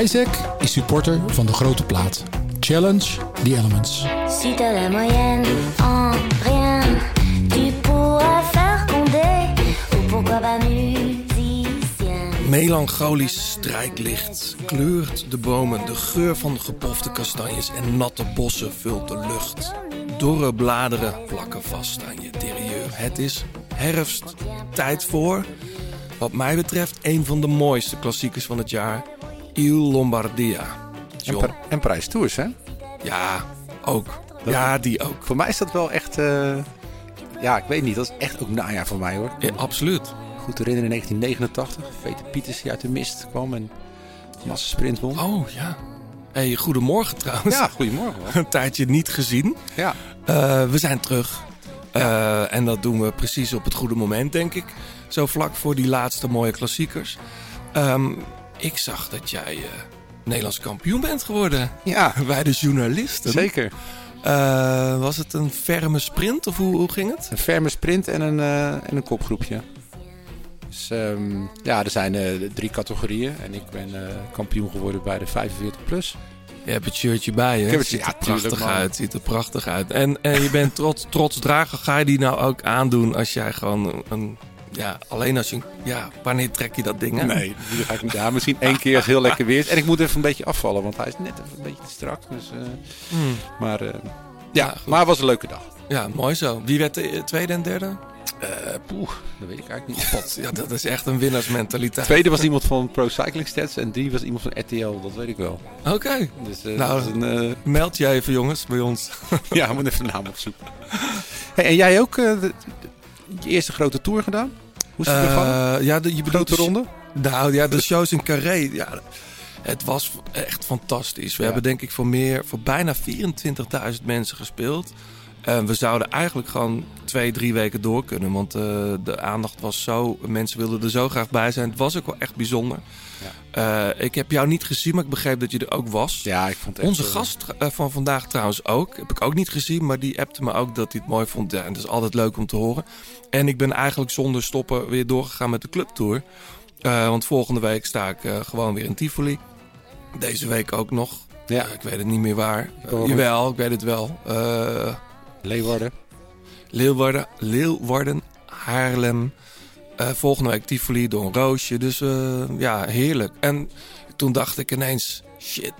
Isaac is supporter van de grote plaat. Challenge the elements. Si t'as la moyenne en rien, tu pourras faire condé. Ou pourquoi pas musicien. Melancholisch strijklicht kleurt de bomen. De geur van gepofte kastanjes en natte bossen vult de lucht. Dorre bladeren plakken vast aan je derieur. Het is herfst. Tijd voor, wat mij betreft, een van de mooiste klassiekers van het jaar. Il Lombardia. En, John. En Parijs Tours, hè? Ja, ook. Ja, die ook. Voor mij is dat wel echt... eh, ja, ik weet niet. Dat is echt ook najaar voor mij, hoor. Ja, absoluut. Goed te herinneren in 1989. Peter Pieters die uit de mist kwam en massasprint won. Oh ja. Hey, goedemorgen trouwens. Ja, goedemorgen. hoor. Een tijdje niet gezien. Ja. Eh, we zijn terug. Eh, en dat doen we precies op het goede moment, denk ik. Zo vlak voor die laatste mooie klassiekers. Ehm, ik zag dat jij eh, Nederlands kampioen bent geworden. Ja, Wij de journalisten. zeker. Eh, was het een ferme sprint of hoe, hoe ging het? Een ferme sprint en een, eh, en een kopgroepje. Dus ehm, ja, er zijn drie categorieën. En ik ben kampioen geworden bij de 45 plus. Je hebt het shirtje bij je. Ik heb het- ziet ja, er prachtig tuurlijk, uit. Ziet er prachtig uit. En, en je bent trots, trots dragen. Ga je die nou ook aandoen als jij gewoon een... ja, alleen als je... Ja, wanneer trek je dat ding aan? Nee, die ga ik niet aan. Misschien één keer als heel lekker weer is. En ik moet even een beetje afvallen, want hij is net even een beetje te strak. Dus, eh, Hmm. maar eh, Ja, maar het was een leuke dag. Ja, mooi zo. Wie werd de eh, tweede en derde? Eh poeh, dat weet ik eigenlijk niet. God, ja, dat is echt een winnaarsmentaliteit. Tweede was iemand van Pro Cycling Stats en die was iemand van RTL, dat weet ik wel. Oké. Dus Nou, dat is een, Meld je even, jongens, bij ons. ja, we moeten even de naam opzoeken. Hey, en jij ook je eerste grote tour gedaan? Hoe is het? Eh, ja, de, je bedoelt Grote de- ronde? Nou ja, de shows in Carré. Ja, het was echt fantastisch. We Ja. hebben denk ik voor, meer, voor bijna 24.000 mensen gespeeld. En we zouden eigenlijk gewoon twee, drie weken door kunnen. Want eh, de aandacht was zo... Mensen wilden er zo graag bij zijn. Het was ook wel echt bijzonder. Eh, ik heb jou niet gezien, maar ik begreep dat je er ook was. Ja, ik vond het Onze gast eh, van vandaag trouwens ook. Heb ik ook niet gezien, maar die appte me ook dat hij het mooi vond. Ja, en dat is altijd leuk om te horen. En ik ben eigenlijk zonder stoppen weer doorgegaan met de clubtour. Eh, want volgende week sta ik gewoon weer in Tivoli. Deze week ook nog. Ja. Ik weet het niet meer waar. Jawel, ik weet het wel. Leeuwarden. Leeuwarden, Leeuwarden, Haarlem. Eh, volgende week Tivoli, door een roosje. Dus eh, ja, heerlijk. En toen dacht ik ineens, shit,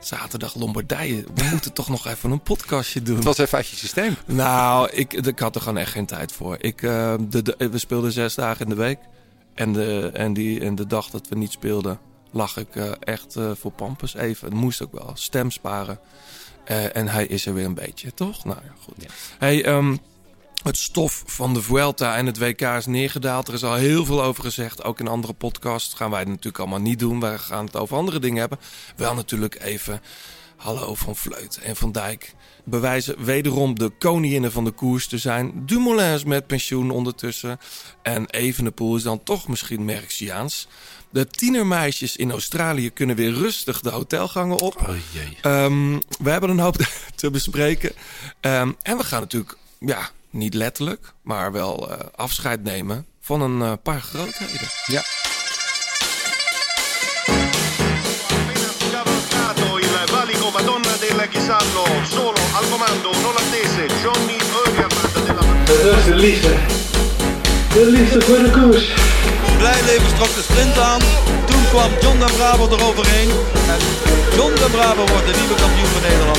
zaterdag Lombardije. We moeten toch nog even een podcastje doen. Het was even uit je systeem. Nou, ik, ik had er gewoon echt geen tijd voor. Ik, eh, de, de- we speelden zes dagen in de week. En de, en, die, en de dag dat we niet speelden, lag ik echt voor Pampus even. Het moest ook wel. Stem sparen. En hij is er weer een beetje, toch? Nou ja, goed. Hey, ehm, het stof van de Vuelta en het WK is neergedaald. Er is al heel veel over gezegd. Ook in andere podcasts gaan wij het natuurlijk allemaal niet doen. Wij gaan het over andere dingen hebben. Wel natuurlijk even hallo van Vleut en Van Dijk. Bewijzen wederom de koninginnen van de koers te zijn. Dumoulin is met pensioen ondertussen. En Evenepoel is dan toch misschien Merciaans. De tienermeisjes in Australië kunnen weer rustig de hotelgangen op. Oh jee. Ehm, we hebben een hoop te bespreken. Ehm, en we gaan natuurlijk, ja, niet letterlijk, maar wel eh, afscheid nemen van een eh, paar grootheden. Ja. Dat is de liefde. De liefde voor de koers. Blijleven trok de sprint aan. Toen kwam John de Bravo eroverheen. En John de Bravo wordt de nieuwe kampioen van Nederland.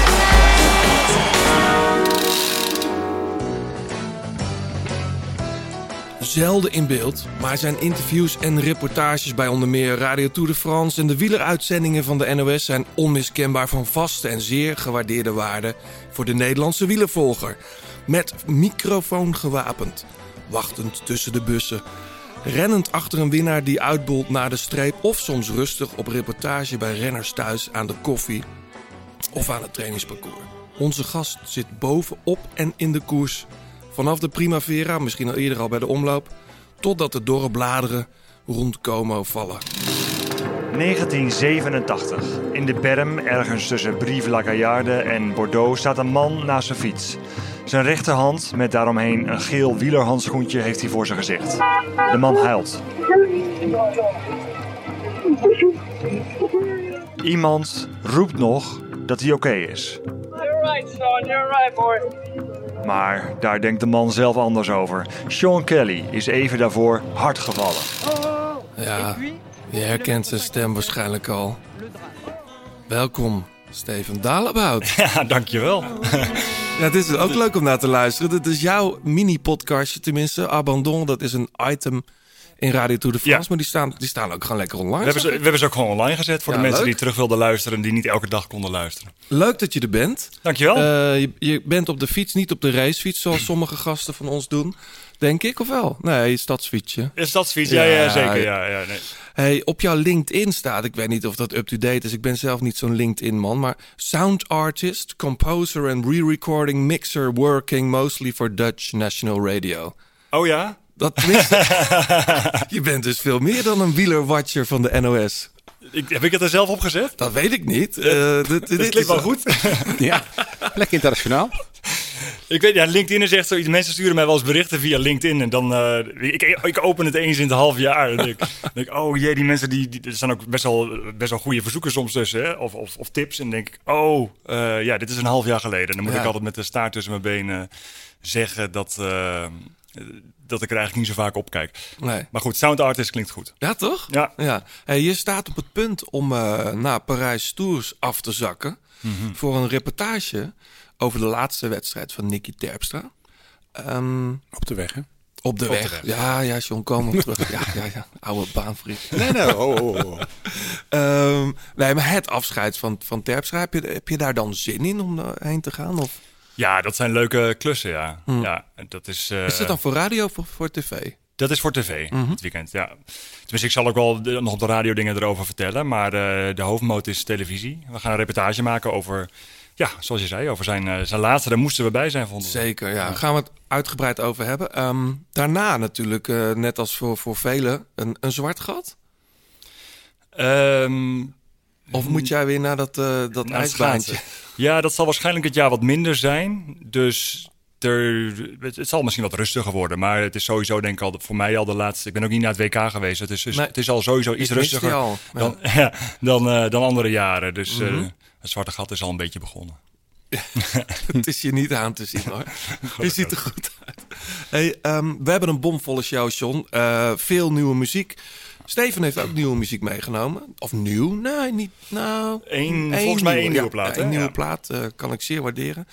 Zelden in beeld, maar zijn interviews en reportages bij onder meer Radio Tour de France en de wieleruitzendingen van de NOS zijn onmiskenbaar van vaste en zeer gewaardeerde waarde voor de Nederlandse wielervolger. Met microfoon gewapend, wachtend tussen de bussen, rennend achter een winnaar die uitbolt naar de streep of soms rustig op reportage bij renners thuis aan de koffie of aan het trainingsparcours. Onze gast zit bovenop en in de koers. Vanaf de Primavera, misschien al eerder al bij de omloop, totdat de dorre bladeren rond Como vallen. 1987. In de berm, ergens tussen Brive-la-Gaillarde en Bordeaux, staat een man naast zijn fiets. Zijn rechterhand, met daaromheen een geel wielerhandschoentje, heeft hij voor zijn gezicht. De man huilt. Iemand roept nog dat hij oké is. Maar daar denkt de man zelf anders over. Sean Kelly is even daarvoor hard gevallen. Ja, je herkent zijn stem waarschijnlijk al. Welkom, Steven Dalebout. Ja, dankjewel. Ja, het is ook leuk om naar te luisteren. Dit is jouw mini-podcastje, tenminste. Abandon, dat is een item in Radio Tour de France. Ja. Maar die staan, die staan ook gewoon lekker online. We hebben, ze, we hebben ze ook gewoon online gezet voor Ja, de mensen leuk. die terug wilden luisteren en die niet elke dag konden luisteren. Leuk dat je er bent. Dankjewel. Eh, je, je bent op de fiets, niet op de racefiets, zoals sommige gasten van ons doen. Denk ik, of wel? Nee, stadsfietsje. Is dat fiets? Ja, ja, Ja, zeker. Ja, ja, nee. Hey, op jouw LinkedIn staat, ik weet niet of dat up-to-date is, ik ben zelf niet zo'n LinkedIn-man, maar sound artist, composer en re-recording mixer working mostly for Dutch National Radio. Oh ja? Dat je bent dus veel meer dan een wielerwatcher van de NOS. Ik, heb ik het er zelf op gezet? Dat weet ik niet. Eh, dit, dit Dat is klinkt wel goed. Ja, lekker internationaal. ik weet, ja, LinkedIn is echt zoiets. Mensen sturen mij wel eens berichten via LinkedIn. En dan, eh, ik, ik open het eens in het half jaar. En denk, ik- denk ik, oh jee, die mensen, die, die, er staan ook best wel, best wel goede verzoeken soms tussen. Hè? Of, of, of tips. En dan denk ik, oh, eh, ja, dit is een half jaar geleden. Dan moet Ja. ik altijd met de staart tussen mijn benen zeggen dat, dat ik er eigenlijk niet zo vaak op kijk. Nee. Maar goed, sound artist klinkt goed. Ja, toch? Ja. ja. Hey, je staat op het punt om eh, naar Parijs Tours af te zakken. Mhm. Voor een reportage over de laatste wedstrijd van Nicky Terpstra. Ehm, Op de weg, hè? op de weg. weg. Ja, ja, John, kom op terug. Ja, ja, ja. Oude baanvriend. Nee, nee. Oh, oh, oh. Ehm, nee, maar het afscheid van, van Terpstra, heb je, heb je daar dan zin in om heen te gaan? Of Ja, dat zijn leuke klussen, ja. ja en dat is, eh, is het dan voor radio of voor, voor tv? Dat is voor tv, Mhm. het weekend, ja. Tenminste, ik zal ook wel de- nog op de radio dingen erover vertellen. Maar eh, de hoofdmoot is televisie. We gaan een reportage maken over, ja, zoals je zei, over zijn, eh, zijn laatste. Daar moesten we bij zijn, vonden. Zeker, ja. Daar gaan we het uitgebreid over hebben. Ehm, daarna natuurlijk, eh, net als voor, voor velen, een, een zwart gat. Ehm, Of moet jij weer naar dat, eh, dat naar ijsbaantje? Ja, dat zal waarschijnlijk het jaar wat minder zijn. Dus er, het, het zal misschien wat rustiger worden. Maar het is sowieso, denk ik, al voor mij al de laatste... Ik ben ook niet naar het WK geweest. Het is, dus, Nee. het is al sowieso iets rustiger al, dan, ja, dan, eh, dan andere jaren. Dus eh, Mhm. het zwarte gat is al een beetje begonnen. Het is je niet aan te zien hoor. Je ziet er goed uit. Hey, ehm, we hebben een bomvolle show, John. Veel nieuwe muziek. Steven heeft ook nieuwe muziek meegenomen. Of nieuw? Nee, niet. Nou, Eén- volgens mij één nieuwe plaat, Ja? Een nieuwe plaat eh, kan ik zeer waarderen.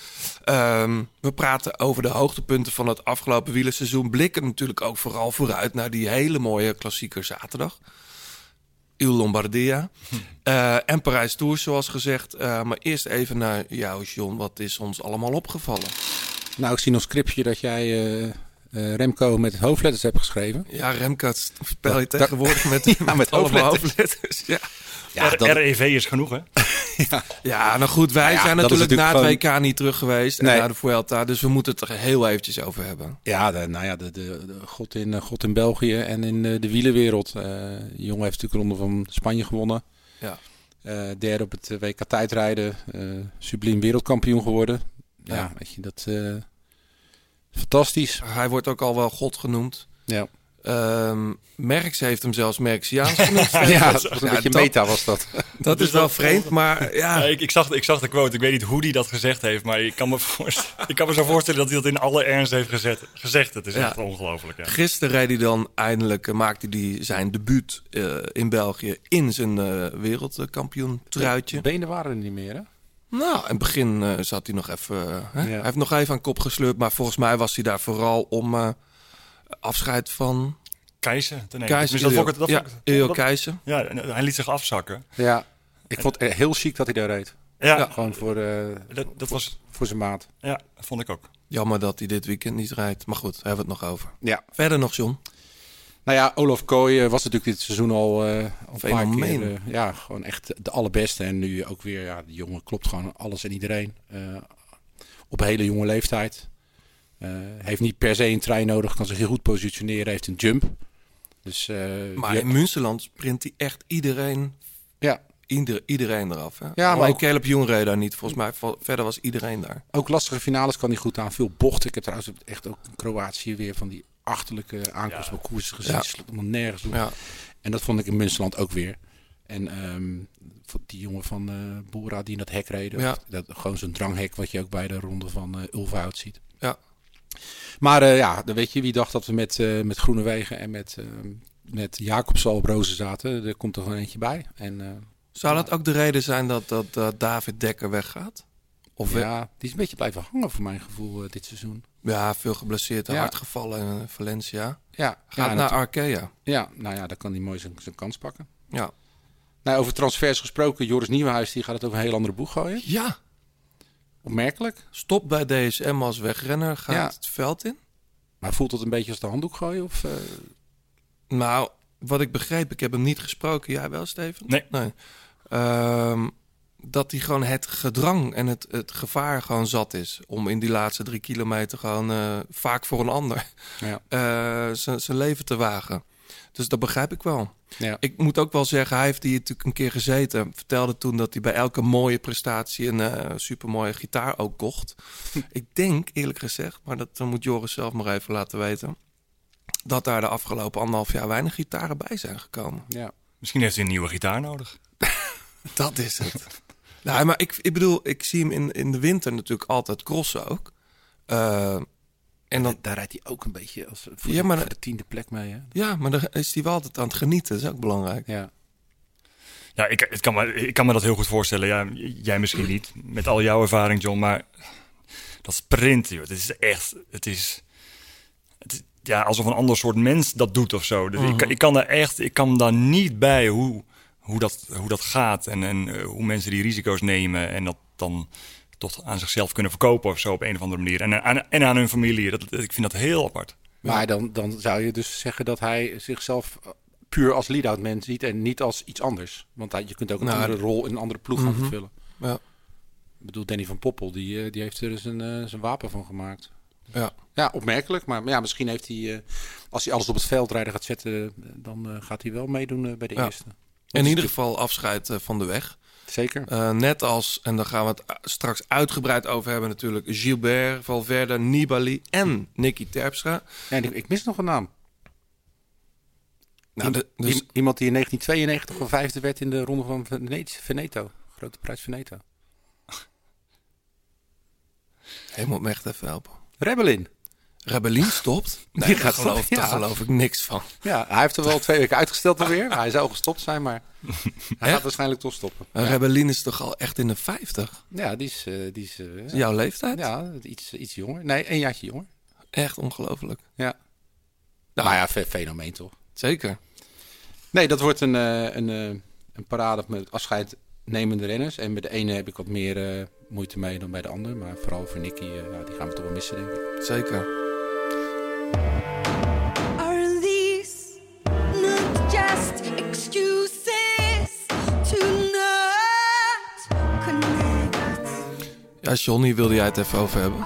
Ehm, we praten over de hoogtepunten van het afgelopen wielerseizoen. Blikken natuurlijk ook vooral vooruit naar die hele mooie klassieker zaterdag. Il Lombardia. Eh, en Parijs Tours, zoals gezegd. Eh, maar eerst even naar jou, John. Wat is ons allemaal opgevallen? Nou, ik zie nog scriptje dat jij eh, eh, Remco met hoofdletters hebt geschreven. Ja, Remco spel je Dat- dat- tegenwoordig met, Ja, met allemaal hoofdletters. hoofdletters. Ja. Ja, REV is genoeg, hè? ja, nou goed, wij Ja, zijn natuurlijk na het WK niet terug geweest. Nee. En naar de Vuelta, dus we moeten het er heel eventjes over hebben. Ja, de, nou ja, de, de, de god, in, eh, god in België en in de, de wielenwereld. Eh de jongen heeft natuurlijk de ronde van Spanje gewonnen. Ja. Eh, derde op het WK tijdrijden. eh subliem wereldkampioen geworden. Ja, Ja. weet je, dat... fantastisch. Hij wordt ook al wel God genoemd. Ja, Ehm Merckx heeft hem zelfs Merxiaans genoemd. ja dat was een Ja, beetje dat- meta was dat. Dat is wel vreemd, maar ja. Ja, ik, ik, zag, ik zag de quote. Ik weet niet hoe hij dat gezegd heeft. Maar ik kan me, ik kan me zo voorstellen dat hij dat in alle ernst heeft gezet, gezegd. Het is Ja. echt ongelooflijk. Ja. Gisteren reed hij dan eindelijk, eh, maakte hij zijn debuut eh, in België in zijn eh wereldkampioen truitje. De benen waren er niet meer, hè? Nou, in het begin eh, zat hij nog even. eh, hè? Ja. Hij heeft nog even aan kop gesleurd, maar volgens mij was hij daar vooral om eh, afscheid van Keizer te nemen. Keizer. Dus dat vond ik- dat ja, vond ik- Iljo dat- Keizer. Ja, hij liet zich afzakken. Ja. Ik vond het heel chic dat hij daar reed. Ja, Ja. Gewoon voor, eh, Dat, dat was, voor zijn maat. ja, dat vond ik ook. Jammer dat hij dit weekend niet rijdt. Maar goed, daar hebben we het nog over. Ja. Verder nog, John. Nou ja, Olaf Kooi eh, was natuurlijk dit seizoen al, al een paar keer. eh, ja, gewoon echt de allerbeste. En nu ook weer, ja, de jongen klopt gewoon alles en iedereen. Op hele jonge leeftijd. Heeft niet per se een trein nodig, kan zich heel goed positioneren, heeft een jump. Dus, Maar in Münsterland sprint hij echt iedereen, ja, ieder, iedereen eraf. Hè? Ja, maar maar ook- Caleb Jong reed daar niet. Volgens mij verder was iedereen daar. ook lastige finales kan hij goed aan. Veel bochten. Ik heb trouwens echt ook in Kroatië weer van die achterlijke aankomst bij koers gezien. Ja. Sloeg helemaal nergens op. Ja. En dat vond ik in Münsterland ook weer. En ehm, voor die jongen van eh Bora die in dat hek reed. Ja. Dat, gewoon zo'n dranghek wat je ook bij de ronde van eh Ulfhout ziet. Ja. Maar eh, ja, dan weet je wie dacht dat we met, eh met Groenewegen en met, ehm met Jacobs al op rozen zaten. Er komt er gewoon eentje bij. En eh, Zou dat ook de reden zijn dat, dat David Dekker weggaat? Of we- ja, die is een beetje blijven hangen voor mijn gevoel eh, dit seizoen. ja, veel geblesseerd, Ja. hard gevallen in eh, Valencia. Ja, Gaat ja, naar Arkea. ja, nou ja, dan kan hij mooi zijn, zijn kans pakken. Ja. Nou, over transfers gesproken, Joris Nieuwenhuis die gaat het over een heel andere boeg gooien. ja, Opmerkelijk. stop bij DSM als wegrenner, gaat Ja. het veld in. Maar voelt het een beetje als de handdoek gooien? Of, eh, Nou, wat ik begreep, ik heb hem niet gesproken. Jij wel, Steven? Nee. Ehm, dat hij gewoon het gedrang en het, het gevaar gewoon zat is. Om in die laatste drie kilometer gewoon eh, vaak voor een ander ja. eh, zijn zijn leven te wagen. Dus dat begrijp ik wel. Ja. Ik moet ook wel zeggen, hij heeft hier natuurlijk een keer gezeten. Vertelde toen dat hij bij elke mooie prestatie een eh supermooie gitaar ook kocht. ik denk eerlijk gezegd, maar dat moet Joris zelf maar even laten weten. Dat daar de afgelopen anderhalf jaar weinig gitaren bij zijn gekomen. ja. Misschien heeft hij een nieuwe gitaar nodig. Dat is het. Nou, maar ik, ik bedoel, ik zie hem in, in de winter natuurlijk altijd crossen ook. Eh, en dan, Daar rijdt hij ook een beetje als, voor, Ja, de, maar- voor de tiende plek mee. Hè? ja, maar dan is hij wel altijd aan het genieten. Dat is ook belangrijk. Ja. Ja, ik, het kan me, ik kan me dat heel goed voorstellen. Ja, jij misschien niet, met al jouw ervaring, John. Maar dat sprint, joh, het is echt... Het is, het is ja, alsof een ander soort mens dat doet of zo. Dus ik, kan- ik kan daar echt... Ik kan daar niet bij hoe, hoe, dat, hoe dat gaat. En, en eh, hoe mensen die risico's nemen. En dat dan toch aan zichzelf kunnen verkopen of zo op een of andere manier. En aan, en aan hun familie. Dat, ik vind dat heel apart. Maar dan, dan zou je dus zeggen dat hij zichzelf eh, puur als lead-out man ziet en niet als iets anders. Want hij- je kunt ook een Nou, andere rol in een andere ploeg gaan Mhm. vervullen. Ja. Ik bedoel, Danny van Poppel, die, eh, die heeft er dus een, eh, zijn wapen van gemaakt. Ja. Ja, opmerkelijk. Maar ja, misschien heeft hij, eh, als hij alles op het veldrijden gaat zetten, eh, dan eh, gaat hij wel meedoen eh, bij de Ja. eerste. In ieder geval afscheid eh, van de weg. Zeker. Eh, net als, en daar gaan we het a- straks uitgebreid over hebben natuurlijk... Gilbert, Valverde, Nibali en Nicky Terpstra. Ja, ik, mis nog een naam. Nou, de- dus, iemand die in 1992 van vijfde werd in de ronde van Vene- Veneto. Grote prijs Veneto. moet me echt even helpen. Rebellin. Rebellin stopt? Nee, daar gaat geloof, ja. geloof ik niks van. Ja, hij heeft er wel twee weken uitgesteld alweer. Hij zou gestopt zijn, maar hij gaat waarschijnlijk toch stoppen. Ja, Rebellin is toch al echt in de 50? ja die is, eh, die is eh, jouw leeftijd? ja, iets, iets jonger. Nee, een jaartje jonger. Echt ongelooflijk. Ja. Nou, maar ja, fe- fenomeen toch? Zeker. Nee, dat wordt een, eh, een, een parade met afscheidnemende renners. En met de ene heb ik wat meer moeite mee dan bij de ander. Maar vooral voor Nicky, ja, die gaan we toch wel missen, denk ik. Zeker. Ja, Johnny, wilde jij het even over hebben?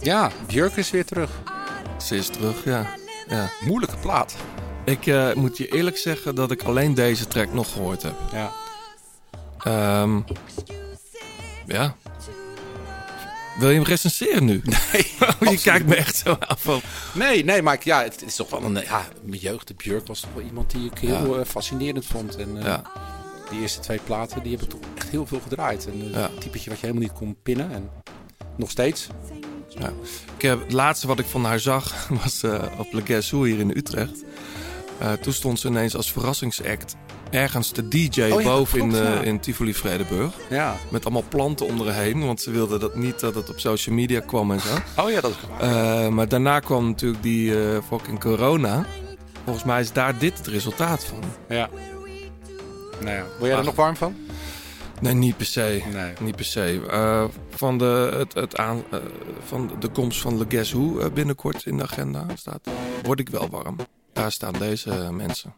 Ja, Björk is weer terug. Ze is terug, ja. ja. Moeilijke plaat. Ik eh, moet je eerlijk zeggen dat ik alleen deze track nog gehoord heb. Ja. Ehm, ja. Wil je hem recenseren nu? Nee, je kijkt me echt zo aan van... Nee, nee, maar ik- ja, het is toch wel een... Ja, mijn jeugd, de Björk was toch wel iemand die ik heel eh, fascinerend vond. En eh, Ja. Die eerste twee platen, die hebben toch echt heel veel gedraaid. En eh, Ja. een typetje wat je helemaal niet kon pinnen. En nog steeds. Ja. Ik heb, het laatste wat ik van haar zag was eh, op Le hier in Utrecht. Eh, toen stond ze ineens als verrassingsact ergens te DJ Oh ja, boven in, de, ja. in Tivoli Vredenburg. Ja. Met allemaal planten om haar heen, want ze wilde dat niet dat het op social media kwam en zo. Oh ja, dat is Eh, maar daarna kwam natuurlijk die eh, fucking corona. Volgens mij is daar dit het resultaat van. Ja. Nou ja, word jij er nog warm van? Nee, niet per se. Nee. Niet per se. Eh, van, de, het, het aan, eh, van de komst van Le Guess Who eh, binnenkort in de agenda staat, word ik wel warm. Daar staan deze mensen.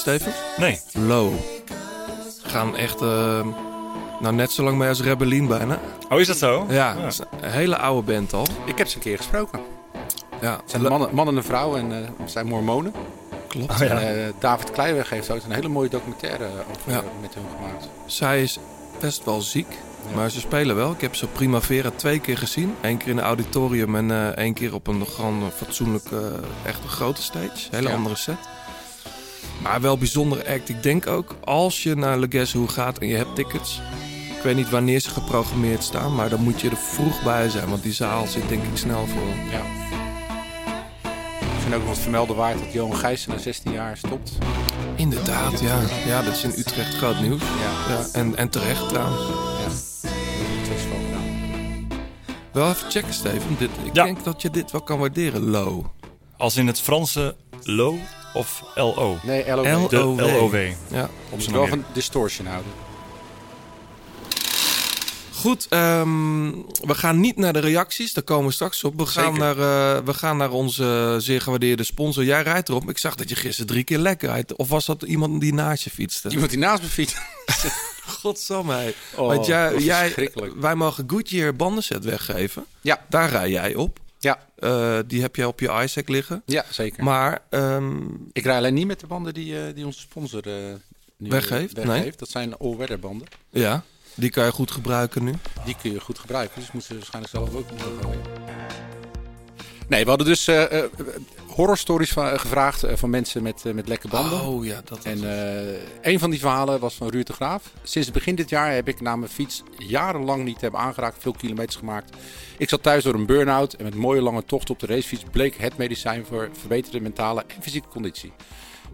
Steven? Nee. Low. Gaan echt, eh, nou net zo lang mee als Rebellin bijna. Oh, is dat zo? Ja, is een hele oude band al. Ik heb ze een keer gesproken. Ja, Het zijn mannen, man en een vrouw en eh zijn mormonen. klopt. Oh, ja. En, eh, David Kleiweg heeft ooit een hele mooie documentaire over Ja. eh, met hun gemaakt. Zij is best wel ziek, maar ze spelen wel. Ik heb ze op Primavera twee keer gezien. Eén keer in een auditorium en eh één keer op een gewoon fatsoenlijke, echt een grote stage. Hele Ja. andere set. Maar wel bijzondere act. Ik denk ook, als je naar Le Guess Who gaat en je hebt tickets... Ik weet niet wanneer ze geprogrammeerd staan, maar dan moet je er vroeg bij zijn. Want die zaal zit denk ik snel vol. Ja. Ik vind ook nog het vermelden waard dat Johan Gijssen na 16 jaar stopt. Inderdaad, ja. Ja, dat is in Utrecht groot nieuws. Ja. Ja, en, en terecht trouwens. Ja. Wel even checken, Steven. Dit, ik Ja. denk dat je dit wel kan waarderen, low. Als in het Franse LO of LO? Nee, LOW. L- De LOW. LOW. Ja. Op zijn wel van distortion houden. Goed, ehm, we gaan niet naar de reacties. Daar komen we straks op. We gaan, Zeker. naar, eh, we gaan naar onze zeer gewaardeerde sponsor. Jij rijdt erop. Ik zag dat je gisteren drie keer lekker rijdt. Of was dat iemand die naast je fietste? Iemand die naast me fietst. Godsamme. Oh, Want jij, was jij, verschrikkelijk. wij mogen Goodyear bandenset weggeven. Ja. Daar rij jij op. Ja, Eh, die heb jij op je iSac liggen. ja zeker. Maar ehm, Ik rij alleen niet met de banden die, eh, die onze sponsor eh, nu Weggeeft? weggeeft. Nee. Dat zijn all-weather banden. ja, die kan je goed gebruiken nu. Die kun je goed gebruiken, dus moeten ze waarschijnlijk zelf ook moeten gooien. Nee, we hadden dus eh, horrorstories van, gevraagd eh, van mensen met, met lekke banden. Oh ja, dat En een van die verhalen was van Ruud de Graaf. Sinds begin dit jaar heb ik na mijn fiets jarenlang niet hebben aangeraakt, veel kilometers gemaakt. Ik zat thuis door een burn-out en met mooie lange tochten op de racefiets bleek het medicijn voor verbeterde mentale en fysieke conditie.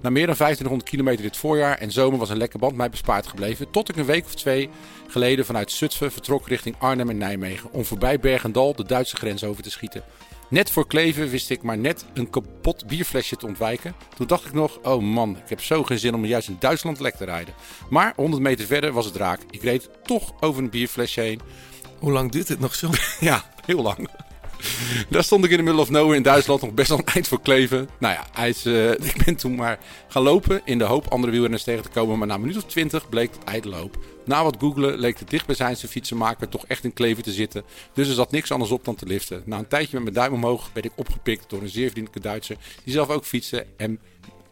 Na meer dan 1500 kilometer dit voorjaar en zomer was een lekke band mij bespaard gebleven. Tot ik een week of twee geleden vanuit Zutphen vertrok richting Arnhem en Nijmegen. Om voorbij Bergendal de Duitse grens over te schieten. Net voor Kleven wist ik maar net een kapot bierflesje te ontwijken. Toen dacht ik nog, oh man, ik heb zo geen zin om juist in Duitsland lek te rijden. Maar 100 meter verder was het raak. Ik reed toch over een bierflesje heen. Hoe lang duurt dit nog zo? Ja, heel lang. Daar stond ik in de middle of nowhere in Duitsland nog best wel een eind voor kleven. Nou ja, eh, ik ben toen maar gaan lopen in de hoop andere wielrenners tegen te komen. Maar na een minuut of twintig bleek het ijdelloop. Na wat googelen leek de dichtbijzijnse fietsenmaker toch echt in kleven te zitten. Dus er zat niks anders op dan te liften. Na een tijdje met mijn duim omhoog werd ik opgepikt door een zeer vriendelijke Duitser. Die zelf ook fietste en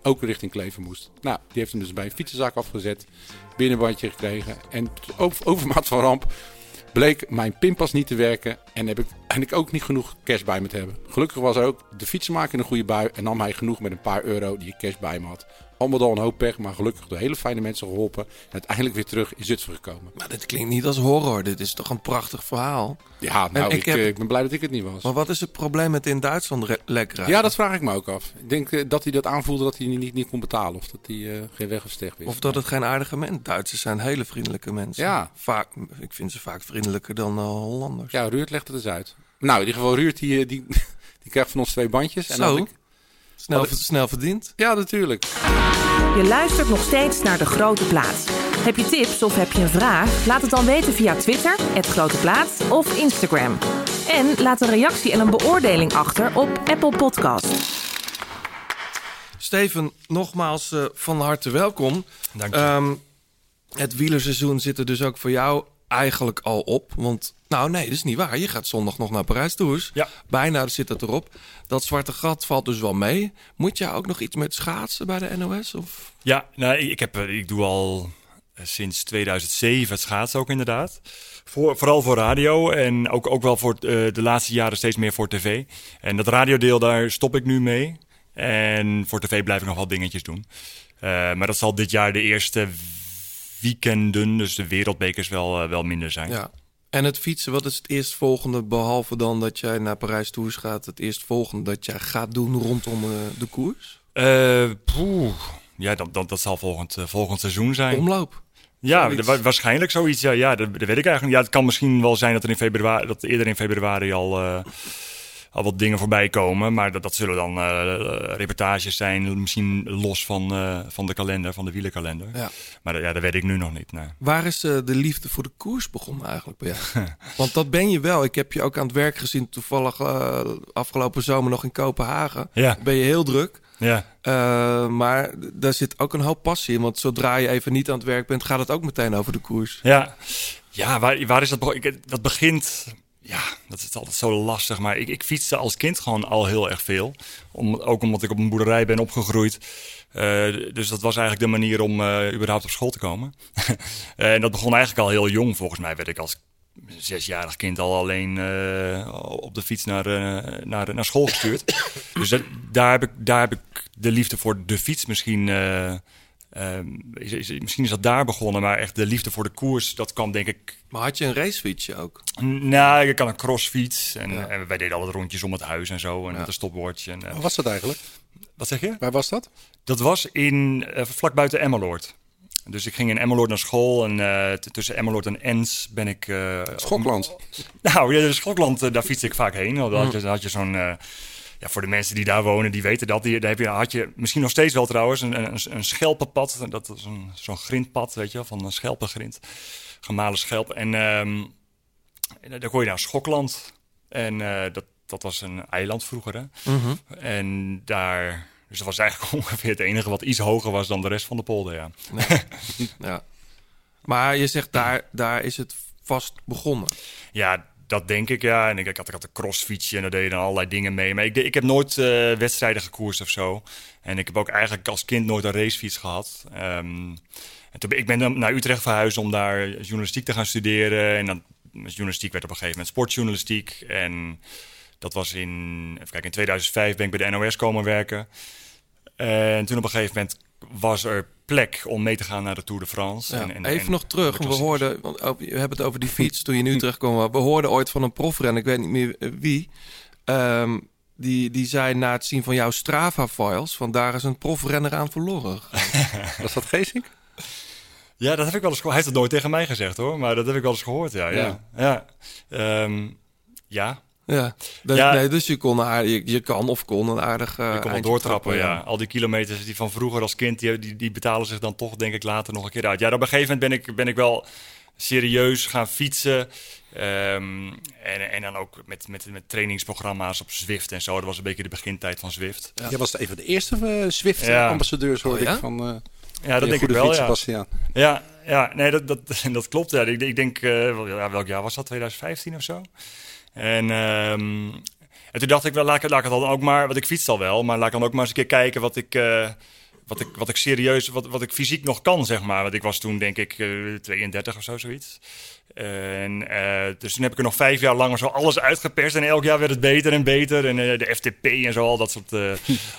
ook richting Kleven moest. Nou, die heeft hem dus bij een fietsenzak afgezet. Binnenbandje gekregen. En overmaat van ramp bleek mijn pinpas niet te werken en heb ik, en ik ook niet genoeg cash bij me te hebben. Gelukkig was ook de fietsenmaker in een goede bui en nam hij genoeg met een paar euro die ik cash bij me had. Allemaal al een hoop pech, maar gelukkig door hele fijne mensen geholpen en uiteindelijk weer terug in Zutphen gekomen. Maar dit klinkt niet als horror. Dit is toch een prachtig verhaal. Ja, nou, ik ik, heb- eh, ik ben blij dat ik het niet was. Maar wat is het probleem met in Duitsland lekker? Ja, dat vraag ik me ook af. Ik denk eh, dat hij dat aanvoelde dat hij niet, niet kon betalen of dat hij eh, geen weg of steg wist. Of dat het geen aardige mensen... Duitsers zijn hele vriendelijke mensen. Ja. Vaak, ik vind ze vaak vriendelijker dan Hollanders. Ja, Ruurt legt het eens uit. Nou, in ieder geval, Ruurt die, die, die krijgt van ons twee bandjes. En Zo, ik, snel, ik- snel verdiend. ja, natuurlijk. Je luistert nog steeds naar De Grote Plaats. Heb je tips of heb je een vraag? Laat het dan weten via Twitter, het Grote Plaats of Instagram. En laat een reactie en een beoordeling achter op Apple Podcast. Steven, nogmaals eh, van harte welkom. Dank je. Ehm, het wielerseizoen zit er dus ook voor jou eigenlijk al op. Want, nou nee, dat is niet waar. Je gaat zondag nog naar Parijs Tours. Ja. Bijna zit het erop. Dat zwarte gat valt dus wel mee. Moet jij ook nog iets met schaatsen bij de NOS? Of? Ja, nou, ik, heb, eh, ik doe al eh, sinds 2007 het schaatsen ook inderdaad. Voor, vooral voor radio en ook, ook wel voor eh, de laatste jaren steeds meer voor tv. En dat radiodeel, daar stop ik nu mee. En voor tv blijf ik nog wel dingetjes doen. Maar dat zal dit jaar de eerste weekenden, dus de wereldbekers, wel, wel minder zijn. Ja. En het fietsen, wat is het eerstvolgende, behalve dan dat jij naar Parijs Tours gaat, het eerstvolgende dat jij gaat doen rondom eh, de koers? Poeh. Ja, dat, dat, dat zal volgend, eh, volgend seizoen zijn. Omloop. Ja, Zoiets. waarschijnlijk zoiets. Ja, ja dat, dat weet ik eigenlijk. Ja, het kan misschien wel zijn dat er in februari, dat eerder in februari al, al wat dingen voorbij komen. Maar dat, dat zullen dan eh, reportages zijn, misschien los van, eh, van de kalender, van de wielerkalender. Ja. Maar ja, dat weet ik nu nog niet. Nee. Waar is eh, de liefde voor de koers begonnen eigenlijk bij jou? Want dat ben je wel. Ik heb je ook aan het werk gezien toevallig eh, afgelopen zomer nog in Kopenhagen. Ja. Ben je heel druk. Ja. Eh, maar daar zit ook een hoop passie in. Want zodra je even niet aan het werk bent, gaat het ook meteen over de koers. Ja, ja waar, waar is dat? Ik- Dat begint... Ja, dat is altijd zo lastig. Maar ik, ik fietste als kind gewoon al heel erg veel. Om, ook omdat ik op een boerderij ben opgegroeid. Eh, dus dat was eigenlijk de manier om eh, überhaupt op school te komen. en dat begon eigenlijk al heel jong. Volgens mij werd ik als zesjarig kind al alleen eh, op de fiets naar, eh, naar, naar school gestuurd. dus daar, heb ik, daar heb ik de liefde voor de fiets misschien... eh, ehm, is, is- misschien is dat daar begonnen, maar echt de liefde voor de koers, dat kwam denk ik... Maar had je een racefietsje ook? Nou, ik kan een crossfiets en, en wij deden altijd rondjes om het huis en zo, en met een stopwatch. En, eh, Waar was dat eigenlijk? wat zeg je? Waar was dat? Dat was in, eh, vlak buiten Emmeloord. Dus ik ging in Emmeloord naar school en eh, tussen Emmeloord en Ens ben ik... eh, Schokland. Nou, ja, Schokland, daar fietste ik vaak heen. Want Dan had je, dan had je zo'n... ja, voor de mensen die daar wonen, die weten dat. Die, daar heb je, had je misschien nog steeds wel trouwens een, een, een schelpenpad. Dat is een, zo'n grindpad, weet je wel, van een schelpengrind. Gemalen schelp. En en daar kon je naar Schokland. En eh, dat, dat was een eiland vroeger, hè. Mhm. En daar... Dus dat was eigenlijk ongeveer het enige wat iets hoger was dan de rest van de polder, ja. Ja. Maar je zegt daar, daar is het vast begonnen. Ja, dat denk ik, ja. En ik, had, ik had een crossfietsje en daar dan allerlei dingen mee. Maar ik, ik heb nooit eh, wedstrijden gekoerst of zo. En ik heb ook eigenlijk als kind nooit een racefiets gehad. Ehm, en toen, ik ben naar Utrecht verhuisd om daar journalistiek te gaan studeren. En dan journalistiek werd op een gegeven moment sportjournalistiek. En dat was in, even kijken, in 2005 ben ik bij de NOS komen werken. En toen op een gegeven moment was er plek om mee te gaan naar de Tour de France. Ja, En- en- Even en nog terug. We hoorden, want over- we hebben het over die fiets toen je in Utrecht kwam. We hoorden ooit van een profrenner, ik weet niet meer eh, wie. ehm, die, die zei na het zien van jouw Strava-files... van daar is een profrenner aan verloren. Was dat Geesink? Ja, dat heb ik wel eens gehoord. Hij heeft het nooit tegen mij gezegd hoor, maar dat heb ik wel eens gehoord. Ja, ja. ja. Ehm, ja. Ja. Dus, Ja. Nee, dus je, kon aardig, je, je kan of kon een aardig eh ik kon wel eindje doortrappen. Ja. Al die kilometers die van vroeger als kind, die, die, die betalen zich dan toch denk ik later nog een keer uit. Ja, op een gegeven moment ben ik, ben ik wel serieus gaan fietsen. Ehm, en, en dan ook met, met, met trainingsprogramma's op Zwift en zo. Dat was een beetje de begintijd van Zwift. Jij was een van de eerste eh, Zwift-ambassadeurs, hoorde Oh, ja? ik van. eh Ja, dat je denk ik wel, ja. Ja, ja nee, dat, dat, dat klopt. Ja. Ik, ik denk, eh, wel- ja, welk jaar was dat? 2015 of zo? En, ehm, en toen dacht ik, wel, laat ik, laat ik het dan ook maar, want ik fiets al wel, maar laat ik dan ook maar eens een keer kijken wat ik, eh, wat ik, wat ik serieus, wat, wat ik fysiek nog kan, zeg maar. Want ik was toen, denk ik, eh, 32 of zo, zoiets. En, eh, dus toen heb ik er nog vijf jaar lang zo alles uitgeperst. En elk jaar werd het beter en beter. En eh, de FTP en zo, al dat soort,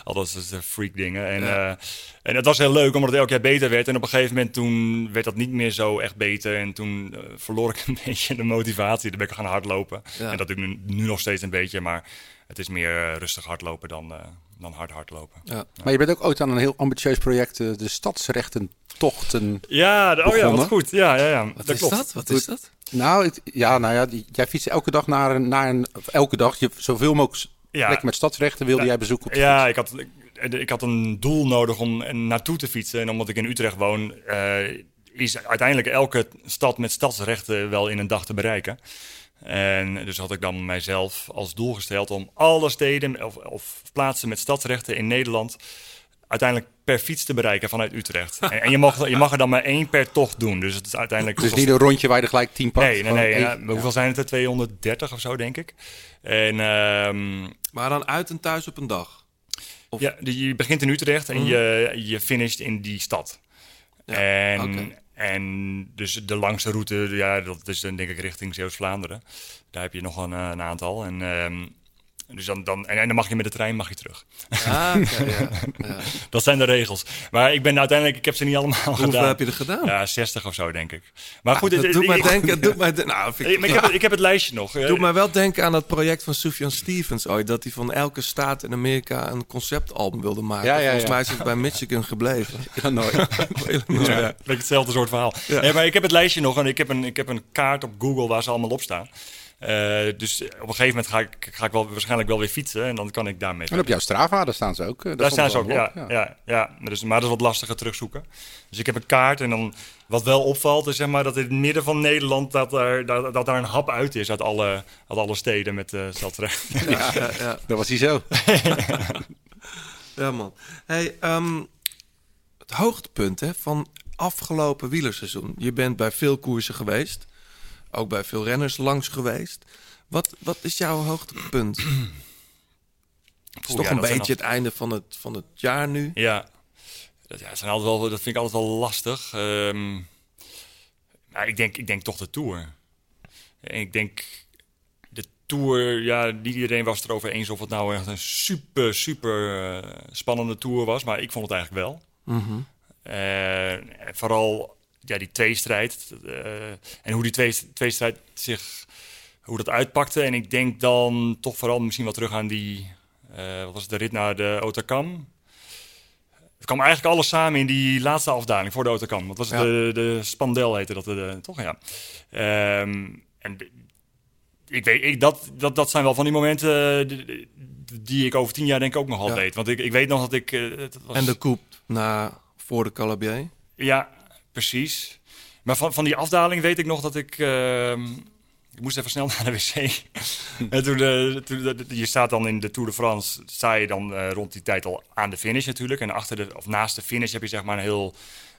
al dat soort freak dingen. En, Ja. en het was heel leuk, omdat het elk jaar beter werd. En op een gegeven moment toen werd dat niet meer zo echt beter. En toen verloor ik een beetje de motivatie. Dan ben ik gaan hardlopen. Ja. En dat doe ik nu, nu nog steeds een beetje. Maar het is meer eh, rustig hardlopen dan, eh, dan hard hardlopen. Ja. Maar je bent ook ooit aan een heel ambitieus project, eh, de Stadsrechtentochten. Ja, de- oh ja, wat goed. Ja, ja, ja. Wat dat is klopt. dat? Wat is dat? Nou, ik- ja, nou ja, die, jij fietst elke dag naar een, naar een of elke dag, je, zoveel mogelijk Ja. met stadsrechten wilde Ja. jij bezoeken op Ja, ik had, ik, ik had een doel nodig om naartoe te fietsen. En omdat ik in Utrecht woon, is uiteindelijk elke stad met stadsrechten wel in een dag te bereiken. En dus had ik dan mijzelf als doel gesteld om alle steden of, of plaatsen met stadsrechten in Nederland uiteindelijk per fiets te bereiken vanuit Utrecht. En, en je, mag, je mag er dan maar één per tocht doen. Dus het is uiteindelijk... Is niet een rondje waar je er gelijk tien pakt. Nee, nee, nee. één- ja, hoeveel zijn het er? 230 of zo, denk ik. En ehm, Maar dan uit en thuis op een dag. Of- ja, je begint in Utrecht en je, je finisht in die stad. en, oké. En dus de langste route, ja, dat is dan denk ik richting Zeeuws-Vlaanderen. Daar heb je nog een, eh, een aantal. En, ehm, Dus dan, dan, en, en dan mag je met de trein mag je terug. Ah, oké, ja. ja. Dat zijn de regels. Maar ik ben uiteindelijk, ik heb ze niet allemaal Hoeveel gedaan. heb je er gedaan? Ja, 60 of zo, denk ik. Maar goed, dat het- doet ik- mij denken, het doet mij de- nou, ik- heb, het- ik heb het lijstje nog. Doet mij wel denken aan het project van Sufjan Stevens ooit. Dat hij van elke staat in Amerika een conceptalbum wilde maken. Ja, ja, Volgens mij is het bij Michigan gebleven. Ja, ja. beetje hetzelfde soort verhaal. Maar ik heb het lijstje nog en ik heb een, ik heb een kaart op Google waar ze allemaal op staan. Eh, dus op een gegeven moment ga ik, ga ik wel, waarschijnlijk wel weer fietsen en dan kan ik daarmee. En op jouw Strava, daar staan ze ook. eh, Daar stond staan ze ook, ja. op, ja. dus, maar dat is wat lastiger terugzoeken. Dus ik heb een kaart en dan wat wel opvalt is zeg maar, dat in het midden van Nederland dat daar, dat, dat daar een hap uit is uit alle, uit alle steden met uh, Ja, ja, ja. Dat was hij zo. ja, man. Hey, ehm, het hoogtepunt hè, van afgelopen wielerseizoen. Je bent bij veel koersen geweest. Ook bij veel renners langs geweest. Wat, wat is jouw hoogtepunt? Het is toch ja, een beetje het einde van het, van het jaar nu. Ja, dat, ja, zijn altijd wel, dat vind ik altijd wel lastig. Ehm, nou, ik, denk, ik denk toch de Tour. En ik denk de Tour, ja, niet iedereen was het erover eens of het nou echt een super, super eh, spannende Tour was. Maar ik vond het eigenlijk wel. Mhm. Eh, vooral ja, die tweestrijd. eh en hoe die twee, tweestrijd zich, hoe dat uitpakte. En ik denk dan toch vooral misschien wel terug aan die, eh, wat was het, de rit naar de Otakam. Het kwam eigenlijk alles samen in die laatste afdaling voor de Otakam. Wat was het? Ja. De, de Spandel heette dat, de, toch? Ja. Ehm, en de- ik weet, ik, dat, dat, dat zijn wel van die momenten eh, die, die ik over tien jaar denk ik ook nog Ja. weet. Want ik, ik weet nog dat ik... eh, was, En de coupe na, voor de Calabier. ja, precies. Maar van, van die afdaling weet ik nog dat ik... ehm, ik moest even snel naar de wc. en toen, eh, toen, je staat dan in de Tour de France, sta je dan eh, rond die tijd al aan de finish natuurlijk. En achter de, of naast de finish heb je zeg maar een heel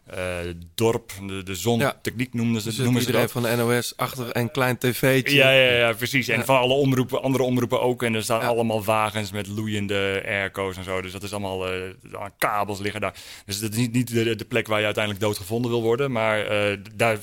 eh, dorp, de, de zontechniek noemden ze, Dus noemen ze dat. van de NOS achter een klein tv'tje. Ja, ja, ja, precies. En Ja. van alle omroepen, andere omroepen ook. En er staan Ja. allemaal wagens met loeiende airco's en zo. Dus dat is allemaal, eh, aan kabels liggen daar. Dus dat is niet, niet de, de plek waar je uiteindelijk doodgevonden wil worden. Maar eh, daar...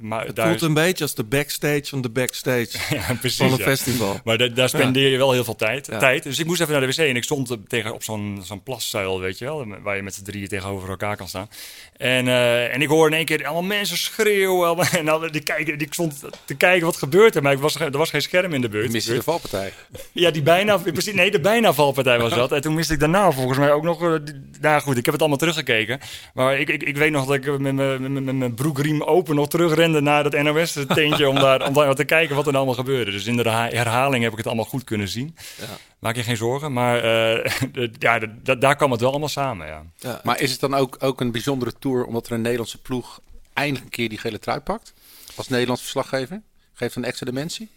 Maar, Het daar voelt een beetje als de backstage van de backstage ja, precies, van een ja. festival. Maar da- daar spendeer je wel heel veel tijd, Ja. tijd. Dus ik moest even naar de wc en ik stond tegen, op zo'n zo'n plaszuil, weet je wel. Waar je met z'n drieën tegenover elkaar kan staan. En, eh, en ik hoorde in één keer allemaal mensen schreeuwen. allemaal- En dan, die kijken, die, ik stond te kijken wat gebeurt er. Maar ik was, er was geen scherm in de buurt. Miste de valpartij. Ja, die bijna, precies, nee, de bijna valpartij was dat. En toen miste ik daarna volgens mij ook nog, eh, nou goed, ik heb het allemaal teruggekeken. Maar ik, ik, ik weet nog dat ik met mijn- broekriem open nog terugrende naar dat NOS-teentje om daar, om daar te kijken wat er allemaal gebeurde. Dus in de herha- herhaling heb ik het allemaal goed kunnen zien. Ja. Maak je geen zorgen, maar eh, ja, daar kwam het wel allemaal samen, ja. Ja, Maar is het dan ook, ook een bijzondere tour omdat er een Nederlandse ploeg eindelijk een keer die gele trui pakt? Als Nederlands verslaggever? Geeft een extra dimensie?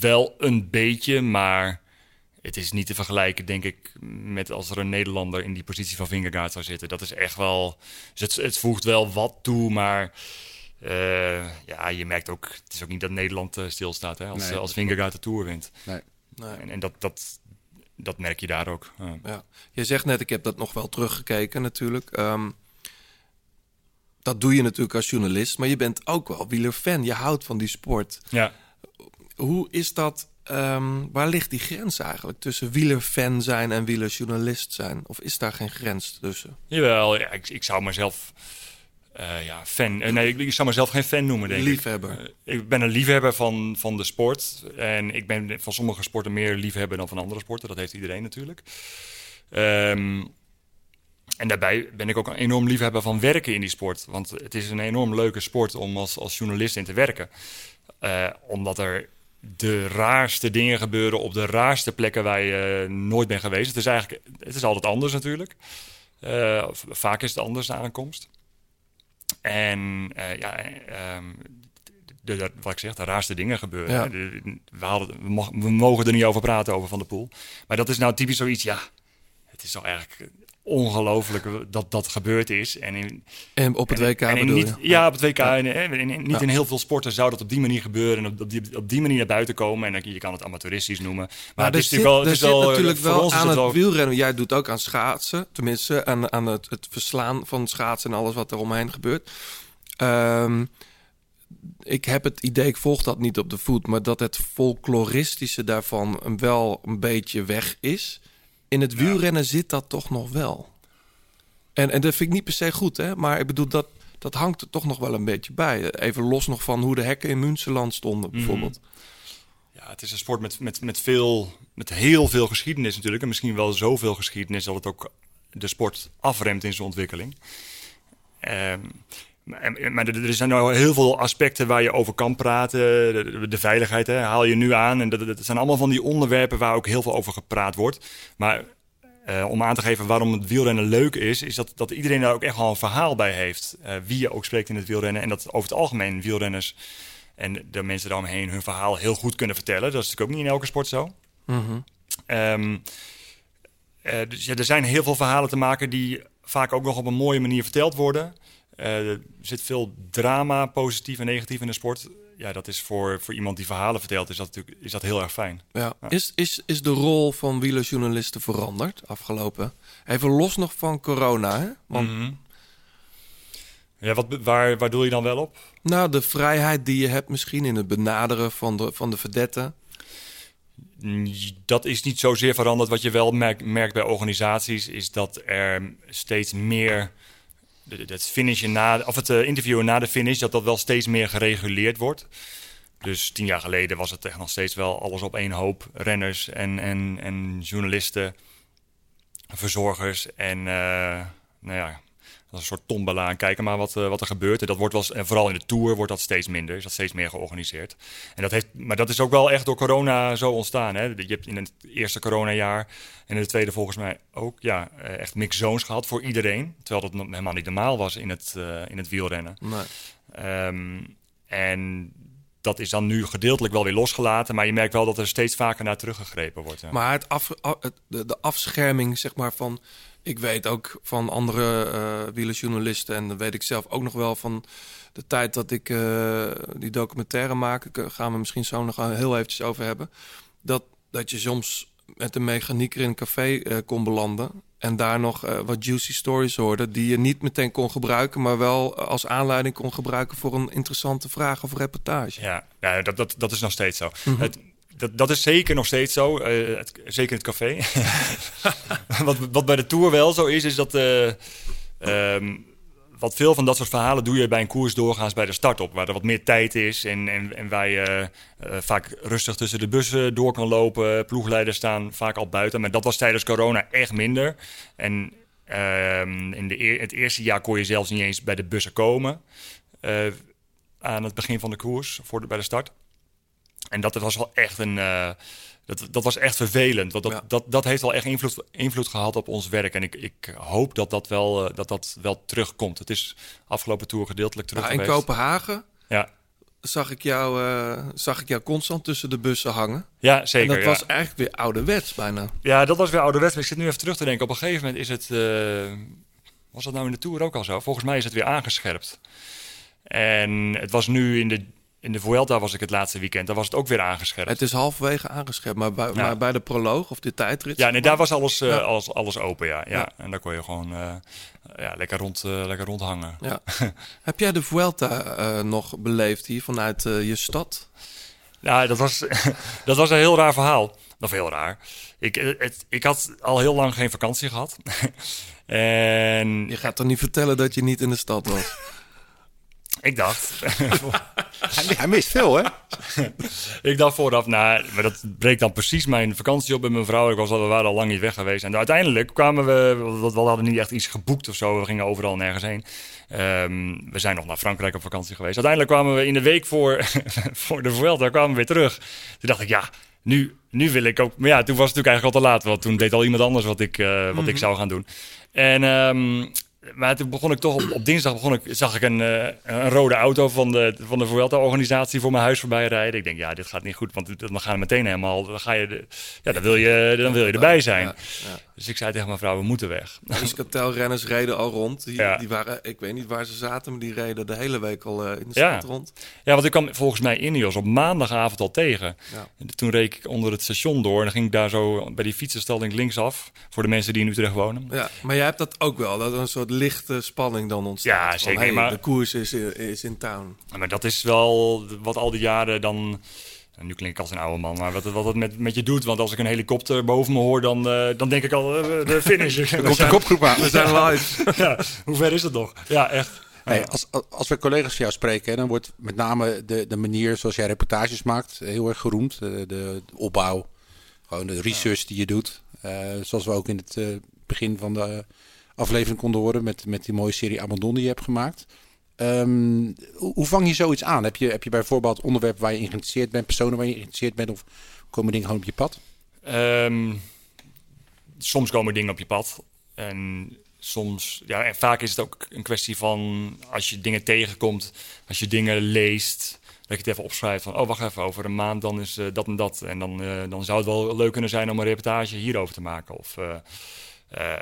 Wel een beetje, maar het is niet te vergelijken, denk ik, met als er een Nederlander in die positie van Vingegaard zou zitten. Dat is echt wel. Dus het, het voegt wel wat toe, maar. eh, ja, je merkt ook, het is ook niet dat Nederland eh, stilstaat hè, als, Nee, als Vingegaard de Tour wint. Nee. Nee. En, en dat, dat, dat merk je daar ook. ja. Ja. Je zegt net, ik heb dat nog wel teruggekeken natuurlijk. Ehm, dat doe je natuurlijk als journalist, maar je bent ook wel wielerfan. Je houdt van die sport. Ja. Hoe is dat, ehm, waar ligt die grens eigenlijk tussen wielerfan zijn en wielerjournalist zijn? Of is daar geen grens tussen? Jawel, ja, ik, ik zou mezelf eh, ja, fan. eh, nee, ik, ik zou mezelf geen fan noemen, denk ik. Liefhebber. Eh, ik ben een liefhebber van, van de sport. En ik ben van sommige sporten meer liefhebber dan van andere sporten. Dat heeft iedereen natuurlijk. Ehm, en daarbij ben ik ook een enorm liefhebber van werken in die sport. Want het is een enorm leuke sport om als, als journalist in te werken. Omdat er de raarste dingen gebeuren op de raarste plekken waar je nooit bent geweest. Het is eigenlijk het is altijd anders natuurlijk. Vaak is het anders de aankomst. En eh, ja, ehm, de, de- wat ik zeg, de raarste dingen gebeuren. Ja. De- we, hadden, we, mo- we mogen er niet over praten, over Van der Poel. Maar dat is nou typisch zoiets, ja, het is toch eigenlijk ongelooflijk dat dat gebeurd is. En in, En op het en- WK en in bedoel niet, je? Ja, op het WK. En, in- niet Ja. in heel veel sporten zou dat op die manier gebeuren. En op, op, die, op die manier naar buiten komen. En dan, je kan het amateuristisch noemen. Maar, Maar het is zit, natuurlijk wel... Het is natuurlijk wel aan het wielrennen. Jij doet ook aan schaatsen. Tenminste, aan, aan het, het verslaan van schaatsen en alles wat er omheen gebeurt. Ehm, ik heb het idee, ik volg dat niet op de voet, maar dat het folkloristische daarvan wel een beetje weg is. In het wielrennen zit dat toch nog wel. En, en dat vind ik niet per se goed, hè? maar ik bedoel, dat, dat hangt er toch nog wel een beetje bij. Even los nog van hoe de hekken in Münsterland stonden, bijvoorbeeld. Ja, het is een sport met, met, met, veel, met heel veel geschiedenis natuurlijk. En misschien wel zoveel geschiedenis dat het ook de sport afremt in zijn ontwikkeling. Ehm, maar- er zijn nou heel veel aspecten waar je over kan praten. De, de veiligheid hè, haal je nu aan. En dat, dat zijn allemaal van die onderwerpen waar ook heel veel over gepraat wordt. Maar eh, om aan te geven waarom het wielrennen leuk is, is dat, dat iedereen daar ook echt wel een verhaal bij heeft. Eh, wie je ook spreekt in het wielrennen. En dat over het algemeen wielrenners en de mensen daaromheen hun verhaal heel goed kunnen vertellen. Dat is natuurlijk ook niet in elke sport zo. Mhm. Ehm, eh, dus ja, er zijn heel veel verhalen te maken die vaak ook nog op een mooie manier verteld worden. Eh, er zit veel drama, positief en negatief in de sport. Ja, dat is voor, voor iemand die verhalen vertelt, is dat natuurlijk is dat heel erg fijn. Ja. Is, is, is de rol van wielerjournalisten veranderd afgelopen? Even los nog van corona, hè? Want Mhm. Ja, wat, waar, waar doe je dan wel op? nou, de vrijheid die je hebt misschien in het benaderen van de, van de verdetten. Dat is niet zozeer veranderd. Wat je wel merkt, merkt bij organisaties is dat er steeds meer het finishen na, of het eh, interviewen na de finish, dat dat wel steeds meer gereguleerd wordt. Dus tien jaar geleden was het echt nog steeds wel alles op één hoop. Renners en, en, en journalisten, verzorgers en eh, nou ja, een soort tombola en kijken maar wat, eh, wat er gebeurt. En dat wordt wel, eens- en vooral in de Tour wordt dat steeds minder, is dat steeds meer georganiseerd. En dat heeft, maar dat is ook wel echt door corona zo ontstaan. Hè? Je hebt in het eerste coronajaar en in het tweede volgens mij ook ja, eh, echt mixed zones gehad voor iedereen. Terwijl dat helemaal niet normaal was in het, eh, in het wielrennen. Nee. Ehm, en dat is dan nu gedeeltelijk wel weer losgelaten. Maar je merkt wel dat er steeds vaker naar teruggegrepen wordt. ja. Maar het af, de, de afscherming, zeg maar, van... Ik weet ook van andere eh wielerjournalisten... en dat weet ik zelf ook nog wel van de tijd dat ik eh, die documentaire maak... Daar gaan we misschien zo nog heel eventjes over hebben... dat, dat je soms met een mechanieker in een café eh, kon belanden... en daar nog eh, wat juicy stories hoorde... die je niet meteen kon gebruiken... maar wel als aanleiding kon gebruiken voor een interessante vraag of reportage. Ja, ja dat, dat, dat is nog steeds zo. Mhm. het, dat, is zeker nog steeds zo. eh, zeker in het café. wat, wat bij de Tour wel zo is, is dat... eh, ehm, wat veel van dat soort verhalen doe je bij een koers doorgaans bij de start op. Waar er wat meer tijd is en, en, en waar je eh, vaak rustig tussen de bussen door kan lopen. Ploegleiders staan vaak al buiten. Maar dat was tijdens corona echt minder. En ehm, in de het eerste jaar kon je zelfs niet eens bij de bussen komen. aan het begin van de koers, voor bij de start. En dat was wel echt een. eh, dat, dat was echt vervelend. Want dat, Ja. dat, dat heeft wel echt invloed, invloed gehad op ons werk. En ik, ik hoop dat dat, wel, eh, dat dat wel terugkomt. Het is afgelopen tour gedeeltelijk terug Nou, in geweest. Kopenhagen Ja, zag ik, jou, eh, zag ik jou constant tussen de bussen hangen. ja zeker. en dat ja. was eigenlijk weer ouderwets bijna. Ja, dat was weer ouderwets. Ik zit nu even terug te denken. Op een gegeven moment is het... was dat nou in de Tour ook al zo? Volgens mij is het weer aangescherpt. En het was nu in de, in de Vuelta was ik het laatste weekend. Daar was het ook weer aangescherpt. Het is halverwege aangescherpt, maar bij, Ja. maar bij de proloog of de tijdrit... Ja, nee, daar was alles, eh, Ja. alles, alles open, ja. ja. En daar kon je gewoon eh, ja, lekker, rond, eh, lekker rondhangen. Ja. Heb jij de Vuelta nog beleefd hier vanuit je stad? Ja, dat was, dat was een heel raar verhaal. Of heel raar. Ik, het, ik had al heel lang geen vakantie gehad. en Je gaat toch niet vertellen dat je niet in de stad was? Ik dacht... Hij, hij mist veel, hè? ik dacht vooraf, nou, maar dat breekt dan precies mijn vakantie op met mijn vrouw. Ik was al, we waren al lang niet weg geweest. En uiteindelijk kwamen we, we hadden niet echt iets geboekt of zo. We gingen overal nergens heen. Ehm, we zijn nog naar Frankrijk op vakantie geweest. Uiteindelijk kwamen we in de week voor, voor de Vuelta kwamen we weer terug. Toen dacht ik, ja, nu, nu wil ik ook... Maar ja, toen was het natuurlijk eigenlijk al te laat. Want toen deed al iemand anders wat ik, eh, wat ik zou gaan doen. En... ehm, maar toen begon ik toch op, op dinsdag begon ik, zag ik een, eh, een rode auto van de, van de Vuelta-organisatie voor mijn huis voorbij rijden. Ik denk, ja, dit gaat niet goed, want dan gaan we meteen helemaal, dan ga je, de, ja, dan wil je, dan wil je erbij zijn. Ja, Dus ik zei tegen mijn vrouw, we moeten weg. Dus kartelrenners reden al rond. Die, Ja. die waren, ik weet niet waar ze zaten, maar die reden de hele week al eh, in de Ja. stad rond. Ja, want ik kwam volgens mij Ineos op maandagavond al tegen. Ja. En toen reed ik onder het station door en dan ging ik daar zo bij die fietsenstalling linksaf. Voor de mensen die in Utrecht wonen. Ja, maar jij hebt dat ook wel, dat er een soort lichte spanning dan ontstaat. Ja, Van, zeker, hey, maar- De koers is, is in town. Maar dat is wel wat al die jaren dan... Nu klink ik als een oude man, maar wat, wat het met, met je doet. Want als ik een helikopter boven me hoor, dan, eh, dan denk ik al, eh, de finish. Er komt de kopgroep aan. We zijn live. ja, hoe ver is het nog? Ja, echt. Hey, als, als we collega's van jou spreken, dan wordt met name de, de manier zoals jij reportages maakt heel erg geroemd. De, de, de opbouw, gewoon de research die je doet. Eh, zoals we ook in het eh, begin van de aflevering konden horen met, met die mooie serie Abandon die je hebt gemaakt. Ehm, hoe, vang je zoiets aan? Heb je, heb je bijvoorbeeld onderwerpen waar je geïnteresseerd bent, personen waar je geïnteresseerd bent of komen dingen gewoon op je pad? Ehm, soms komen dingen op je pad. En soms, ja, en vaak is het ook een kwestie van als je dingen tegenkomt, als je dingen leest, dat je het even opschrijft van, oh wacht even, over een maand dan is eh, dat en dat. En dan, eh, dan zou het wel leuk kunnen zijn om een reportage hierover te maken. Of eh,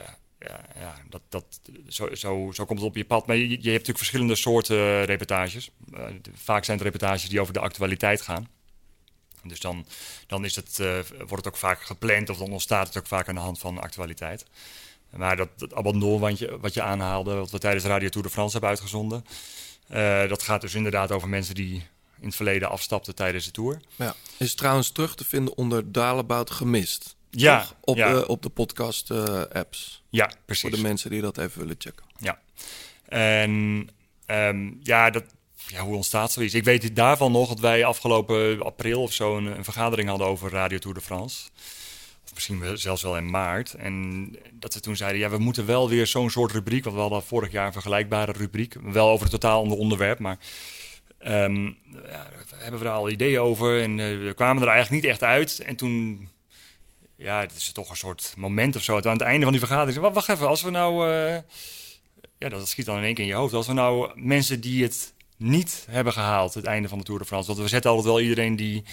ja, dat, dat, zo, zo, zo komt het op je pad. Maar je, je hebt natuurlijk verschillende soorten reportages. Eh, vaak zijn het reportages die over de actualiteit gaan. Dus dan, dan is het, eh, wordt het ook vaak gepland of dan ontstaat het ook vaak aan de hand van actualiteit. Maar dat, dat abandon wat je, wat je aanhaalde, wat we tijdens Radio Tour de France hebben uitgezonden, eh, dat gaat dus inderdaad over mensen die in het verleden afstapten tijdens de Tour. Ja. Is trouwens terug te vinden onder Dalebout Gemist. Ja, Toch? Op, ja. eh, op de podcast-apps. Ja, precies. Voor de mensen die dat even willen checken. Ja. En ehm, ja, dat, ja, hoe ontstaat zoiets? Ik weet daarvan nog dat wij afgelopen april of zo een, een vergadering hadden over Radio Tour de France. Of misschien zelfs wel in maart. En dat we toen zeiden, ja, we moeten wel weer zo'n soort rubriek. Want we hadden vorig jaar een vergelijkbare rubriek. Wel over het totaal ander onderwerp, maar... ehm, ja, daar hebben we er al ideeën over en eh, we kwamen er eigenlijk niet echt uit. En toen ja, het is toch een soort moment of zo. Aan het einde van die vergadering. Wacht, even, als we nou. eh, ja, dat schiet dan in één keer in je hoofd. Als we nou mensen die het niet hebben gehaald, het einde van de Tour de France. Want we zetten altijd wel iedereen die,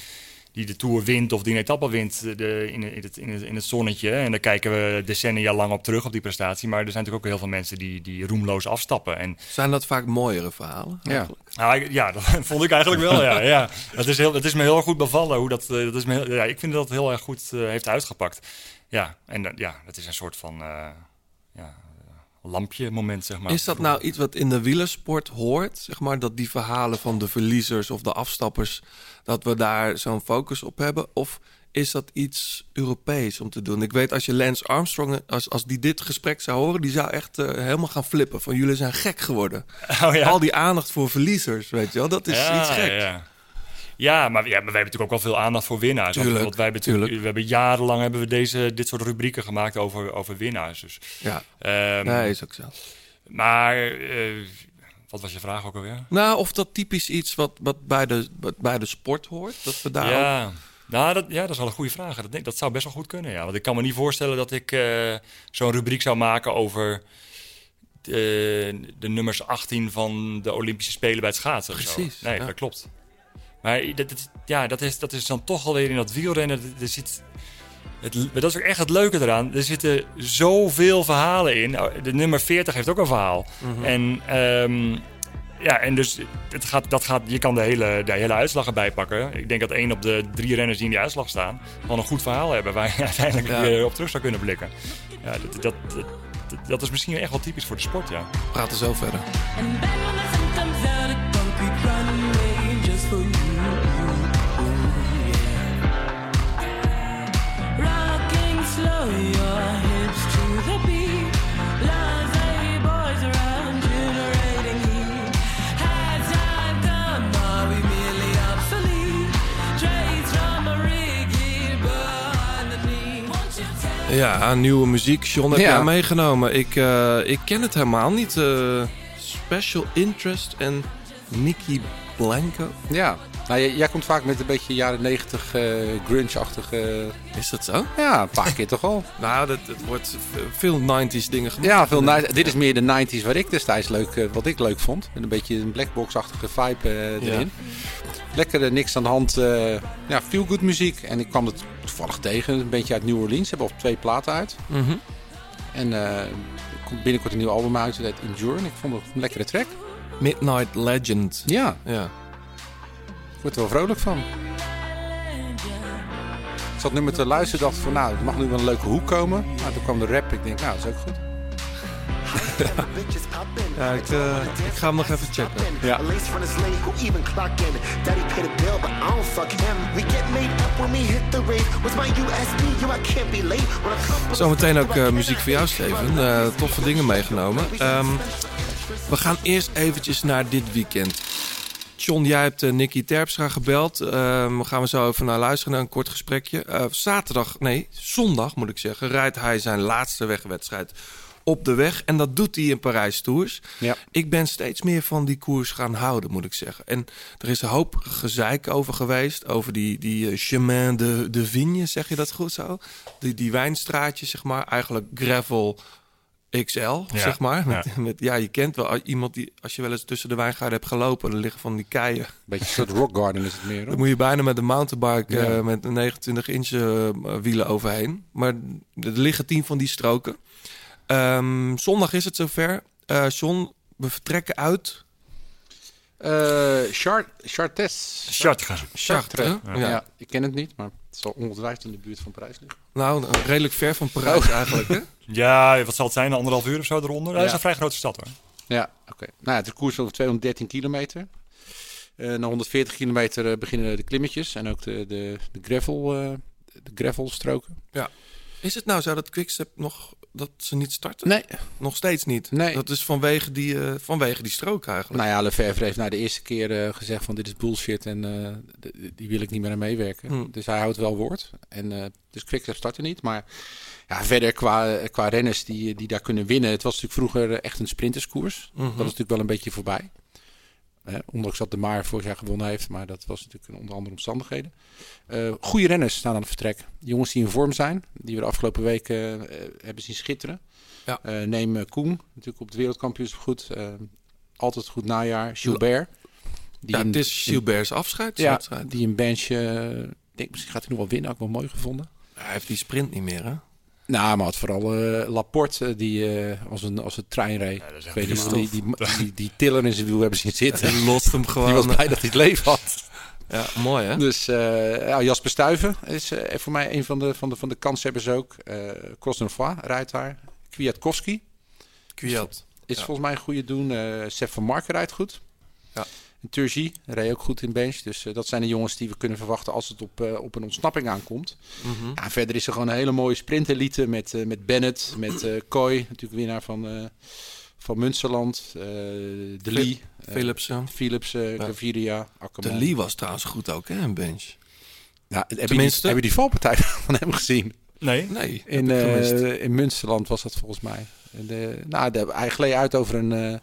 die de Tour wint of die een etappe wint de, in, in, het, in, het, in het zonnetje. En daar kijken we decennia lang op terug op die prestatie. Maar er zijn natuurlijk ook heel veel mensen die, die roemloos afstappen. En Zijn dat vaak mooiere verhalen? Ja. nou, ja, dat vond ik eigenlijk wel. Ja, ja. Het, is heel, het is me heel goed bevallen. Hoe dat, eh, dat is me heel- ja, ik vind dat het heel erg goed eh, heeft uitgepakt. Ja, en dat- ja, het is een soort van eh, ja, eh, lampje moment, zeg maar. Is dat nou iets wat in de wielersport hoort? Zeg maar, dat die verhalen van de verliezers of de afstappers, dat we daar zo'n focus op hebben? Of is dat iets Europees om te doen? Ik weet als je Lance Armstrong, als, als die dit gesprek zou horen, die zou echt eh, helemaal gaan flippen. Van jullie zijn gek geworden. Oh, ja. Al die aandacht voor verliezers, weet je wel, dat is ja, iets geks. Ja, ja. Maar, ja, maar wij hebben natuurlijk ook wel veel aandacht voor winnaars. Want- Tuurlijk, want wij hebben, tuurlijk. we hebben jarenlang hebben we deze, dit soort rubrieken gemaakt over, over winnaars. Dus, Ja, ehm, nee, is ook zo. Maar, eh, wat was je vraag ook alweer? Nou, of dat typisch iets wat, wat, bij, de, wat bij de sport hoort, dat we daar ook- ja. Nou, dat, ja, dat is wel een goede vraag. Dat, dat zou best wel goed kunnen, ja. Want ik kan me niet voorstellen dat ik eh, zo'n rubriek zou maken over de, de nummers 18 van de Olympische Spelen bij het schaatsen. zo. Precies, Nee, ja. dat klopt. Maar dat, dat- ja, dat is, dat is dan toch alweer in dat wielrennen. Er zit, het, dat is ook echt het leuke eraan. Er zitten zoveel verhalen in. Nou, De nummer 40 heeft ook een verhaal. Mhm. En ehm, ja, en dus het gaat, dat gaat, je kan de hele, de hele uitslag erbij pakken. Ik denk dat één op de drie renners die in die uitslag staan... wel een goed verhaal hebben waar je uiteindelijk Ja. weer op terug zou kunnen blikken. Ja, dat, dat, dat, dat, dat is misschien echt wel typisch voor de sport, ja. We praten zo verder. Ja, nieuwe muziek. John, heb Ja. jij meegenomen? Ik, eh, ik ken het helemaal niet. eh, Special Interest en Nicky Blanco. Ja, nou, jij, jij komt vaak met een beetje jaren negentig eh grunge-achtige... Is dat zo? Ja, een paar keer toch al. Nou, dat, het wordt veel 90s dingen gemaakt. Ja, veel dit is meer de 90s waar ik destijds leuk, wat ik leuk vond. Met een beetje een blackbox-achtige vibe Ja. Erin. Lekker eh, niks aan de hand. eh ja, feel good muziek. En ik kwam het toevallig tegen. Een beetje uit New Orleans. Ze hebben al twee platen uit. Mhm. En er komt binnenkort een nieuw album uit. Dat heet Endure. En ik vond het een lekkere track. Midnight Legend. Ja, Ja. ik word er wel vrolijk van. Ik zat nu met te luisteren. dacht van nou, het mag nu wel een leuke hoek komen. Nou, toen kwam de rap. Ik denk nou, dat is ook goed. Ja, ik, eh, ik ga hem nog even checken. Ja. Zometeen ook eh, muziek voor jou, Steven. Eh, toffe dingen meegenomen. Ehm, we gaan eerst eventjes naar dit weekend. John, jij hebt Nicky Terpstra gebeld. Ehm gaan we zo even naar luisteren, naar een kort gesprekje. Zaterdag, nee, zondag moet ik zeggen, rijdt hij zijn laatste wegwedstrijd op de weg. En dat doet hij in Parijs Tours. Ja. Ik ben steeds meer van die koers gaan houden, moet ik zeggen. En er is een hoop gezeik over geweest. Over die, die eh, chemin de, de vigne, zeg je dat goed zo? Die, die wijnstraatjes, zeg maar. Eigenlijk gravel XL, Ja, zeg maar. Met, ja. Met, ja, je kent wel iemand die, als je wel eens tussen de wijngaarden hebt gelopen, er liggen van die keien. Beetje een soort rock garden is het meer. Dan moet je bijna met een mountainbike Ja. eh, met een 29 inch eh, wielen overheen. Maar er liggen tien van die stroken. Ehm, zondag is het zover. Eh John, we vertrekken uit Eh Chart, Chartres. Chartres. Chartres. Ja. Ja. ik ken het niet, maar het zal ongetwijfeld in de buurt van Parijs liggen. Nou, redelijk ver van Parijs eigenlijk. Hè? Ja, wat zal het zijn? Anderhalf uur of zo eronder? Dat is Ja. een vrij grote stad hoor. Ja, oké. Nou, ja, het is een koers over 213 kilometer. Eh na 140 kilometer beginnen de klimmetjes en ook de, de, de, gravel, eh, de gravelstroken. Is het nou zo dat Quickstep nog dat ze niet starten? Nee. Nog steeds niet. Nee. Dat is vanwege die, eh, vanwege die strook eigenlijk. Nou ja, Lefevre heeft na de eerste keer eh, gezegd van dit is bullshit en eh, die wil ik niet meer aan meewerken. Hmm. Dus hij houdt wel woord. En dus Quickstep startte niet. Maar ja, verder qua, qua renners die, die daar kunnen winnen. Het was natuurlijk vroeger echt een sprinterskoers. Mhm. Dat is natuurlijk wel een beetje voorbij. Hè, ondanks dat de Maar vorig jaar gewonnen heeft. Maar dat was natuurlijk onder andere omstandigheden. Eh goede renners staan aan het vertrek. Jongens die in vorm zijn. Die we de afgelopen weken eh, hebben zien schitteren. Ja. Eh, neem Koen. Natuurlijk op het wereldkampioenschap goed. Altijd goed najaar. Gilbert. Die ja, het is Gilbert's afscheid. ja, die een bench... ik denk, misschien gaat hij nog wel winnen. Ook wel mooi gevonden. Hij heeft die sprint niet meer, hè? Nou, maar had vooral eh, Laporte, eh, die eh, als, een, als een trein reed. dat is ik weet niet, die, die, die, die tiller in zijn wiel hebben zien zitten. En lost hem gewoon. Die was blij dat hij het leven had. Ja, mooi hè? Dus eh, ja, Jasper Stuyven is eh, voor mij een van de, van de, van de kanshebbers ook. Eh Krosnoy rijdt daar. Kwiatkowski Kwiat. is Ja. volgens mij een goede doen. Eh Sef van Marken rijdt goed. Ja. En Turgi reed ook goed in bench. Dus eh, dat zijn de jongens die we kunnen verwachten als het op, eh, op een ontsnapping aankomt. Ja, en verder is er gewoon een hele mooie sprintelite met, eh, met Bennett, met eh Kooi, natuurlijk winnaar van, eh van Münsterland, eh De Lee, Philipsen. Philips, eh Gaviria, De. Lee was trouwens goed ook, hè? Een bench. Nou, heb, je die, heb je die valpartij van hem gezien? Nee. Nee, In, eh, in Münsterland was dat volgens mij. En De, nou, de, hij gleed uit over een, eh,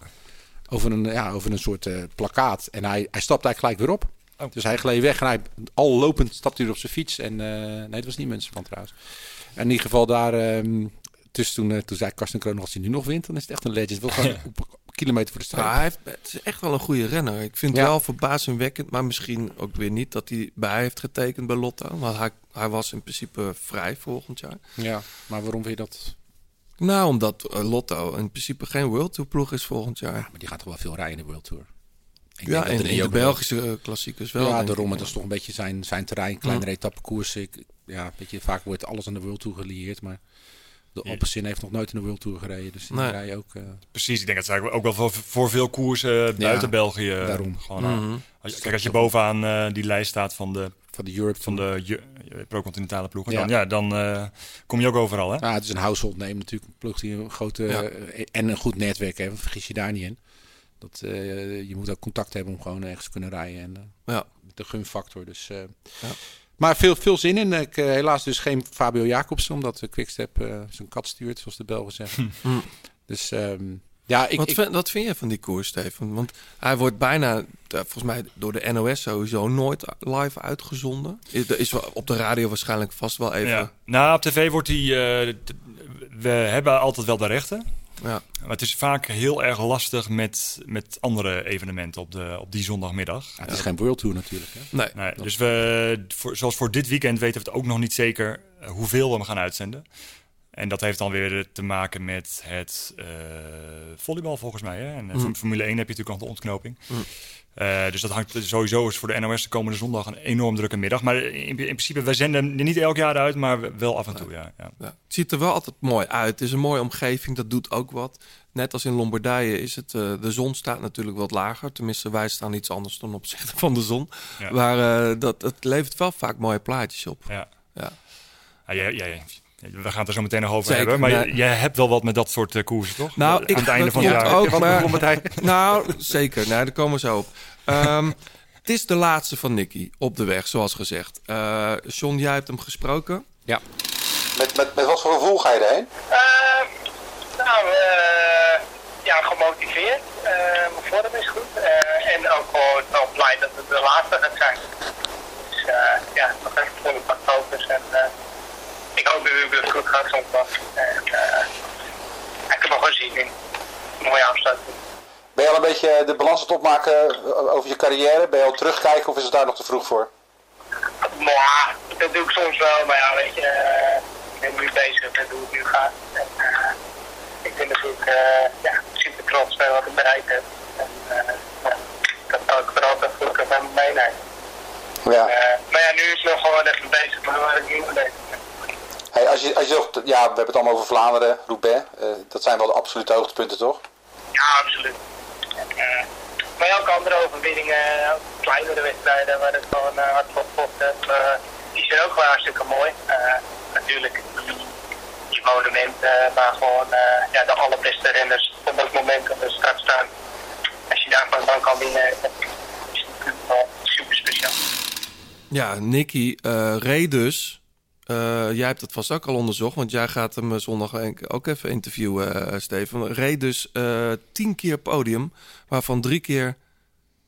over een, ja, over een soort eh, plakkaat. En hij, hij stapte eigenlijk gelijk weer op. Oh. Dus hij gleed weg en hij, al lopend stapte hij op zijn fiets. En eh, nee, het was niet Münsterland trouwens. En in ieder geval daar... ehm dus toen, eh, toen zei Karsten Kroon, als hij nu nog wint, dan is het echt een legend. Wel gewoon kilometer voor de streep. hij heeft, het is echt wel een goede renner. Ik vind het wel verbazingwekkend, maar misschien ook weer niet dat hij bij heeft getekend bij Lotto. Want hij, hij was in principe vrij volgend jaar. Ja, maar waarom vind je dat? Nou, omdat eh, Lotto in principe geen World Tour ploeg is volgend jaar. Maar die gaat toch wel veel rijden in de World Tour? Ik ja, denk dat en er de ook wel- Belgische eh, klassiekers wel. ja, daarom. Het is toch een beetje zijn, zijn terrein. Kleinere Ja. etappekoersen. Ik, ja, weet je, vaak wordt alles aan de World Tour gelieerd. Maar de Ja. Alpecin heeft nog nooit in de World Tour gereden. Dus die Nee. rijden ook... eh, Precies, ik denk dat eigenlijk ook wel voor, voor veel koersen buiten Ja, België. daarom. Gewoon, Mhm. als je, kijk, als je bovenaan eh, die lijst staat van de, van de Europe van de eh, pro-continentale ploegen, Ja. dan, ja, dan eh, kom je ook overal. Hè? Ja, het is een household name natuurlijk. Een ploeg die een grote Ja. eh, en een goed netwerk heeft. Vergis je daar niet in. Dat, je moet ook contact hebben om gewoon ergens te kunnen rijden. En Ja. de gunfactor. Dus, Ja. Maar veel, veel zin in. Ik, helaas dus geen Fabio Jacobsen. Omdat de Quickstep zijn kat stuurt, zoals de Belgen zeggen. Hm. Dus ehm, ja, ik... wat, ik vind, wat vind je van die koers, Steven? Want hij wordt bijna, eh, volgens mij door de NOS sowieso nooit live uitgezonden. Is, is op de radio waarschijnlijk vast wel even... Ja. Nou, op tv wordt die. eh, we hebben altijd wel de rechten. Ja. Maar het is vaak heel erg lastig met, met andere evenementen op, de, op die zondagmiddag. Ja, het is geen World Tour natuurlijk. Hè? Nee. Nee, dus we, voor, zoals voor dit weekend weten we het ook nog niet zeker eh, hoeveel we hem gaan uitzenden. En dat heeft dan weer te maken met het eh, volleybal volgens mij. Hè? En Mm. Formule 1 heb je natuurlijk nog de ontknoping. Mm. Eh, dus dat hangt sowieso is voor de NOS de komende zondag een enorm drukke middag. Maar in, in principe, wij zenden hem niet elk jaar uit, maar wel af en toe. Ja, ja. Ja. Het ziet er wel altijd mooi uit. Het is een mooie omgeving, dat doet ook wat. Net als in Lombardije is het, eh, de zon staat natuurlijk wat lager. Tenminste, wij staan iets anders ten opzichte van de zon. Maar dat, het levert wel vaak mooie plaatjes op. Ja. Ja. Ja, jij- jij- we gaan het er zo meteen nog over Zeker, hebben. Maar nee. jij- hebt wel wat met dat soort uh, koersen, toch? Nou, Aan ik het einde van het jaar. ook, maar, hij- nou, zeker. Nee, daar komen we zo op. Ehm, het is de laatste van Nicky op de weg, zoals gezegd. Eh John, jij hebt hem gesproken. Ja. Met, met, met wat voor gevoel ga je erheen? nou, eh, ja, gemotiveerd. Eh, mijn vorm is goed. Eh, en ook gewoon wel blij dat het de laatste gaat zijn. Dus eh, ja, nog even volle pak focus. En eh, ik hoop natuurlijk dat het goed gaat zondag. En eh, ik heb er gewoon zin in. Mooie afsluiting. Ben je al een beetje de balans aan het opmaken eh, over je carrière? Ben je al terugkijken of is het daar nog te vroeg voor? Maar dat doe ik soms wel, maar ja, weet je, eh, ik ben nu bezig met hoe het nu gaat. En, eh, ik ben natuurlijk eh, ja, super trots bij wat ik bereikt heb. En, eh, ja, dat zou ik vooral altijd goed van me meenemen. Ja. Eh, maar ja, nu is het nog gewoon even bezig met waar ik nu mee. Hey, als je, als je nog, ja, we hebben het allemaal over Vlaanderen, Roubaix. Eh, dat zijn wel de absolute hoogtepunten, toch? Ja, absoluut. Eh, maar elke andere overwinningen, ook kleinere wedstrijden waar het gewoon eh, hard hebt, eh, die zijn ook wel hartstikke mooi. Eh, natuurlijk die monumenten waar gewoon eh, ja, de allerbeste renners op dat moment op de start staan. Als je daarvan dan kan winnen, dat is natuurlijk wel super speciaal. Ja, Nicky eh reed dus. Eh, jij hebt het vast ook al onderzocht, want jij gaat hem eh, zondag ook even interviewen, eh, Steven. Reed dus eh, tien keer podium, waarvan drie keer.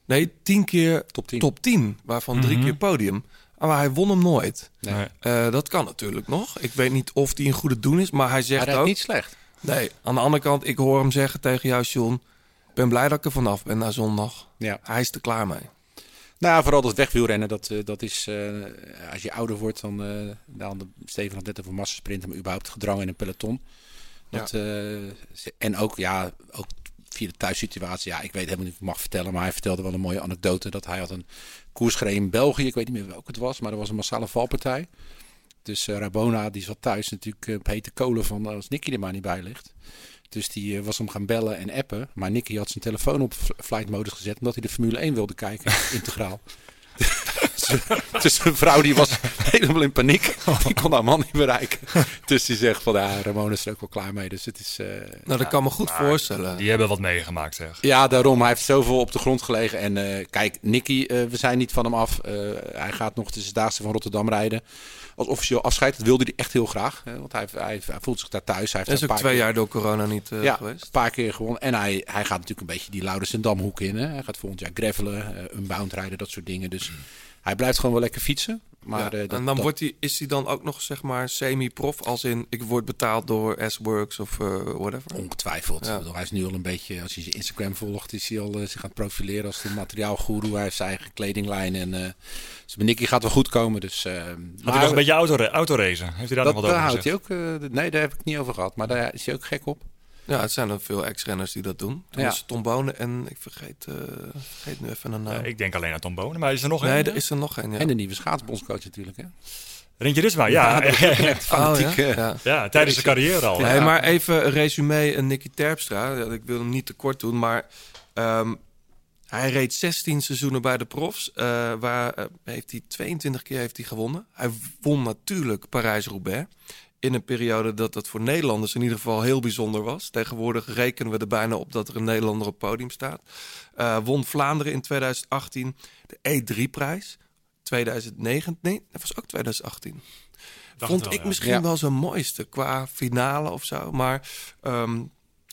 Nee, tien keer top 10. waarvan drie Mhm. keer podium. Maar hij won hem nooit. Nee. Eh, dat kan natuurlijk nog. Ik weet niet of hij een goede doen is, maar hij zegt Hij ook... niet slecht. Nee, aan de andere kant, ik hoor hem zeggen tegen jou, John... Ik ben blij dat ik er vanaf ben na zondag. Ja. Hij is er klaar mee. Nou, ja, vooral dat wegwielrennen, dat, eh, dat is, eh, als je ouder wordt, dan, eh dan de, Steven had net over massasprinten, maar überhaupt gedrang in een peloton. Dat, eh, en ook, ja, ook via de thuissituatie, ja, ik weet helemaal niet of ik mag vertellen, maar hij vertelde wel een mooie anekdote dat hij had een koers gereden in België, ik weet niet meer welke het was, maar er was een massale valpartij. Dus Rabona, die zat thuis natuurlijk op hete kolen van als Nicky er maar niet bij ligt. Dus die eh, was hem gaan bellen en appen. Maar Nicky had zijn telefoon op flight modus gezet omdat hij de Formule 1 wilde kijken, integraal. Dus zijn vrouw die was helemaal in paniek. Die kon haar man niet bereiken. Dus die zegt van ja, Ramon is er ook wel klaar mee. Dus het is... eh, Nou, dat kan me goed voorstellen. Die hebben wat meegemaakt, zeg. ja, daarom. Hij heeft zoveel op de grond gelegen. En eh, kijk, Nicky, eh, we zijn niet van hem af. Eh, hij gaat nog de Zesdaagse van Rotterdam rijden. Als officieel afscheid. Dat wilde hij echt heel graag. Hè, want hij, hij, hij voelt zich daar thuis. Hij heeft is een ook paar twee keer- jaar door corona niet ja, geweest. een paar keer gewonnen. En hij, hij gaat natuurlijk een beetje die Laurens en Damhoek in. Hè. Hij gaat volgend jaar gravelen, unbound rijden, dat soort dingen. Dus hij blijft gewoon wel lekker fietsen. Maar, Ja, eh, dat- en dan dat- wordt hij, is hij dan ook nog zeg maar semi-prof, als in ik word betaald door S-Works of eh, whatever? Ongetwijfeld. Ja. Ik bedoel, Hij is nu al een beetje, als je zijn Instagram volgt, is hij al eh, zich aan het profileren als de materiaalgoeroe. Hij heeft zijn eigen kledinglijn. En eh dus bij Nicky gaat wel goed komen. Dus, Had hij nog een beetje auto, autoracen? Heeft hij daar dat, nog wat over daar houdt hij ook. eh, nee, daar heb ik niet over gehad. Maar daar is hij ook gek op. Ja, het zijn er veel ex-renners die dat doen. Toen Ja. was Tom Bonen en ik vergeet, eh, vergeet nu even een naam. Ja, ik denk alleen aan Tom Bonen, maar is er nog nee, een? er is er nog een, ja. En de nieuwe schaatsbondscoach natuurlijk. Hè? Rintje Risma, ja. dat is echt fanatiek. Oh, ja? Ja. Ja, tijdens zijn carrière al. Nee, maar even een resume. Een Nicky Terpstra. Ja, Ik wil hem niet te kort doen, maar ehm, hij reed 16 seizoenen bij de profs. eh, waar eh, heeft hij 22 keer heeft hij gewonnen. Hij won natuurlijk Parijs-Roubaix. In een periode dat dat voor Nederlanders in ieder geval heel bijzonder was. Tegenwoordig rekenen we er bijna op dat er een Nederlander op het podium staat. Eh, won Vlaanderen in 2018 de E3-prijs. 2009, nee, dat was ook 2018. Dacht Vond wel, ik ja. misschien Ja. wel zijn mooiste qua finale of zo. Maar ehm,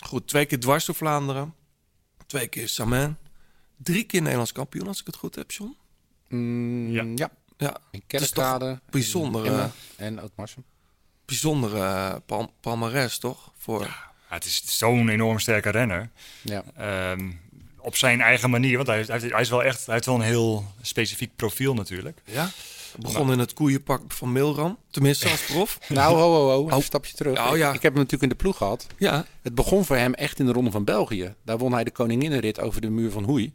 goed, twee keer dwars door Vlaanderen. Twee keer Samen. Drie keer Nederlands kampioen, als ik het goed heb, John. Mm, Ja. ja. Ja, In Het is toch Kerkrade. bijzonder, eh, En Oud-Marsum. Bijzondere eh, pal palmares, toch? Voor... Het is zo'n enorm sterke renner. Ja. Ehm, op zijn eigen manier, want hij, heeft- hij, is wel echt, hij heeft wel een heel specifiek profiel natuurlijk. Ja? Begon in het koeienpak van Milram. Tenminste, als prof. Nou, ho, ho, ho. Oh. Een stapje terug. Oh, ja. Ik heb hem natuurlijk in de ploeg gehad. Ja. Het begon voor hem echt in de Ronde van België. Daar won hij de koninginnenrit over de muur van Hoei.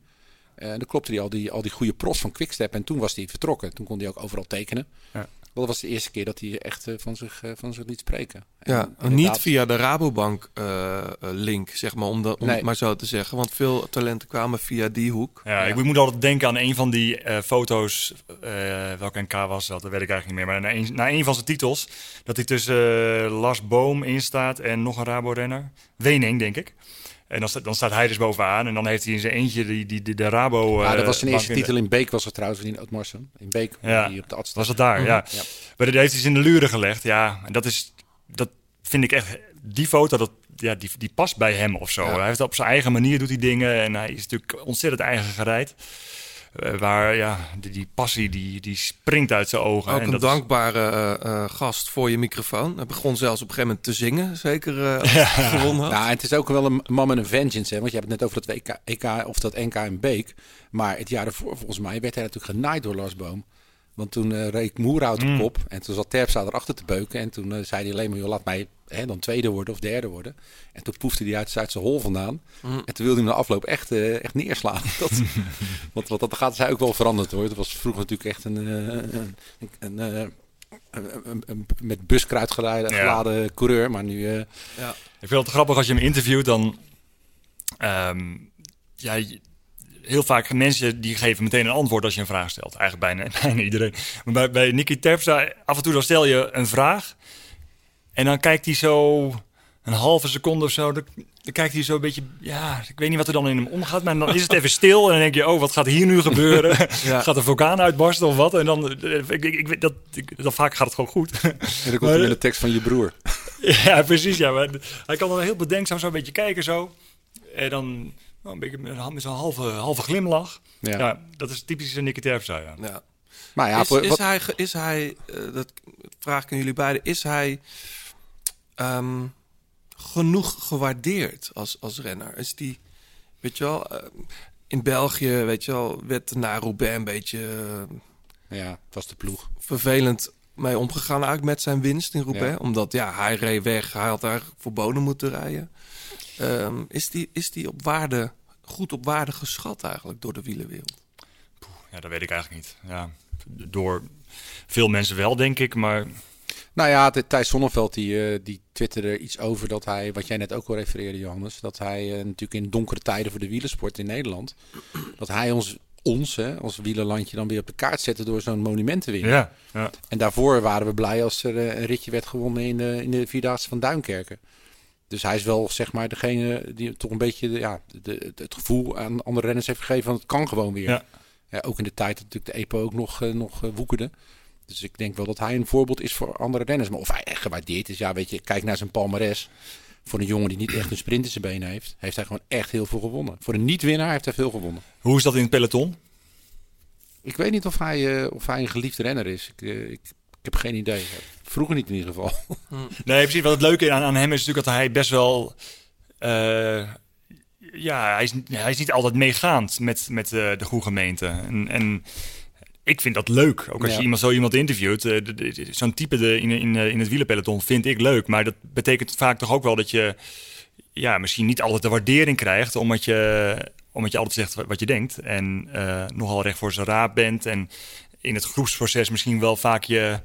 Eh dan klopte hij al die, al die goede pros van Quickstep. En toen was hij vertrokken. Toen kon hij ook overal tekenen. Ja. Dat was de eerste keer dat hij echt eh, van, zich, eh, van zich liet spreken. En Ja, inderdaad- niet via de Rabobank eh, link, zeg maar, om, de, om Nee. het maar zo te zeggen. Want veel talenten kwamen via die hoek. Ja, Ik moet altijd denken aan een van die eh, foto's. eh welke NK was dat? Dat weet ik eigenlijk niet meer. Maar na een, na een van zijn titels. Dat hij tussen Lars Boom in staat en nog een Rabo-renner. Wening, denk ik. En dan, sta- dan staat hij dus bovenaan. En dan heeft hij in zijn eentje die, die, die de Rabo. Ja, eh, dat was zijn eerste titel in Beek was het trouwens, in Oud-Marsum. In Beek, Ja, die op de Adstad. was het daar, ja. Ja. Maar dat heeft hij in de luren gelegd. Ja, en dat is, dat vind ik echt, die foto, dat, ja, die, die past bij hem of zo. Ja. Hij heeft op zijn eigen manier doet hij dingen en hij is natuurlijk ontzettend eigen gereid. Eh, waar, ja, die, die passie, die, die springt uit zijn ogen. Ook en een dat dankbare eh, eh, gast voor je microfoon. Hij begon zelfs op een gegeven moment te zingen. Zeker eh, als hij gewonnen had. Ja, en het is ook wel een man met een vengeance. Hè? Want je hebt het net over dat WK, EK of dat NK in Beek. Maar het jaar ervoor, volgens mij, werd hij natuurlijk genaaid door Lars Boom. Want toen eh reed Moerhout Mm. op kop. En toen zat Terpstra erachter te beuken. En toen zei hij alleen maar, joh, laat mij hè, dan tweede worden of derde worden. En toen poefde hij uit, uit zijn hol vandaan. Mm. En toen wilde hij hem na afloop echt, eh, echt neerslaan. Dat, want, want dat gaat zij ook wel veranderd hoor. Het was vroeger natuurlijk echt een, eh, een, een, eh, een- een- een met buskruid geladen, Ja. geladen coureur. Maar nu... eh, Ja. Ik vind het grappig als je hem interviewt, dan... ehm, ja, heel vaak mensen die geven meteen een antwoord als je een vraag stelt. Eigenlijk bijna, bijna iedereen. Maar bij, bij Nicky Terpstra, af en toe dan stel je een vraag... en dan kijkt hij zo een halve seconde of zo... Dan, dan kijkt hij zo een beetje... Ja, ik weet niet wat er dan in hem omgaat... maar dan is het even stil en dan denk je... oh, wat gaat hier nu gebeuren? Ja. Gaat een vulkaan uitbarsten of wat? En dan... eh, Ik, ik, ik, weet dat, ik, dan vaak gaat het gewoon goed. En dan komt hij met de tekst van je broer. Ja, precies. Ja, maar hij kan dan heel bedenkzaam zo een beetje kijken zo. En dan nou, een beetje met zo'n halve, halve glimlach. Ja. Ja. dat is typisch een Nicky Terpstra, ja. Ja. Maar ja, is, voor- is wat- hij, is hij eh, dat vraag ik aan jullie beiden, is hij ehm, genoeg gewaardeerd als, als renner? Is die, weet je wel, eh, in België, weet je wel, werd na Roubaix een beetje eh, Ja, het was de ploeg. vervelend mee omgegaan eigenlijk met zijn winst in Roubaix. Ja. Omdat ja, hij reed weg, hij had voor Bonen moeten rijden. Ehm, is, die, is die op waarde, goed op waarde geschat eigenlijk door de wielerwereld? Ja, dat weet ik eigenlijk niet. Ja, door veel mensen wel, denk ik, maar... Nou ja, Thijs Zonneveld die, eh, die twitterde iets over dat hij, wat jij net ook al refereerde Johannes, dat hij eh, natuurlijk in donkere tijden voor de wielersport in Nederland, dat hij ons, ons hè, als wielerlandje dan weer op de kaart zette door zo'n monument te winnen. Ja, ja. En daarvoor waren we blij als er eh, een ritje werd gewonnen in de, in de Vierdaagse van Duinkerken. Dus hij is wel zeg maar degene die toch een beetje ja, de, het gevoel aan andere renners heeft gegeven van het kan gewoon weer. Ja. Ja, ook in de tijd dat natuurlijk de EPO ook nog, nog woekerde. Dus ik denk wel dat hij een voorbeeld is voor andere renners. Maar of hij echt gewaardeerd is, ja weet je, kijk naar zijn palmares. Voor een jongen die niet echt een sprint in zijn benen heeft, heeft hij gewoon echt heel veel gewonnen. Voor een niet-winnaar heeft hij veel gewonnen. Hoe is dat in het peloton? Ik weet niet of hij, eh, of hij een geliefde renner is. Ik, eh, ik, ik heb geen idee. Vroeger niet in ieder geval. Nee, precies. Wat het leuke aan, aan hem is natuurlijk dat hij best wel... eh, ja, hij is, hij is niet altijd meegaand met, met eh, de goede gemeente. En, en ik vind dat leuk. Ook als Ja. je iemand, zo iemand interviewt. eh, Zo'n type de, in, in, eh, in het wielerpeloton vind ik leuk. Maar dat betekent vaak toch ook wel dat je... Ja, misschien niet altijd de waardering krijgt... omdat je, omdat je altijd zegt wat- je denkt. En eh, nogal recht voor zijn raap bent. En in het groepsproces misschien wel vaak je,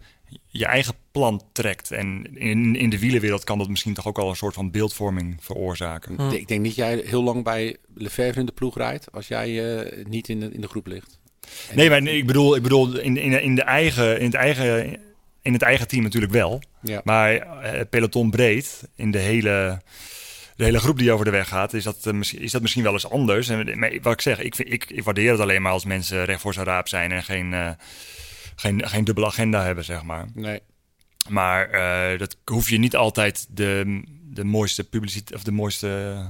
je eigen plan trekt. En in, in de wielerwereld kan dat misschien toch ook wel een soort van beeldvorming veroorzaken. Ik denk- Ik denk niet dat jij heel lang bij Lefebvre in de ploeg rijdt als jij niet in de, in de groep ligt. Nee, maar ik bedoel, ik bedoel in, in, in, de eigen, in, het eigen, in het eigen team natuurlijk wel. Ja. Maar eh, peloton breed, in de hele, de hele groep die over de weg gaat, is dat, eh, misschien- is dat misschien wel eens anders. En, maar wat ik zeg, ik, vind, ik, ik waardeer het alleen maar als mensen recht voor zijn raap zijn en geen, eh, geen, geen dubbele agenda hebben, zeg maar. Nee. Maar eh, dat hoef je niet altijd de, de mooiste publiciteit of de mooiste eh,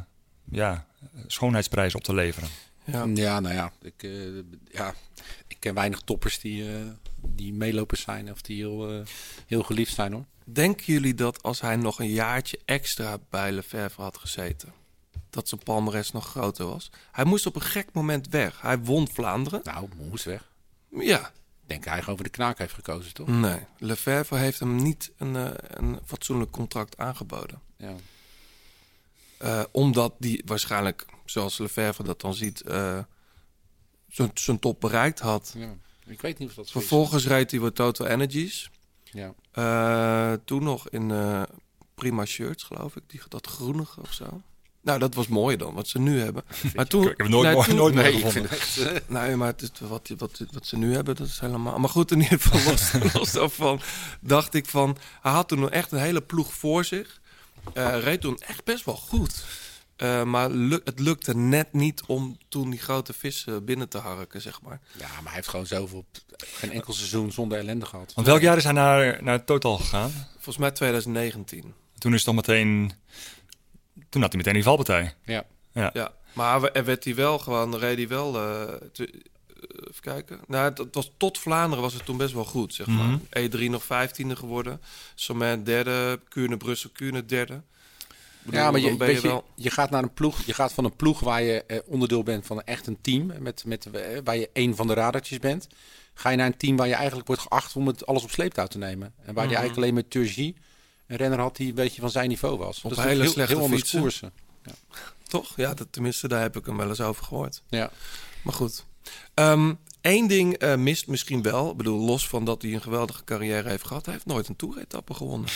ja, schoonheidsprijs op te leveren. Ja. Ja, nou ja ik, eh, ja, ik ken weinig toppers die, eh, die meelopers zijn of die heel, eh, heel geliefd zijn hoor. Denken jullie dat als hij nog een jaartje extra bij Lefebvre had gezeten... dat zijn palmares nog groter was? Hij moest op een gek moment weg. Hij won Vlaanderen. Nou, moest weg. Ja. Ik denk hij gewoon voor de knaak heeft gekozen, toch? Nee, Lefebvre heeft hem niet een, een fatsoenlijk contract aangeboden. Ja. Eh, omdat die waarschijnlijk, zoals Lefebvre dat dan ziet, eh, zijn- top bereikt had. Ja. Ik weet niet of dat zo is. Vervolgens reed hij wat Total Energies. Ja. Eh, toen nog in Prima Shirts, geloof ik. Die, dat groenige of zo. Nou, dat was mooi dan, wat ze nu hebben. Maar toen, Ik heb nooit mooi- nooit meer nee, gevonden. het- nee, maar het is wat, wat, wat ze nu hebben, dat is helemaal... Maar goed, in ieder geval los, los daarvan dacht ik van... Hij had toen nog echt een hele ploeg voor zich. Eh, reed toen echt best wel goed. Eh, maar het lukte net niet om toen die grote vissen binnen te harken, zeg maar. Ja, maar hij heeft gewoon zoveel... Geen enkel seizoen zonder ellende gehad. Want welk jaar is hij naar, naar Total gegaan? Volgens mij 2019. Toen is het toch meteen... Toen had hij meteen die valpartij. Ja. Ja. Ja, maar we- er werd hij wel gewoon, reed hij wel, eh, eh, even kijken. Nou, het, het was tot Vlaanderen was het toen best wel goed, zeg maar. Mhm. E3 nog vijftiende geworden, Somain derde, Kuurne, Brussel, Kuurne derde. Bedoel, Ja, maar je, je, wel... je gaat naar een ploeg. Je gaat van een ploeg waar je eh, onderdeel bent van echt een team. Met, met, eh, waar je één van de radertjes bent. Ga je naar een team waar je eigenlijk wordt geacht om het alles op sleeptouw te nemen. En waar je Mhm. eigenlijk alleen met Turgie een renner had die een beetje van zijn niveau was. Op Dat hele heel, slechte heel anders koersen. Toch? Ja, dat, tenminste, daar heb ik hem wel eens over gehoord. Ja. Maar goed. Eén ding eh, mist misschien wel. Ik bedoel, los van dat hij een geweldige carrière heeft gehad. Hij heeft nooit een toeretappe gewonnen.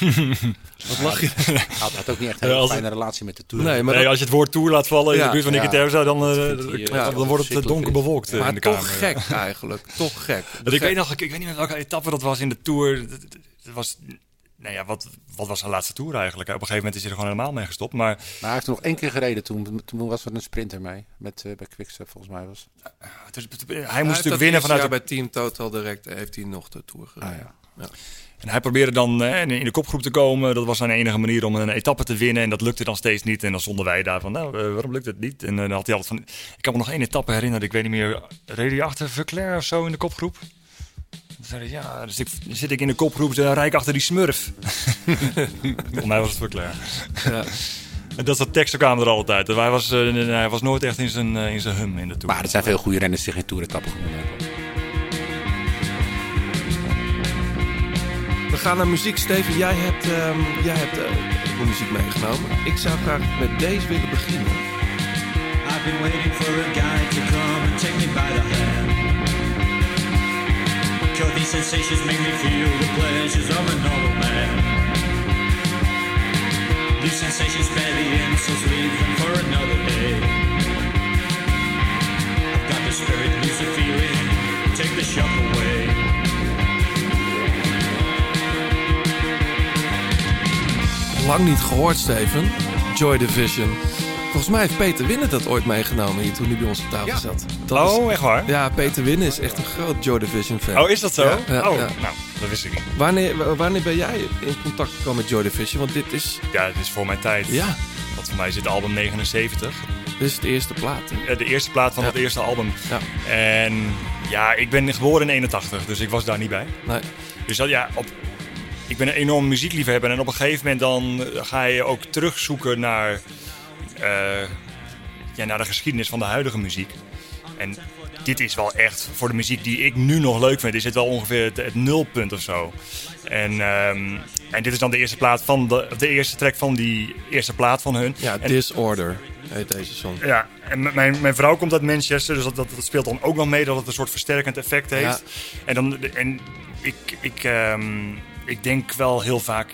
Wat lach je? Hij had, had ook niet echt een Ja, fijne het- relatie met de Tour. Nee, maar Nee, dat- als je het woord Tour laat vallen in Ja, de buurt van ja. Nicky Terza, dan, eh, eh, dan, wordt het donker bewolkt maar in de toch kamer. gek eigenlijk. toch gek. Want ik weet nog, ik, ik weet niet meer welke etappe dat was in de Tour. Dat was, nou ja, wat, wat was zijn laatste Tour eigenlijk? Op een gegeven moment is hij er gewoon helemaal mee gestopt. Maar Maar hij heeft er nog één keer gereden toen. Toen was er een sprinter mee. Met, eh, bij Quickstep volgens mij was. het is- hij moest natuurlijk winnen vanuit de bij Team Total direct heeft hij nog de Tour gereden. Ah, ja. Ja. En hij probeerde dan eh, in de kopgroep te komen. Dat was zijn enige manier om een etappe te winnen. En dat lukte dan steeds niet. En dan stonden wij daar van, nou, eh, waarom lukt het niet? En eh, dan had hij altijd van... Ik kan me nog één etappe herinneren. Ik weet niet meer. Reed hij achter Verclair of zo in de kopgroep? Dan zei hij, ja, dus ik, dan zit ik in de kopgroep. Dan rijd ik achter die smurf. Voor mij was het. Ja. En dat soort teksten kwamen er altijd. Hij was, eh, hij was nooit echt in zijn, eh, in zijn hum in de Tour. Maar er zijn veel goede renners die geen Tour-etappe gewonnen hebben. We gaan naar muziek. Steven, jij hebt, ehm, jij hebt eh, muziek meegenomen. Ik zou graag met deze willen beginnen. I've been waiting for a guy to come and take me by the hand. Cause these sensations make me feel the pleasures of an old man. These sensations spare the insults, leave them for another day. I've got the spirit, lose the feeling, take the shock away. Lang niet gehoord, Steven. Joy Division. Volgens mij heeft Peter Winnen dat ooit meegenomen hier toen hij bij ons op tafel zat. Dat oh, is- echt waar? Ja, Peter Winnen is echt een groot Joy Division fan. Oh, is dat zo? Ja, ja, oh, nou, dat wist ik niet. Wanneer, wanneer ben jij in contact gekomen met Joy Division? Want dit is, Ja, het is voor mijn tijd. Ja. Want voor mij is dit album 79. dit is de eerste plaat. hè? Eh, De eerste plaat van het eerste album. Ja. En ja, ik ben geboren in 81, dus ik was daar niet bij. Nee. Dus dat, ja, op, ik ben een enorm muziekliefhebber. En op een gegeven moment dan ga je ook terugzoeken naar, ja, naar de geschiedenis van de huidige muziek. En dit is wel echt, voor de muziek die ik nu nog leuk vind, is dit wel ongeveer het, het nulpunt of zo. En, ehm, en dit is dan de eerste, plaat van de, de eerste track van die eerste plaat van hun. Ja, En- Disorder heet deze song. ja, en mijn, mijn vrouw komt uit Manchester, dus dat, dat, dat speelt dan ook nog mee dat het een soort versterkend effect heeft. Ja. En, dan, en ik, ik, ehm, ik denk wel heel vaak,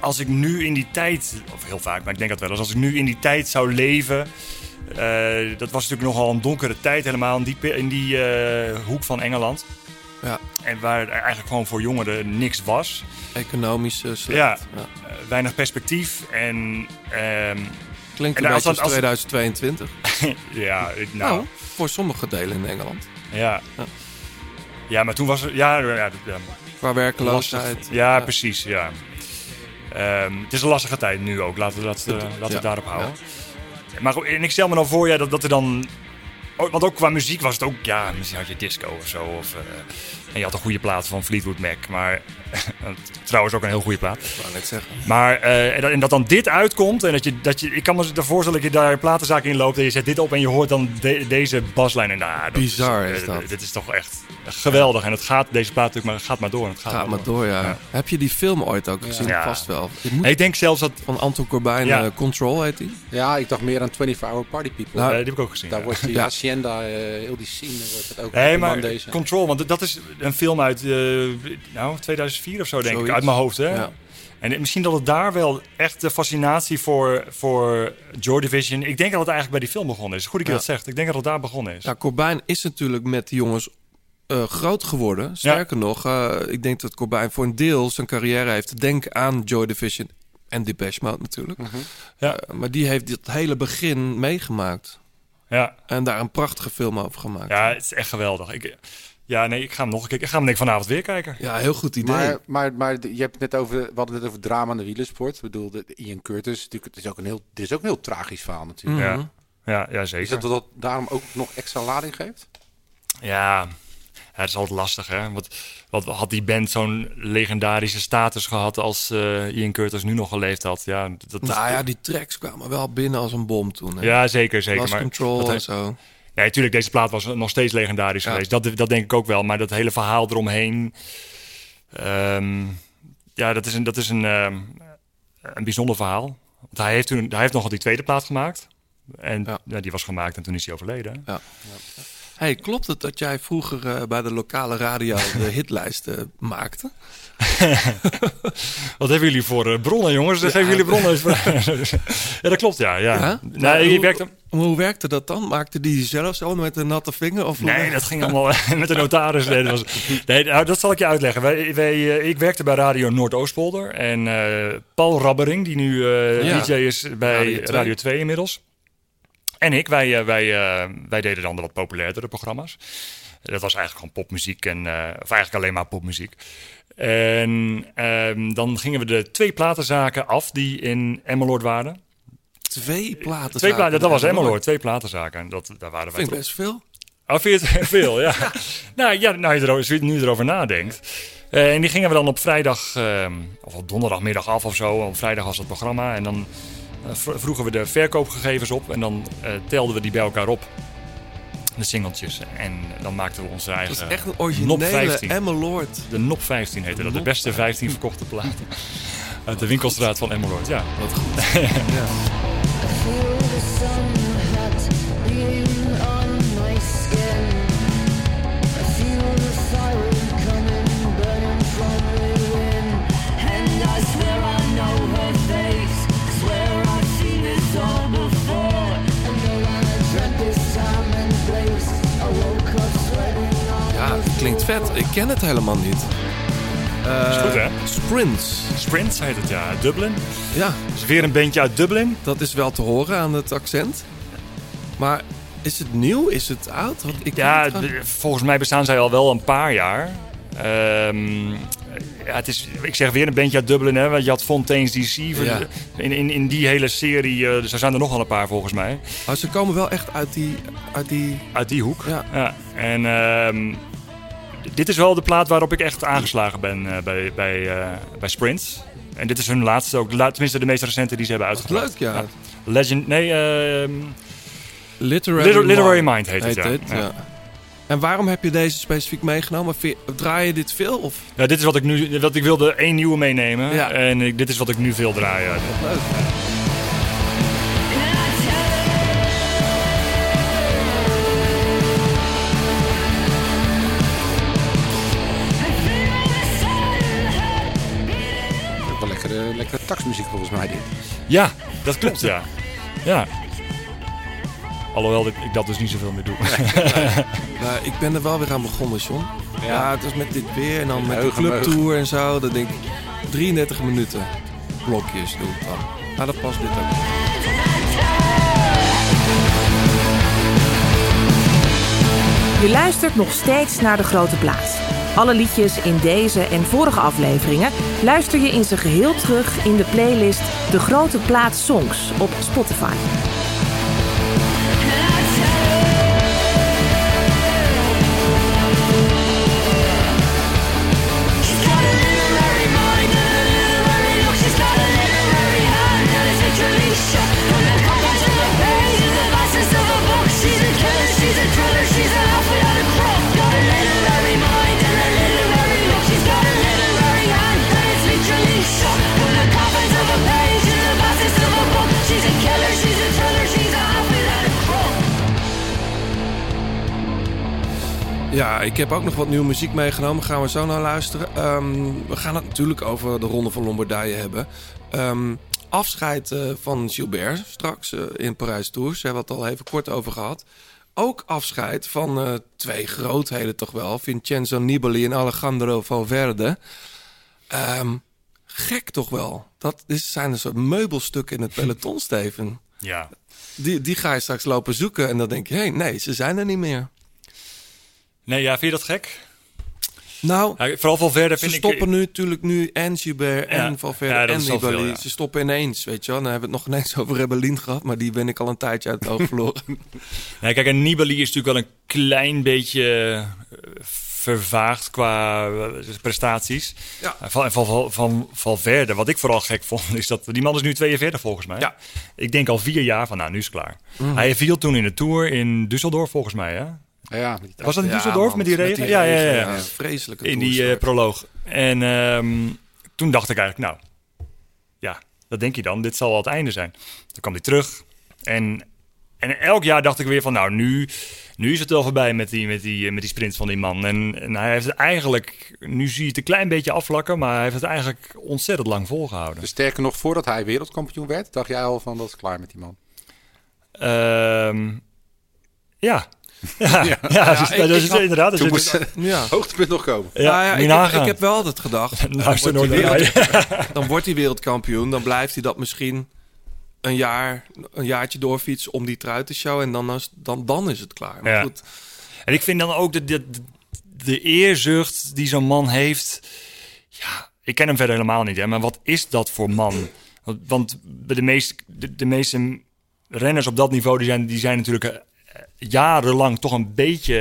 als ik nu in die tijd, of heel vaak, maar ik denk dat wel eens, als ik nu in die tijd zou leven, eh, dat was natuurlijk nogal een donkere tijd helemaal in die, in die eh, hoek van Engeland. Ja. En waar er eigenlijk gewoon voor jongeren niks was. Economisch eh, slecht. Ja, Ja. weinig perspectief en... ehm, Klinkt en een als beetje als, dat- als- 2022. ja, Nou, nou voor sommige delen in Engeland. Ja. Ja. Ja, maar toen was er... Ja, ja, Qua werkloosheid. Ja, precies, ja. Ehm, het is een lastige tijd nu ook. Laten we, dat, eh, laten we Ja. het daarop houden. Maar goed, en ik stel me dan voor ja, dat, dat er dan want ook qua muziek was het ook, ja, misschien had je disco of zo. Of, eh, je had een goede plaat van Fleetwood Mac. Maar trouwens ook een heel goede plaat. Ik wou net zeggen. Maar eh, en, dat, en dat dan dit uitkomt en dat je, dat je ik kan me voorstellen dat je daar een platenzaak in loopt en je zet dit op en je hoort dan de- deze baslijn en nou, dat Bizar is, is eh, dat. Dit is toch echt geweldig en het gaat deze plaat natuurlijk maar het gaat maar door. en Het gaat, Gaat maar door, ja. Heb je die film ooit ook gezien? Ja. Vast wel. Moet- Ik denk zelfs dat Van Anton Corbijn, Ja. eh, Control heet die. Ja, ik dacht meer aan 24 Hour Party People. Nou, Eh, die heb ik ook gezien. Daar ja. wordt die Ja. Hacienda, eh, heel die scene, wordt het ook Nee, maar deze. Control, want dat is een film uit eh, nou, 2004 of zo, denk ik, uit mijn hoofd. Hè? Ja. En misschien dat het daar wel echt de fascinatie voor, voor Joy Division... Ik denk dat het eigenlijk bij die film begonnen is. Goed dat je Ja. dat zegt. Ik denk dat het daar begonnen is. Ja, Corbijn is natuurlijk met die jongens eh, groot geworden. Sterker nog, eh, ik denk dat Corbijn voor een deel zijn carrière heeft. Denk aan Joy Division en Depeche Mode natuurlijk. Ja. Eh, maar die heeft dit hele begin meegemaakt. Ja. En daar een prachtige film over gemaakt. ja, het is echt geweldig. Ik, ja, nee, ik ga hem nog een keer... Ik ga hem denk ik vanavond weer kijken. Ja, heel goed idee. Maar, maar, je hebt het net over, we hadden het net over drama aan de wielersport. Ik bedoel, de, Ian Curtis, natuurlijk, het is ook een heel, dit is ook een heel tragisch verhaal natuurlijk. Ja, ja, ja Is zeker. dat wat dat daarom ook nog extra lading geeft? Ja, ja, het is altijd lastig, hè. Wat, wat had die band zo'n legendarische status gehad als eh, Ian Curtis nu nog geleefd had? Ja, dat, nou ja, die tracks kwamen wel binnen als een bom toen. Hè? ja zeker, zeker. Lost maar Control dat en zo. Nee, natuurlijk, deze plaat was nog steeds legendarisch Ja. geweest. Dat, dat denk ik ook wel. Maar dat hele verhaal eromheen... ehm, ja, dat is een, dat is een, ehm, een bijzonder verhaal. Want hij heeft, toen, hij heeft nogal die tweede plaat gemaakt. En Ja. ja. die was gemaakt en toen is hij overleden. Ja. Hey, klopt het dat jij vroeger eh, bij de lokale radio de hitlijsten maakte? Wat hebben jullie voor eh, bronnen, jongens? Ja. Geven jullie bronnen ja, dat klopt, ja. ja. Ja? Nee, werkte... hoe werkte dat dan? Maakte die zelf zo met een natte vinger? Of Nee, dat ging allemaal met de notaris. Nee, dat, was, nee, nou, dat zal ik je uitleggen. Wij, wij, eh, ik werkte bij Radio Noordoostpolder. En eh, Paul Rabbering, die nu eh, Ja. DJ is bij Radio Radio 2. 2, inmiddels. En ik, wij, eh, wij, eh, wij deden dan de wat populairdere programma's. Dat was eigenlijk gewoon popmuziek. En, eh, of eigenlijk alleen maar popmuziek. En ehm, dan gingen we de twee platenzaken af die in Emmeloord waren. Twee platen. Twee platen, dat was Emmeloord, twee platenzaken. En Dat, daar waren wij Vind ik best veel. Je het veel? Ja. nou ja, nou je erover, als je nu erover nadenkt. Eh, en die gingen we dan op vrijdag, ehm, of op donderdagmiddag af of zo. Op vrijdag was het programma. En dan eh, vroegen we de verkoopgegevens op. En dan eh, telden we die bij elkaar op. De singeltjes. En dan maakten we onze Dat eigen is echt een originele 15. Emmeloord. De NOP 15 heette dat. De beste 15 verkochte platen. Uit de winkelstraat van Emmeloord, ja. Wat goed. ja. ja, klinkt vet. Ik ken het helemaal niet. Eh, Is goed, hè? Sprints. Sprints heet het, ja. Dublin. Ja, is weer een bandje uit Dublin. dat is wel te horen aan het accent. Maar is het nieuw? Is het oud? Want ik Ja, volgens mij bestaan zij al wel een paar jaar. Ehm, ja, het is, ik zeg weer een bandje uit Dublin, hè, want je had Fontaine's DC. Ja. In, in, in die hele serie, eh, dus er zijn er nog wel een paar volgens mij. Maar ze komen wel echt uit die... Uit die... Uit die hoek. Ja. En ehm, d- dit is wel de plaat waarop ik echt aangeslagen ben eh, bij, bij, eh, bij Sprints. En dit is hun laatste ook, la- tenminste de meest recente die ze hebben uitgebracht. leuk, ja. Legend, nee, ehm, Literary, Liter- Literary Mind heet het, ja. ja. En waarom heb je deze specifiek meegenomen? Draai je dit veel? Of? Ja, dit is wat ik nu, wat ik wilde één nieuwe meenemen. Ja. En ik, dit is wat ik nu veel draai. Leuk. Taxmuziek volgens mij dit. Ja, dat klopt, ja. Ja. Alhoewel ik, ik dat dus niet zoveel meer doe. Nou, ik ben er wel weer aan begonnen, John. Ja, het is met dit weer en dan met de clubtour en zo. Dan denk ik 33 minuten blokjes doe ik dan. Nou, dat past dit ook. Je luistert nog steeds naar De Grote Plaats. Alle liedjes in deze en vorige afleveringen luister je in zijn geheel terug in de playlist De Grote Plaats Songs op Spotify. Ja, ik heb ook nog wat nieuwe muziek meegenomen. Gaan we zo naar luisteren. Ehm, we gaan het natuurlijk over de Ronde van Lombardije hebben. Ehm, afscheid eh, van Gilbert straks eh, in Parijs Tours. Daar hebben we het al even kort over gehad. Ook afscheid van eh, twee grootheden toch wel. Vincenzo Nibali en Alejandro Valverde. Ehm, gek toch wel. Dat is, zijn een soort meubelstukken in het peloton, Steven. Ja. Die, die ga je straks lopen zoeken en dan denk je... hé, nee, ze zijn er niet meer. Nee, ja, vind je dat gek? Nou, Ja, vooral Valverde ze vind ik... stoppen nu natuurlijk nu en Gilbert en Valverde Ja, dat en veel, Nibali. Ze stoppen ineens, weet je wel. Dan hebben we het nog ineens over Rebellin gehad, maar die ben ik al een tijdje uit het oog verloren. Ja, kijk, en Nibali is natuurlijk wel een klein beetje eh, vervaagd qua eh, prestaties. Ja. En Van, van, van, Valverde, wat ik vooral gek vond, is dat die man is nu 42 volgens mij. Ja. Ik denk al vier jaar van, nou, nu is het klaar. Mhm. Hij viel toen in de Tour in Düsseldorf volgens mij, hè? Ja, Was dat in Düsseldorf met die regen? ja, ja, ja. Vreselijke In die eh, proloog. En ehm, toen dacht ik eigenlijk, nou, ja, dat denk je dan. Dit zal wel het einde zijn. Toen kwam hij terug. En, en elk jaar dacht ik weer van, nou, nu, nu is het wel voorbij met die, met die, met die sprint van die man. En, en hij heeft het eigenlijk, nu zie je het een klein beetje afvlakken, maar hij heeft het eigenlijk ontzettend lang volgehouden. Dus sterker nog, voordat hij wereldkampioen werd, dacht jij al van dat is klaar met die man. Ehm, ja. Ja, ja. Ja. dus- ik- dat is had- inderdaad. Toen is- moest Ja. hoogtepunt nog komen. Ja, Nou ja, ik, heb, nagaan. ik heb wel altijd gedacht. Dan, wordt nooit hij meer wereld- dan wordt hij wereldkampioen. Dan blijft hij dat misschien een, jaar, een jaartje doorfietsen om die trui te showen. En dan, is- dan, dan is het klaar. Maar Ja. goed, En ik vind dan ook de, de, de eerzucht die zo'n man heeft. Ja, ik ken hem verder helemaal niet, hè, maar wat is dat voor man? Want, want bij de, meest, de, de meeste renners op dat niveau die zijn, die zijn natuurlijk eh, jarenlang toch een beetje,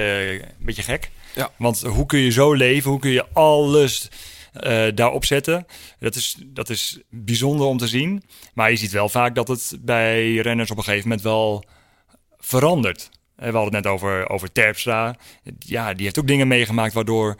een beetje gek. Ja. Want hoe kun je zo leven? Hoe kun je alles eh, daarop zetten? Dat is, dat is bijzonder om te zien. Maar je ziet wel vaak dat het bij renners op een gegeven moment wel verandert. Eh, We hadden het net over, over Terpstra. Ja, die heeft ook dingen meegemaakt waardoor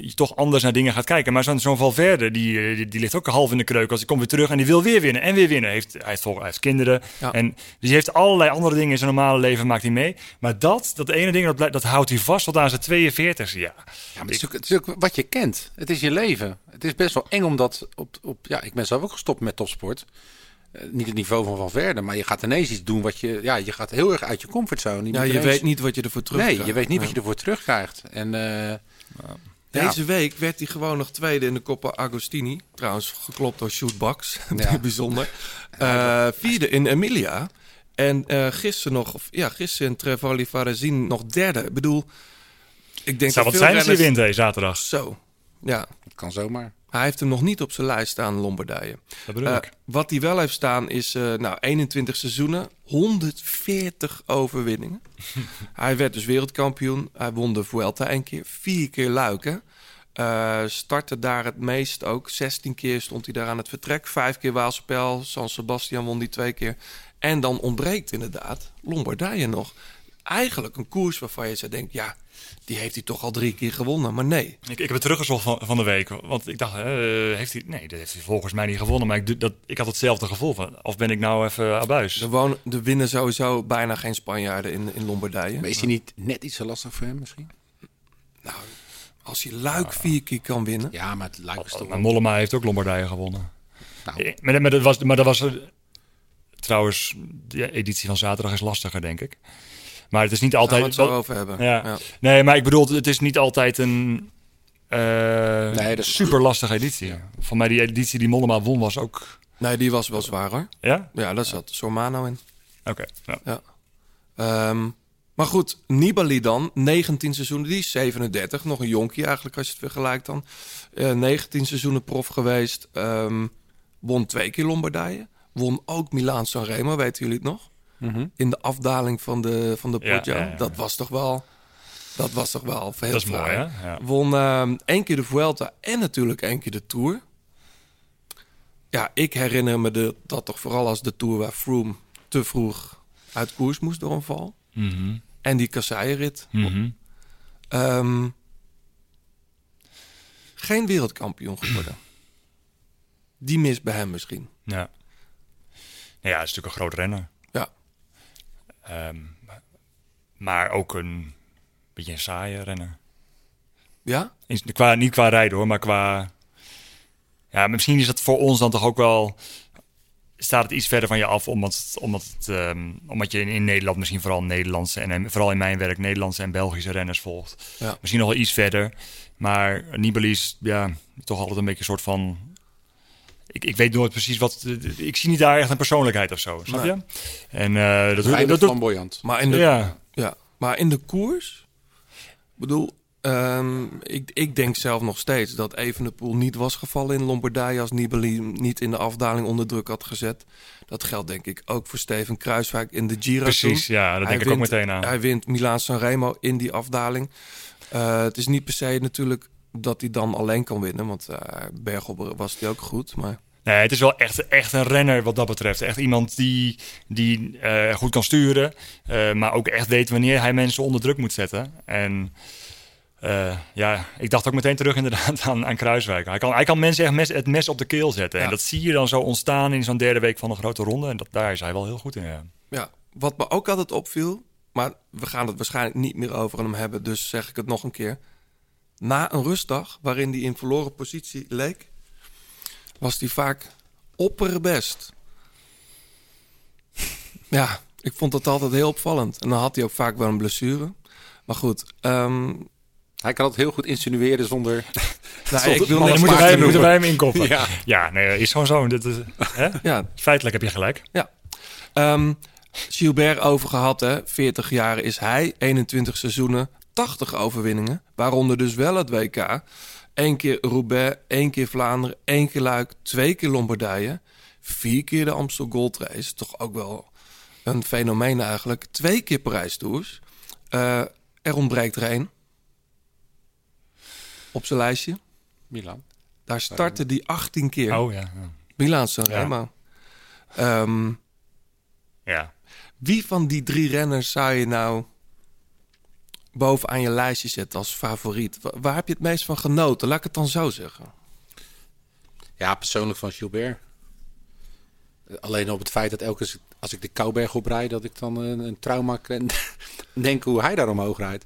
je toch anders naar dingen gaat kijken. Maar zo'n zo'n Valverde, die, eh, die, die ligt ook half in de kreuk. Als hij komt weer terug en die wil weer winnen en weer winnen. Heeft, hij, heeft, vol- hij heeft kinderen. Ja. En, dus hij heeft allerlei andere dingen in zijn normale leven maakt hij mee. Maar dat, dat ene ding, dat, dat houdt hij vast tot aan zijn 42 Ja. Ja, maar het is, ook, het is ook wat je kent. Het is je leven. Het is best wel eng omdat op, op ja, ik ben zelf ook gestopt met topsport. Eh, niet het niveau van Van Verde, maar je gaat ineens iets doen wat je, ja, je gaat heel erg uit je comfortzone. ja, je weet niet wat je ervoor terug Nee, je weet niet wat je ervoor terugkrijgt. En eh, Deze week werd hij gewoon nog tweede in de Coppa Agostini. Trouwens, geklopt door Shoot Bucks. Ja. Bijzonder. Eh, vierde in Emilia. En eh gisteren nog, of, ja, gisteren in Trevoli Varazin nog derde. Ik bedoel, ik denk Zou dat wat veel zijn als hij wint, zaterdag. Zo, ja. het kan zomaar. Hij heeft hem nog niet op zijn lijst staan, Lombardije. Dat bedoel Eh, wat hij wel heeft staan is eh, nou, 21 seizoenen, 140 overwinningen. hij werd dus wereldkampioen. Hij won de Vuelta een keer, vier keer luiken. Eh startte daar het meest ook. 16 keer stond hij daar aan het vertrek. Vijf keer Waalspel. San Sebastian won die twee keer. En dan ontbreekt inderdaad Lombardije nog. Eigenlijk een koers waarvan je zou denkt... ja, die heeft hij toch al drie keer gewonnen. Maar nee, Ik, ik heb het teruggezocht van, van de week. Want ik dacht, hè, eh, heeft hij... Nee, dat heeft hij volgens mij niet gewonnen. Maar ik, doe- dat, ik had hetzelfde gevoel van... Of ben ik nou even abuis? er, wonen, er winnen sowieso bijna geen Spanjaarden in, in Lombardije. Maar is hij niet net iets te lastig voor hem misschien? Als je Luik vier keer kan winnen... Ja, maar het lijkt is toch Maar Mollema heeft ook Lombardije gewonnen. Nou. Eh, Maar, maar, dat was, maar dat was... er- Trouwens, de editie van zaterdag is lastiger, denk ik. Maar het is niet Gaan we altijd... het zo over hebben. Ja. Ja. Nee, maar ik bedoel, het is niet altijd een eh Nee, dat- super lastige editie. Van mij die editie die Mollema won was ook... Nee, die was wel zwaar hoor. Ja? Ja, daar zat Sormano in. Oké. ja. Ja. Ehm, maar goed, Nibali dan, 19 seizoenen, die is 37. Nog een jonkie eigenlijk als je het vergelijkt dan. Eh 19 seizoenen prof geweest. ehm, won twee keer Lombardije. Won ook Milaan Sanremo, weten jullie het nog? Mhm. In de afdaling van de, van de Ja, Poggio. ja, ja. Dat was toch wel... Dat was toch wel heel Dat is mooi, hè? Won ehm één keer de Vuelta en natuurlijk één keer de Tour. Ja, ik herinner me de, dat toch vooral als de Tour waar Froome te vroeg uit koers moest door een val. Mhm. En die kasseienrit. Mhm. Ehm, geen wereldkampioen geworden. Die mist bij hem misschien. Ja. Nou ja, hij is natuurlijk een groot renner. Ehm, maar ook een beetje een saaie renner. Ja? In- qua, niet qua rijden hoor, maar qua... Ja, misschien is het voor ons dan toch ook wel... Staat het iets verder van je af, omdat, omdat, het, ehm, omdat je in, in Nederland misschien vooral Nederlandse... en en vooral in mijn werk Nederlandse en Belgische renners volgt. Ja. Misschien nog wel iets verder. Maar Nibali is ja, toch altijd een beetje een soort van... Ik, ik weet nooit precies wat... Ik zie niet daar echt een persoonlijkheid of zo, snap Nee. je? En eh, dat, doet... flamboyant. Maar in de, Ja. ja. maar in de koers... Ik bedoel, ehm, ik, ik denk zelf nog steeds dat Evenepoel niet was gevallen in Lombardije... als Nibali niet in de afdaling onder druk had gezet. Dat geldt denk ik ook voor Steven Kruiswijk in de Giro Precies, toen. ja, dat Hij denk ik ook meteen aan. Hij wint Milaan-San Remo in die afdaling. Eh, het is niet per se natuurlijk dat hij dan alleen kan winnen... want eh bergop was hij ook goed, maar... Nee, het is wel echt, echt een renner wat dat betreft. Echt iemand die, die eh, goed kan sturen, eh, maar ook echt weet wanneer hij mensen onder druk moet zetten. En ja, ik dacht ook meteen terug inderdaad aan, aan Kruiswijk. Hij kan, hij kan mensen echt mes, het mes op de keel zetten. En dat zie je dan zo ontstaan in zo'n derde week van een grote ronde. En dat, daar is hij wel heel goed in. Ja. Ja, wat me ook altijd opviel, maar we gaan het waarschijnlijk niet meer over hem hebben, dus zeg ik het nog een keer. Na een rustdag, waarin hij in verloren positie leek, was hij vaak opperbest. Ja, ik vond dat altijd heel opvallend. En dan had hij ook vaak wel een blessure. Maar goed, ehm, Hij kan het heel goed insinueren zonder... Nou, ik wil Dan moeten wij, te moeten wij hem inkoppen. Ja. Ja, nee, is gewoon zo. Dit is, hè? ja, Feitelijk heb je gelijk. Ja. Ehm, Gilbert over gehad, hè. 40 jaar is hij, 21 seizoenen, 80 overwinningen. Waaronder dus wel het WK. Eén keer Roubaix, één keer Vlaanderen, één keer Luik, twee keer Lombardije. Vier keer de Amstel Gold Race. Toch ook wel een fenomeen eigenlijk. Twee keer Parijs Tours. Eh, er ontbreekt er één. Op zijn lijstje. Milan. Daar startte die 18 keer. Oh ja. ja. Ehm, Ja. wie van die drie renners zou je nou bovenaan je lijstje zetten als favoriet? Wa- Waar heb je het meest van genoten? Laat ik het dan zo zeggen. Ja, persoonlijk van Gilbert. Alleen op het feit dat elke keer als ik de Kouberg oprijd, dat ik dan een, een trauma en denk hoe hij daar omhoog rijdt.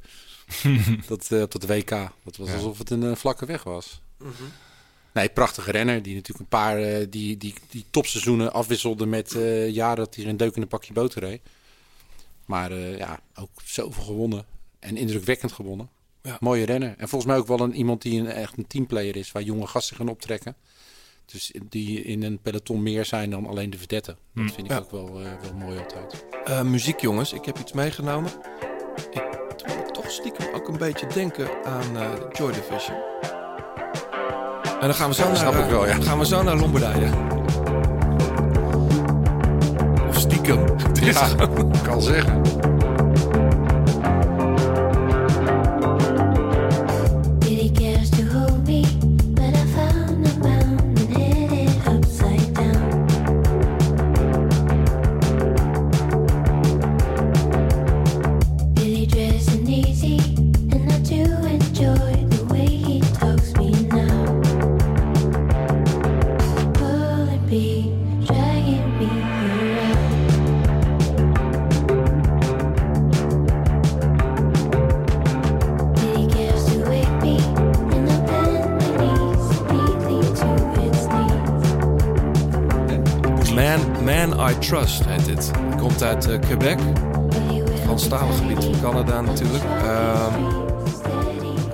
dat, eh, op dat WK. Dat was Ja. alsof het een eh, vlakke weg was. Nee, prachtige renner. Die natuurlijk een paar eh, die, die, die topseizoenen afwisselde met eh, jaren dat hij een deuk in een pakje boter reed. Maar eh, ja, ook zoveel gewonnen. En indrukwekkend gewonnen. Ja. Mooie renner. En volgens mij ook wel een, iemand die een, echt een teamplayer is. Waar jonge gasten gaan optrekken. Dus die in een peloton meer zijn dan alleen de verdetten. Dat Hm. vind ik Ja. ook wel, eh, wel mooi altijd. Eh, muziek, jongens. Ik heb iets meegenomen. Ik doe me toch stiekem ook een beetje denken aan eh, Joy Division. En dan gaan we zo, Ja, naar, ik wel, ja. gaan we zo naar Lombardije. Of stiekem. Het is Ja, gewoon- ik kan zeggen. Trust heet dit. Komt uit eh, Quebec. Franstalig gebied van Canada natuurlijk. Ehm,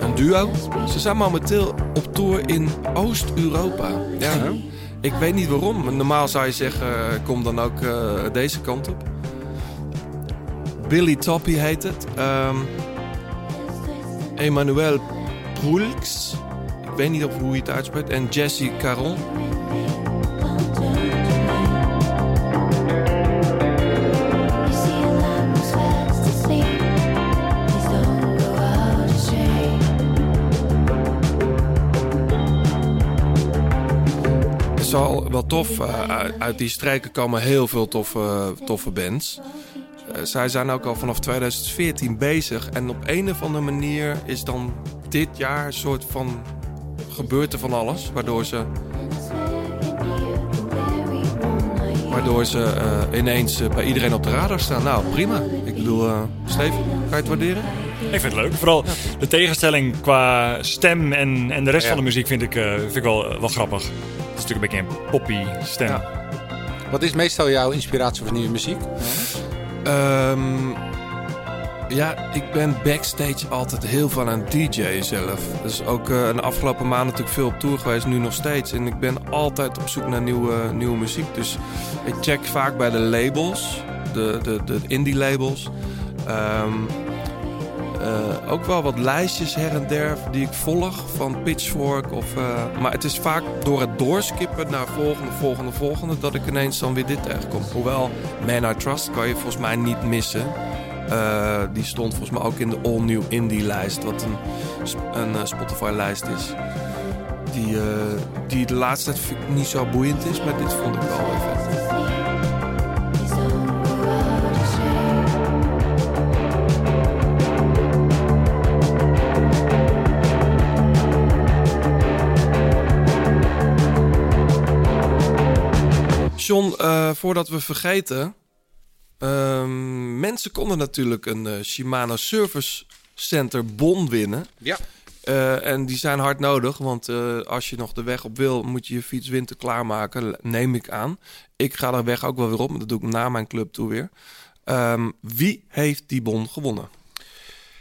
een duo. Ze zijn momenteel op tour in Oost-Europa. Ja. Ik weet niet waarom. Normaal zou je zeggen, eh, kom dan ook eh, deze kant op. Billy Toppy heet het. Ehm Emmanuel Proulx. Ik weet niet of hoe je het uitspreekt. En Jesse Caron. Het is wel, wel tof. eh, uit, die streken komen heel veel toffe, toffe bands. Eh, zij zijn ook al vanaf 2014 bezig. En op een of andere manier is dan dit jaar een soort van gebeurt er van alles. Waardoor ze, waardoor ze eh, ineens bij iedereen op de radar staan. Nou, prima. Ik bedoel, eh Steven, kan je het waarderen? Ik vind het leuk. Vooral de tegenstelling qua stem en, en de rest Ja. van de muziek vind ik, eh, vind ik wel, wel grappig. Het is natuurlijk een beetje een poppy stem. Wat is meestal jouw inspiratie voor nieuwe muziek? Ehm, ja, ik ben backstage altijd heel van aan DJ zelf. Dus ook eh de afgelopen maanden natuurlijk veel op tour geweest, nu nog steeds. En ik ben altijd op zoek naar nieuwe, nieuwe muziek. Dus ik check vaak bij de labels, de, de, de indie labels. Ehm, eh, ook wel wat lijstjes her en der die ik volg van Pitchfork. Of, eh, maar het is vaak door het doorskippen naar volgende, volgende, volgende... dat ik ineens dan weer dit tegenkom. Hoewel Man I Trust kan je volgens mij niet missen. Eh, die stond volgens mij ook in de All New Indie lijst. Wat een, een Spotify lijst is. Die, die de laatste tijd niet zo boeiend is. Maar dit vond ik wel wel John, eh, voordat we vergeten. ehm, mensen konden natuurlijk een eh, Shimano Service Center bon winnen. Ja. Eh, en die zijn hard nodig, want als je nog de weg op wil, moet je je fiets winter klaarmaken, neem ik aan. Ik ga de weg ook wel weer op, maar dat doe ik na mijn club toe weer. Ehm, wie heeft die bon gewonnen?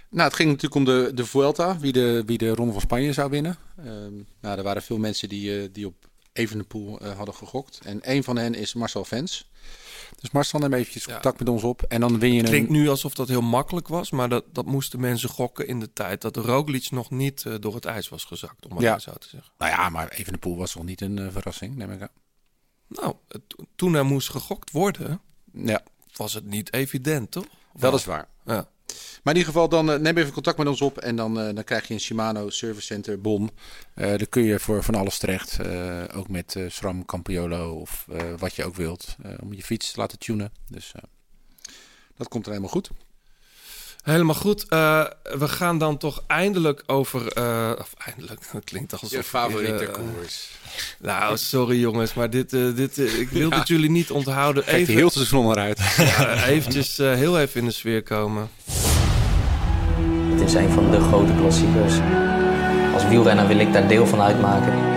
Nou, het ging natuurlijk om de, de Vuelta, wie de, wie de Ronde van Spanje zou winnen. Ehm, nou, er waren veel mensen die, die op Evenepoel eh, hadden gegokt. En een van hen is Marcel Vens. Dus Marcel, neem eventjes contact met ons op. En dan win je Klinkt een... nu alsof dat heel makkelijk was, maar dat, dat moesten mensen gokken in de tijd dat Roglic nog niet eh, door het ijs was gezakt, om maar Ja. even zo te zeggen. Nou ja, maar Evenepoel was toch niet een eh, verrassing, neem ik aan. Nou, het- toen er moest gegokt worden, Ja. was het niet evident, toch? Of Dat wel? is waar. Ja. Maar in ieder geval, dan eh, neem even contact met ons op en dan, eh, dan krijg je een Shimano Service Center bon. Eh daar kun je voor van alles terecht. ook met SRAM, Campiolo of wat je ook wilt. om je fiets te laten tunen. Dus dat komt er helemaal goed. Helemaal goed. Eh, we gaan dan toch eindelijk over. eh, of eindelijk, dat klinkt alsof. Je favoriete eh, koers. Nou, sorry jongens, maar dit, dit, ik wil Ja. het jullie niet onthouden. Kijk die heel seizoen eruit. Ja, eventjes eh, heel even in de sfeer komen. Het is een van de grote klassiekers. Als wielrenner wil ik daar deel van uitmaken.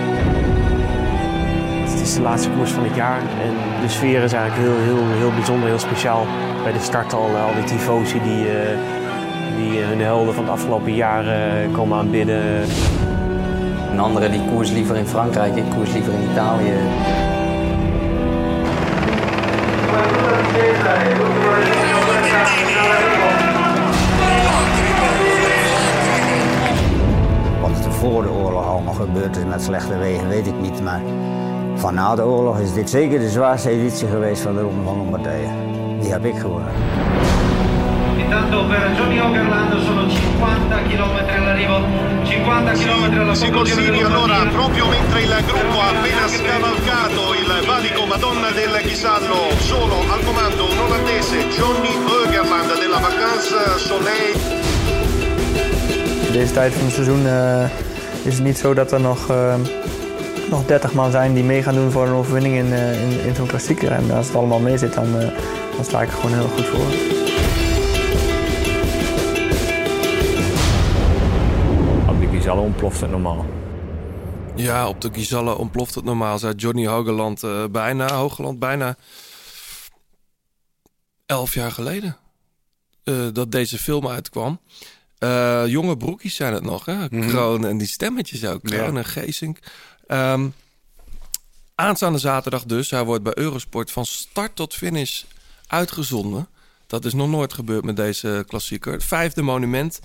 Is de laatste koers van het jaar en de sfeer is eigenlijk heel, heel, heel bijzonder, heel speciaal. Bij de start al, al die tifosi die, eh, die eh, hun helden van het afgelopen jaar eh, komen aanbidden. Een andere die koers liever in Frankrijk, ik koers liever in Italië. Wat er voor de oorlog allemaal gebeurd is met slechte wegen, weet ik niet. Maar van na de oorlog is dit zeker de zwaarste editie geweest van de Ronde van Lombardije. Die heb ik gewonnen. Intanto per Johnny Ogerland sono 50 km all'arrivo, 50 km alla Sigosini allora proprio mentre il gruppo ha appena scavalcato il valico Madonna del Ghisallo solo al comando un olandese Johnny Ogerland della Vacances Soleil Deze tijd van het seizoen eh, is het niet zo dat er nog, eh, nog 30 man zijn die mee gaan doen voor een overwinning in, eh, in, in zo'n klassieker. En als het allemaal mee zit, dan, eh, dan sta ik er gewoon heel goed voor. Op de Gizelle ontploft het normaal. Ja, op de Gizelle ontploft het normaal, zei Johnny Hogeland eh, bijna, Hogeland bijna elf jaar geleden eh, dat deze film uitkwam. Eh, jonge broekjes zijn het nog, hè? Kroon en die stemmetjes ook. Kroon Ja. en Geesink. Ehm, aanstaande zaterdag dus. Hij wordt bij Eurosport van start tot finish uitgezonden. Dat is nog nooit gebeurd met deze klassieker. Het vijfde monument.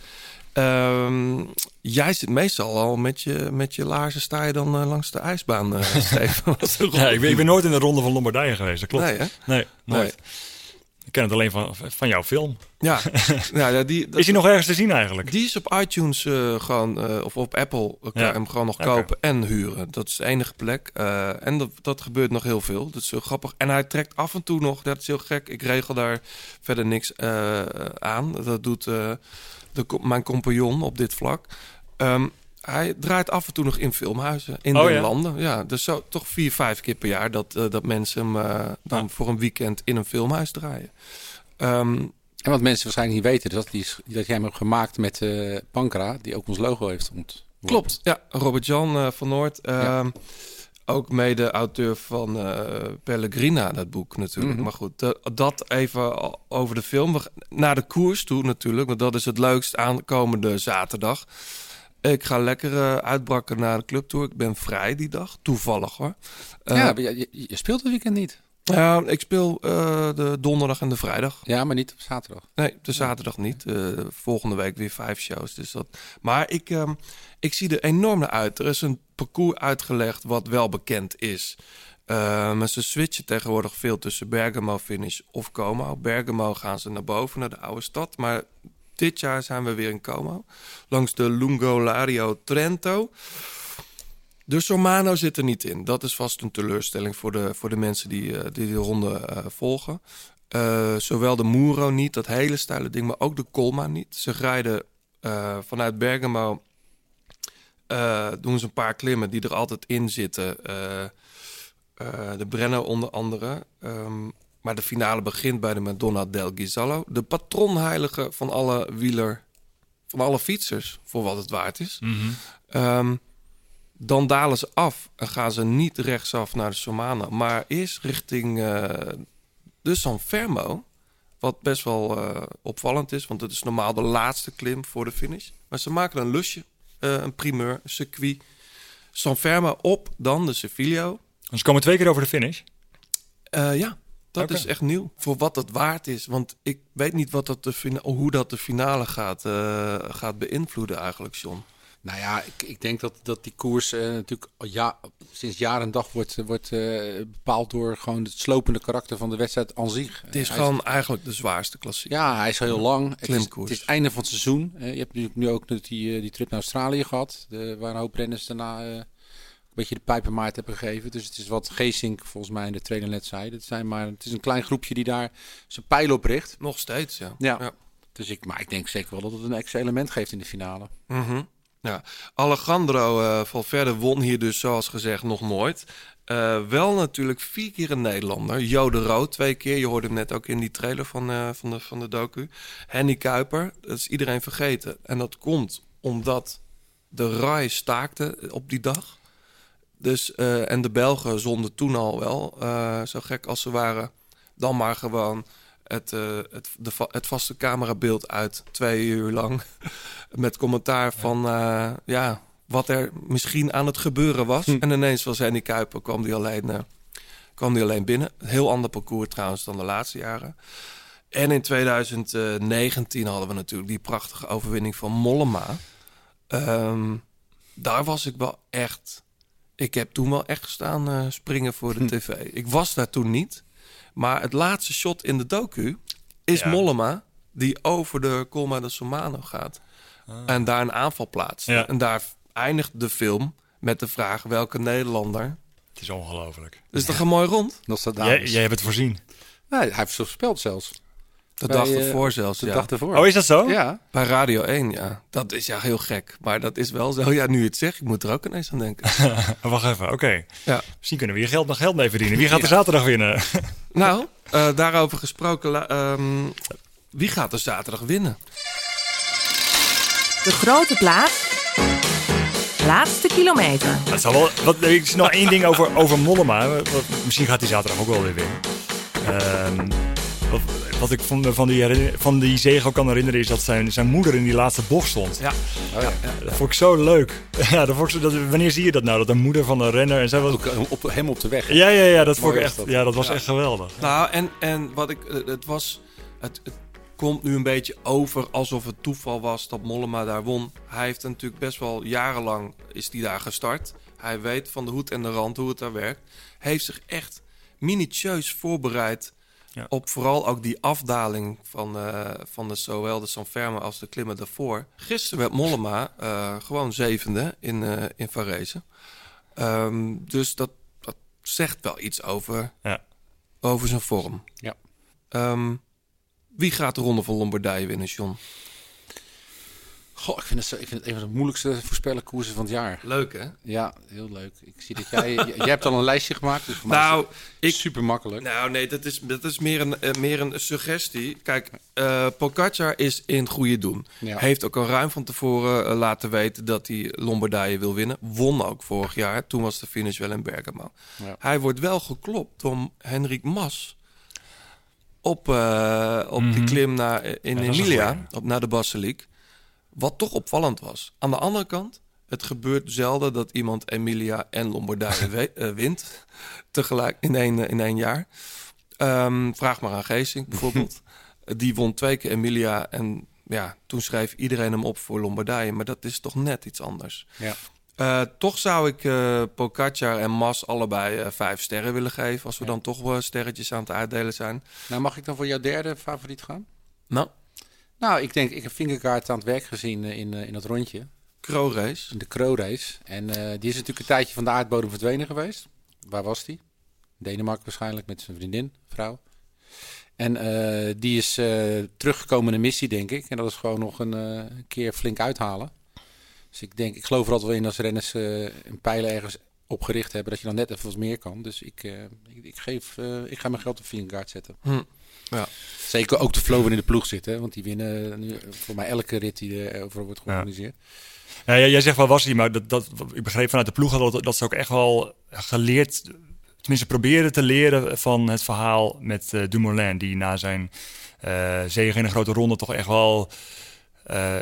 Ehm, jij zit meestal al met je, met je laarzen sta je dan eh, langs de ijsbaan, Steven. Een Ja, ik, ben, ik ben nooit in de Ronde van Lombardije geweest, dat klopt. Nee, hè? Nee, nooit. Nee. Ik ken het alleen van, van jouw film. Ja, ja, die, dat- Is hij nog ergens te zien eigenlijk? Die is op iTunes eh, gewoon, eh, of op Apple, eh, kan Ja. hem gewoon nog kopen en huren. Dat is de enige plek. En dat, dat gebeurt nog heel veel. Dat is heel grappig. En hij trekt af en toe nog, dat is heel gek. Ik regel daar verder niks aan. Dat doet de, mijn compagnon op dit vlak. Ehm, hij draait af en toe nog in filmhuizen in Oh, de ja? landen. Ja, dus zo toch vier, vijf keer per jaar dat, eh, dat mensen hem eh, dan voor een weekend in een filmhuis draaien. Ehm, En wat mensen waarschijnlijk niet weten, is dat, die, is- dat jij hem hebt gemaakt met eh Pankra, die ook ons logo heeft ont. Klopt, ja. Robert-Jan eh, van Noord. ehm, Ook mede-auteur van eh, Pellegrina, dat boek natuurlijk. Mhm. Maar goed, dat even over de film. We gaan Naar de koers toe natuurlijk, want dat is het leukst aankomende zaterdag. Ik ga lekker eh, uitbrakken naar de clubtour. Ik ben vrij die dag, toevallig hoor. Eh, ja, maar je, speelt het weekend niet. ja, ik speel eh, de donderdag en de vrijdag. Ja, maar niet op zaterdag. Nee, de zaterdag niet. Volgende week weer vijf shows. Dus dat... Maar ik, ehm, ik zie er enorm naar uit. Er is een parcours uitgelegd wat wel bekend is. Eh, maar ze switchen tegenwoordig veel tussen Bergamo finish of Como. Bergamo gaan ze naar boven, naar de oude stad. Maar dit jaar zijn we weer in Como. Langs de Lungo Lario Trento. De Sormano zit er niet in. Dat is vast een teleurstelling voor de, voor de mensen die, eh, die de ronde eh, volgen. Eh, zowel de Muro niet, dat hele steile ding, maar ook de Colma niet. Ze rijden vanuit Bergamo, doen ze een paar klimmen die er altijd in zitten. De Brenner onder andere. Ehm, maar de finale begint bij de Madonna del Ghisallo. De patronheilige van alle wieler, van alle fietsers, voor wat het waard is. Mhm. Ehm, dan dalen ze af en gaan ze niet rechtsaf naar de Somana, maar eerst richting eh, de San Fermo. Wat best wel eh, opvallend is, want het is normaal de laatste klim voor de finish. Maar ze maken een lusje, eh, een primeur, een circuit. San Fermo op, dan de Sevilio. Dus ze komen twee keer over de finish? Ja, dat is echt nieuw. Voor wat het waard is. Want ik weet niet wat dat de hoe dat de finale gaat, eh, gaat beïnvloeden eigenlijk, John. Nou ja, ik, ik denk dat, dat die koers eh, natuurlijk ja, sinds jaar en dag wordt, wordt eh, bepaald door gewoon het slopende karakter van de wedstrijd aan zich. Het is Hij gewoon eigenlijk de zwaarste klassiek. Ja, hij is heel lang. Het is, het is het einde van het seizoen. Je hebt natuurlijk nu ook die, die trip naar Australië gehad. De, waar een hoop renners daarna beetje de pijpenmaat hebben gegeven. Dus het is wat Geesink volgens mij in de trainer net zei. Het, zijn maar, het is een klein groepje die daar zijn pijl op richt. Nog steeds, ja. Ja. Ja. Dus ik, maar ik denk zeker wel dat het een extra element geeft in de finale. Mhm. Ja, Alejandro eh Valverde won hier dus zoals gezegd nog nooit. Eh, wel natuurlijk vier keer een Nederlander. Jode Rood twee keer. Je hoorde hem net ook in die trailer van, eh, van, de, van de docu. Henny Kuiper, dat is iedereen vergeten. En dat komt omdat de RAI staakte op die dag. Dus, eh, en de Belgen zonden toen al wel, eh, zo gek als ze waren, dan maar gewoon het, eh, het, de, het vaste camerabeeld uit twee uur lang. Met commentaar van ja, wat er misschien aan het gebeuren was. En ineens was Henny Kuiper, kwam die alleen, kwam die alleen binnen. Heel ander parcours trouwens dan de laatste jaren. En in 2019 hadden we natuurlijk die prachtige overwinning van Mollema. Ehm, daar was ik wel echt... Ik heb toen wel echt gestaan eh, springen voor de tv. Ik was daar toen niet. Maar het laatste shot in de docu is Ja. Mollema... die over de Colma de Somano gaat. En daar een aanval plaatst. Ja. En daar eindigt de film met de vraag... welke Nederlander... Het is ongelooflijk. Dus toch een mooi rond? Jij, jij hebt het voorzien. Nee, hij heeft zo gespeeld zelfs. De Bij, dag eh, ervoor zelfs, de ja. dag ervoor. Oh, is dat zo? Ja. Bij Radio 1, ja. Dat is ja heel gek. Maar dat is wel zo. Ja, nu je het zegt, ik moet er ook ineens aan denken. Wacht even, oké. Ja. Misschien kunnen we hier geld nog geld mee verdienen. Wie gaat er Ja. zaterdag winnen? nou, eh, daarover gesproken. ehm, wie gaat er zaterdag winnen? De grote plaat. Laatste kilometer. Het zal wel, wat, ik zie nog één ding over, over Mollema. Wat- Misschien gaat hij zaterdag ook wel weer winnen. Ehm, wat, ik van, van, die, van die zege ook kan herinneren is dat zijn, zijn moeder in die laatste bocht stond. Ja. Oh, ja. Dat vond ik zo leuk. Ja, dat vond ik zo, dat, wanneer zie je dat nou? Dat de moeder van een renner en zij was... Ook eh, op, hem op de weg. Ja, ja, ja, dat vond ik echt. dat. Ja, dat was Ja. echt geweldig. Nou, en, en wat ik. Het was. Het, het komt nu een beetje over alsof het toeval was dat Mollema daar won. Hij heeft natuurlijk best wel jarenlang is hij daar gestart. Hij weet van de hoed en de rand hoe het daar werkt. Heeft zich echt minutieus voorbereid Ja. op vooral ook die afdaling van, eh, van de, zowel de San Fermo als de klimmen daarvoor. Gisteren werd Mollema eh, gewoon zevende in, eh in Varese. Ehm, dus dat, dat zegt wel iets over, Ja. over zijn vorm. Ja. Ehm, wie gaat de Ronde van Lombardije winnen, John? Goh, ik vind, het ik vind het een van de moeilijkste voorspellenkoersen van het jaar. Leuk, hè? Ja, heel leuk. Ik zie dat jij... jij hebt al een lijstje gemaakt, dus voor mij Nou, is het super makkelijk. Nou, nee, dat is, dat is meer, een, eh, meer een suggestie. Kijk, eh Pogacar is in goede doen. Ja. Heeft ook al ruim van tevoren eh, laten weten dat hij Lombardije wil winnen. Won ook vorig jaar. Toen was de finish wel in Bergamo. Ja. Hij wordt wel geklopt door Henrik Mas op, eh, op die Mhm. klim naar, in Ja, Emilia, op, naar de Basiliek. Wat toch opvallend was. Aan de andere kant, het gebeurt zelden dat iemand Emilia en Lombardije eh, wint. Tegelijk in één, eh, in één jaar. Ehm, vraag maar aan Geesink bijvoorbeeld. Die won twee keer Emilia en ja, toen schreef iedereen hem op voor Lombardije. Maar dat is toch net iets anders. Ja. Eh, toch zou ik Pogacar en Mas allebei vijf sterren willen geven. Als we dan toch wel sterretjes aan het uitdelen zijn. Nou, mag ik dan voor jouw derde favoriet gaan? Nou, Nou, ik denk, ik heb Vingerkaart aan het werk gezien eh, in, eh, in dat rondje. Crow Race. In de Crow Race. En eh, die is natuurlijk een tijdje van de aardbodem verdwenen geweest. Waar was die? Denemarken waarschijnlijk, met zijn vriendin, vrouw. En die is teruggekomen in een missie, denk ik. En dat is gewoon nog een keer flink uithalen. Dus ik denk, ik geloof er altijd wel in als renners een pijlen ergens opgericht hebben, dat je dan net even wat meer kan. Dus ik, ik, ik, geef, ik ga mijn geld op Vingegaard zetten. Hm. Ja. Zeker ook de flow in de ploeg zitten, hè, want die winnen nu voor mij elke rit die er overal wordt georganiseerd. Ja, jij jij zegt wel was hij, maar dat, dat, ik begreep vanuit de ploeg dat, dat ze ook echt wel geleerd, tenminste proberen te leren van het verhaal met eh, Dumoulin, die na zijn eh zege in een grote ronde toch echt wel eh,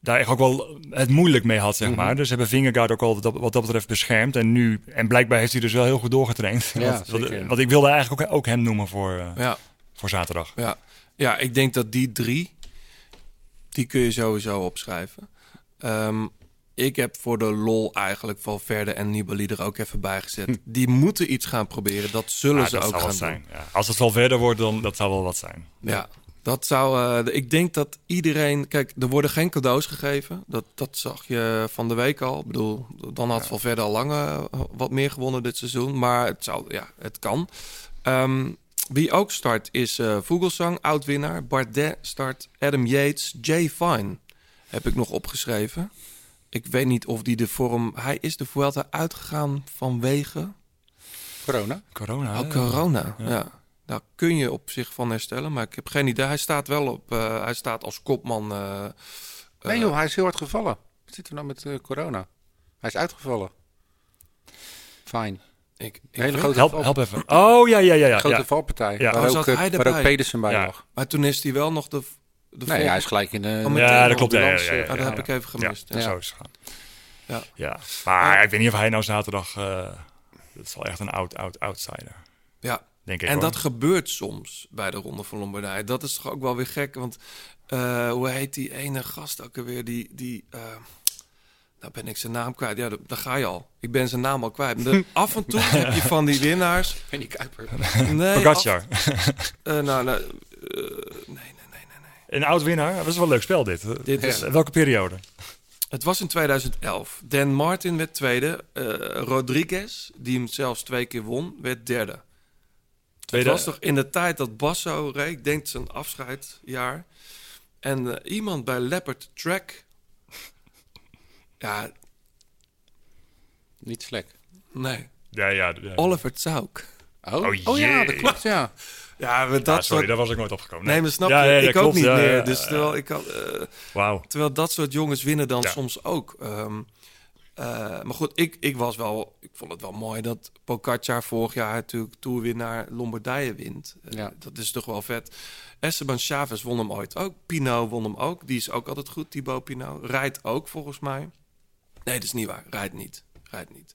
daar echt ook wel het moeilijk mee had, zeg Mhm. maar. Dus hebben Vingegaard ook al wat dat, wat dat betreft beschermd. En nu, en blijkbaar heeft hij dus wel heel goed doorgetraind. Ja, want, wat, ik wilde eigenlijk ook, ook hem noemen voor, Ja. Voor zaterdag. Ja. ja, ik denk dat die drie, die kun je sowieso opschrijven. Ehm, ik heb voor de lol eigenlijk Valverde en Nibali er ook even bij gezet. Die moeten iets gaan proberen. Dat zullen Ja, ze dat ook gaan zijn. doen. Ja. Als het wel verder wordt, dan dat zou wel wat zijn. Ja, dat zou. eh, ik denk dat iedereen. Kijk, er worden geen cadeaus gegeven. Dat, dat zag je van de week al. Ik bedoel, dan had Valverde al lang eh, wat meer gewonnen dit seizoen. Maar het, zou, ja, het kan. Ehm, wie ook start is eh Vogelsang, oud-winnaar. Bardet start. Adam Yates, Jay Fine heb ik nog opgeschreven. Ik weet niet of die de vorm. Hij is de Vuelta uitgegaan vanwege. Corona. Corona. Oh, corona. Ja. Ja. Daar kun je op zich van herstellen, maar ik heb geen idee. Hij staat wel op. eh, hij staat als kopman. eh, Nee joh, hij is heel hard gevallen. Wat zit er nou met eh, corona? Hij is uitgevallen. Fijn. Ik, hele grote Help- val- help even. Oh, ja, ja, ja, ja. Grote Ja. valpartij. Ja. Waar, Oh, ook, eh, hij waar ook? Pedersen bij Ja. lag. Maar toen is hij wel nog de. de Nee, vol- hij is gelijk in de... Oh, Ja, dat klopt. Ja, ja, ambulance, ja, ja, Ah, dat ja. heb ik even gemist. Ja, Ja. zo is het gegaan. Ja. Ja, maar ik weet niet of hij nou zaterdag... eh dat is wel echt een oud, oud, outsider. Ja. Denk ik en hoor. dat gebeurt soms bij de Ronde van Lombardije. Dat is toch ook wel weer gek, want eh, hoe heet die ene gast ook alweer? Die, die eh, nou ben ik zijn naam kwijt. Ja, da- daar ga je al. Ik ben zijn naam al kwijt. De, af en toe heb je van die winnaars. Ben die Kuiper. Nee, Pogacar. af- eh, nou, nou, eh, Een oud winnaar. Dat is wel een leuk spel dit. Dit is- Welke periode? Het was in 2011. Dan Martin werd tweede. Eh, Rodriguez, die hem zelfs twee keer won, werd derde. Tweede- Het was toch in de tijd dat Basso reed, ik denk zijn afscheidjaar. En iemand bij Leopard Track... Ja, Niet slek. nee. Ja, ja. ja. Oliver Zauk. Oh, Oh, oh ja, jee. dat klopt, ja. Ja, dat Ja, sorry, soort... daar was ik nooit opgekomen. Nee, maar snap je? Ja, ja, ja, ik ook niet ja, meer. ja, dus terwijl ja. ik kan... eh, Wauw. Terwijl dat soort jongens winnen dan Ja. soms ook. Ehm, eh, maar goed, ik, ik was wel, ik vond het wel mooi dat Pogacar vorig jaar natuurlijk toerwinnaar Lombardije wint. Ja. Dat is toch wel vet. Esteban Chavez won hem ooit ook. Pino won hem ook. Die is ook altijd goed, Thibaut Pino. Rijdt ook volgens mij. Nee, dat is niet waar. Rijdt niet. Rijdt niet.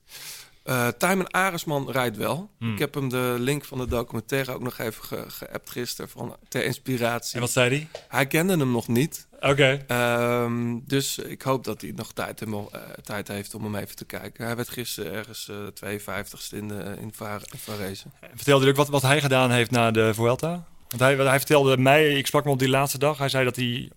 Eh Tijmen Aresman rijdt wel. Hmm. Ik heb hem de link van de documentaire ook nog even ge- geappt gisteren van, ter inspiratie. En wat zei hij? Hij kende hem nog niet. Oké. Ehm, dus ik hoop dat hij nog tijd, hem, eh, tijd heeft om hem even te kijken. Hij werd gisteren ergens eh 52ste in, de, in, Va- in Varese. Vertelde ook wat, wat hij gedaan heeft na de Vuelta? Want hij, hij vertelde mij, ik sprak hem op die laatste dag. Hij zei dat hij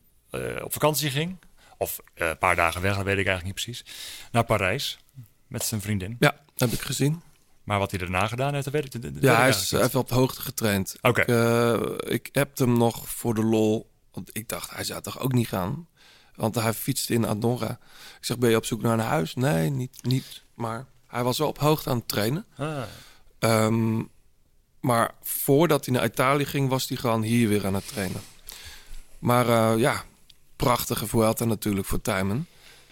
op vakantie ging. Of eh, een paar dagen weg, dat weet ik eigenlijk niet precies. Naar Parijs. Met zijn vriendin. Ja, heb ik gezien. Maar wat hij daarna gedaan heeft, dat weet ik, dat weet ik Ja, hij is even op hoogte getraind. Oké. Ik, eh, ik heb hem nog voor de lol. Want ik dacht, hij zou toch ook niet gaan. Want hij fietste in Andorra. Ik zeg, ben je op zoek naar een huis? Nee, niet. niet. Maar hij was wel op hoogte aan het trainen. Ah. Ehm, maar voordat hij naar Italië ging, was hij gewoon hier weer aan het trainen. Maar eh, ja, prachtige Vuelta natuurlijk voor Tijmen.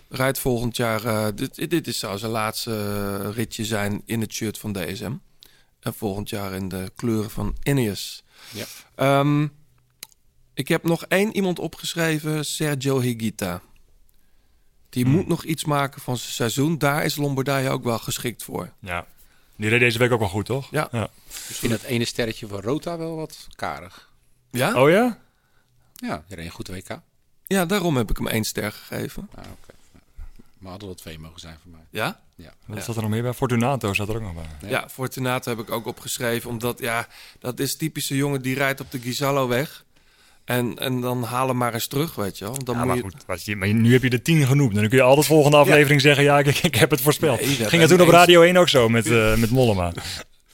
Rijdt volgend jaar, eh, dit, dit is zou zijn laatste eh, ritje zijn in het shirt van DSM. En volgend jaar in de kleuren van Ineos. Ja. Ehm, ik heb nog één iemand opgeschreven, Sergio Higuita. Die Hmm. moet nog iets maken van zijn seizoen. Daar is Lombardije ook wel geschikt voor. Ja. Die reed deze week ook wel goed, toch? Ja. Ik vind dat ene sterretje van Rota wel wat karig. Ja? Oh ja? Ja, die reed een goed WK. Ja, daarom heb ik hem één ster gegeven. Ah, oké. Maar hadden wel twee mogen zijn voor mij. Ja? Ja. Wat zat er nog meer bij? Fortunato zat er ook nog bij. Ja, Fortunato heb ik ook opgeschreven. Omdat, ja, dat is typische jongen die rijdt op de Gizallo weg. En, en dan halen maar eens terug, weet je wel. Dan Ja, moet maar je... goed, wat je- maar nu heb je de tien genoemd. En dan kun je altijd volgende aflevering zeggen... ja, ik, ik heb het voorspeld. Nee, dat Ging het toen op. Radio 1 ook zo met, eh, met Mollema?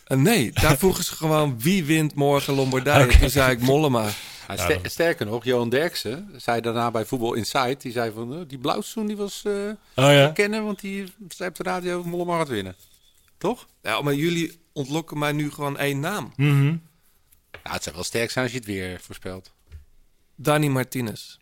Eh, nee, daar vroegen ze gewoon wie wint morgen Lombardije. Toen zei ik Mollema. Ja, ster- Sterker nog, Johan Derksen zei daarna bij Voetbal Insight... die zei van, eh, die blauwzoen die was eh ja? kennen... want die zei op de radio Mollema gaat winnen. Toch? Ja, maar jullie ontlokken mij nu gewoon één naam. Mhm. Ja, het zou wel sterk zijn als je het weer voorspelt. Dani Martinez.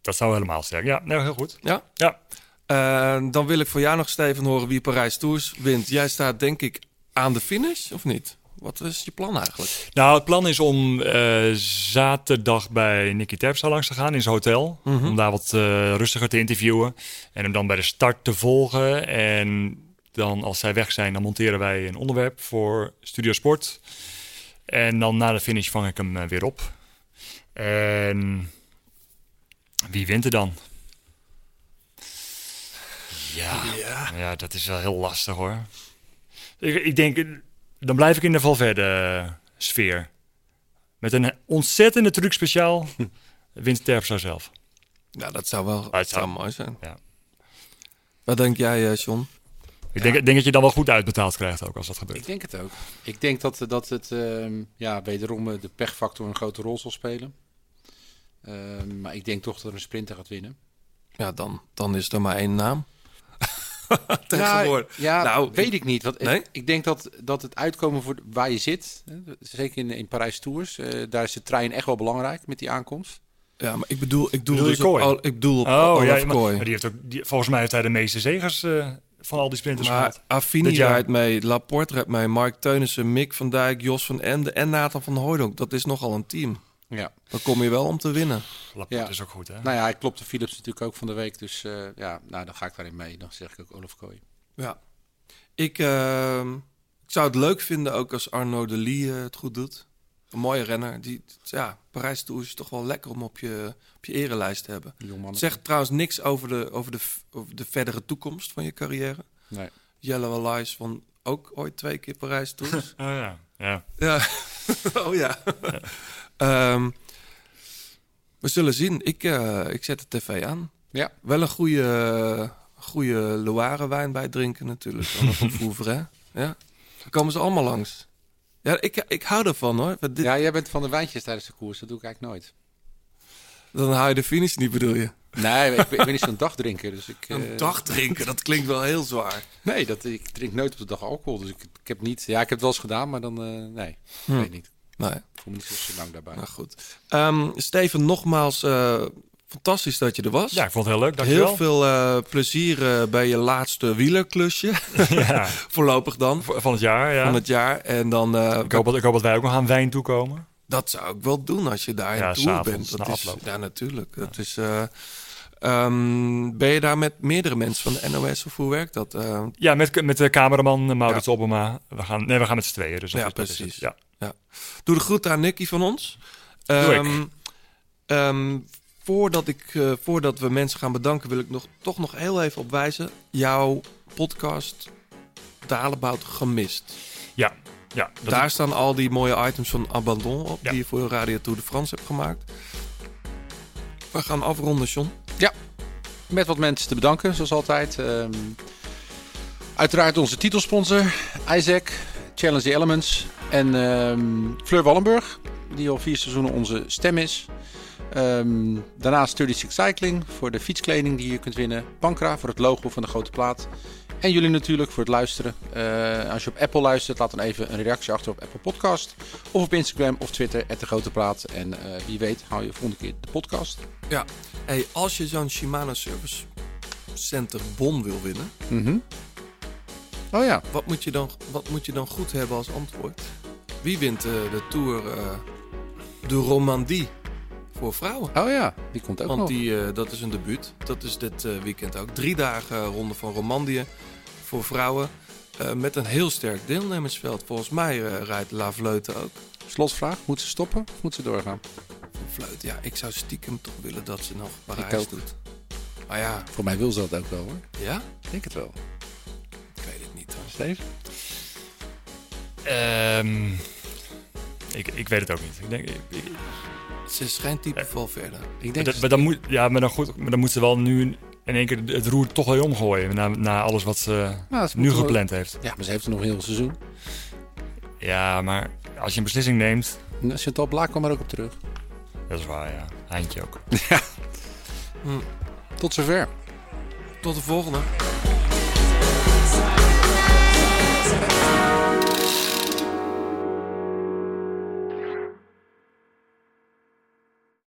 Dat zou helemaal sterk. Ja, nou, heel goed. Ja? Ja. Eh, dan wil ik voor jou nog, Steven, horen wie Parijs Tours wint. Jij staat denk ik aan de finish, of niet? Wat is je plan eigenlijk? Nou, het plan is om eh, zaterdag bij Nicky Terpstra langs te gaan in zijn hotel. Mhm. Om daar wat eh, rustiger te interviewen. En hem dan bij de start te volgen. En dan als zij weg zijn, dan monteren wij een onderwerp voor Studio Sport. En dan na de finish vang ik hem eh, weer op. En wie wint er dan? Ja, ja. dat is wel heel lastig hoor. Ik, ik denk, dan blijf ik in de Valverde-sfeer. Met een ontzettende truc speciaal wint Terpstra zelf. Ja, dat zou wel het zou mooi zijn. Ja. Wat denk jij, eh, John? Ik denk, denk dat je dan wel goed uitbetaald krijgt ook als dat gebeurt. Ik denk het ook. Ik denk dat, dat het ehm, ja, wederom eh, de pechfactor een grote rol zal spelen. Ehm, maar ik denk toch dat er een sprinter gaat winnen. Ja, dan, dan is er maar één naam. Tegenwoordig. Ja, Nou, weet ik niet. Want Nee? ik, ik denk dat, dat het uitkomen voor waar je zit, hè, zeker in, in Parijs Tours, eh, daar is de trein echt wel belangrijk met die aankomst. Ja, maar ik bedoel, ik doe, Bedoel je dus op, ik bedoel op Oh, Olaf ja, maar, Kooi. maar die heeft ook, die, volgens mij heeft hij de meeste zegers eh, van al die sprinters Maar gehad. Affini rijdt mee, Laporte rijdt mee, Mark Teunissen, Mick van Dijk, Jos van Ende en Nathan van Hooydonk. Dat is nogal een team. Ja. Dan kom je wel om te winnen. Laporte is ook goed, hè? Nou ja, hij klopte Philips natuurlijk ook van de week. Dus eh, ja, nou, dan ga ik daarin mee. Dan zeg ik ook Olaf Kooi. Ja. Ik, ehm, ik zou het leuk vinden ook als Arno de Lee eh, het goed doet. Een mooie renner. Die, ja, Parijs Tours is toch wel lekker om op je, op je erelijst te hebben. Zegt trouwens niks over de, over, de, over de verdere toekomst van je carrière. Nee. Yellow Allies van ook ooit twee keer Parijs Tours. Oh ja, ja. Ja. oh ja. Ehm, we zullen zien. Ik, eh, ik zet de tv aan. Ja. Wel een goede, goede Loire wijn bij drinken natuurlijk. Van Vouvray. Ja. Dan komen ze allemaal langs. Ja, ik, ik hou ervan hoor. Dit- Ja, jij bent van de wijntjes tijdens de koers. Dat doe ik eigenlijk nooit. Dan hou je de finish niet, bedoel je? Nee, ik ben, ik ben niet zo'n dagdrinker. Dus ik, Een eh, dag drinken, dat klinkt wel heel zwaar. Nee, dat, ik drink nooit op de dag alcohol. Dus ik, ik heb niet... Ja, ik heb het wel eens gedaan, maar dan... eh, nee, Hm. ik weet niet. Nee. Ik voel me niet zo lang daarbij. Nou goed. Ehm, Steven, nogmaals eh, fantastisch dat je er was. Ja, ik vond het heel leuk, dankjewel. Heel veel eh, plezier eh, bij je laatste wielerklusje. Ja. Voorlopig dan. Van het jaar, ja. Van het jaar. En dan... eh, Ik hoop, dat, ik hoop dat wij ook nog aan wijn toekomen. Dat zou ik wel doen als je daar Ja, in s'avonds, bent. Dat na is, afloop. ja, natuurlijk. Dat is, eh, ehm, ben je daar met meerdere mensen van de NOS of hoe werkt dat? Eh, Ja, met, met de cameraman Maurits Obbema. We gaan, nee, we gaan met z'n tweeën. Dus ja, precies. het, ja. Ja. Doe de groeten aan Nicky van ons. Doe ik. Ehm, ehm, voordat, ik, eh, voordat we mensen gaan bedanken, wil ik nog, toch nog heel even opwijzen. Jouw podcast Dalebout gemist. Ja, ja. dat- Daar staan al die mooie items van Abandon op, die je voor Radio Tour de France hebt gemaakt. We gaan afronden, John. Ja, met wat mensen te bedanken, zoals altijd. Ehm, uiteraard onze titelsponsor, Isaac, Challenge the Elements en ehm, Fleur Wallenburg, die al vier seizoenen onze stem is. Ehm, daarnaast 36 Cycling voor de fietskleding die je kunt winnen. Pankra voor het logo van de grote plaat. En jullie natuurlijk voor het luisteren. Eh, als je op Apple luistert, laat dan even een reactie achter op Apple Podcast. Of op Instagram of Twitter, de grote plaat. En eh, wie weet hou je volgende keer de podcast. Ja, hey, als je zo'n Shimano Service Center Bon wil winnen, Mhm. Oh ja. wat moet, je dan, wat moet je dan goed hebben als antwoord? Wie wint eh, de Tour eh, de Romandie voor vrouwen? Oh ja, die komt ook Want nog. die, eh, dat is een debuut. Dat is dit weekend ook. Drie dagen ronde van Romandie voor vrouwen. met een heel sterk deelnemersveld. Volgens mij rijdt La Vleute ook. Slotvraag, moet ze stoppen of moet ze doorgaan? Vleute, ja, ik zou stiekem toch willen dat ze nog Parijs doet. Maar ja, Voor mij wil ze dat ook wel hoor. ja? Ik denk het wel. Ik weet het niet. hoor. Steven? Ehm, ik, ik weet het ook niet. Ik denk, ik- ik- Ze is geen type val verder. Ik maar, dat- maar dan moet, ja, maar dan, goed, maar dan moet ze wel nu in één keer het roer toch wel omgooien. Na, na alles wat ze Nou, ze nu wel- gepland heeft. Ja, maar ze heeft er nog een heel seizoen. Ja, maar als je een beslissing neemt, als je het al blaak kwam er ook op terug. dat is waar, ja. Eindje ook. Ja. Hm. Tot zover. Tot de volgende.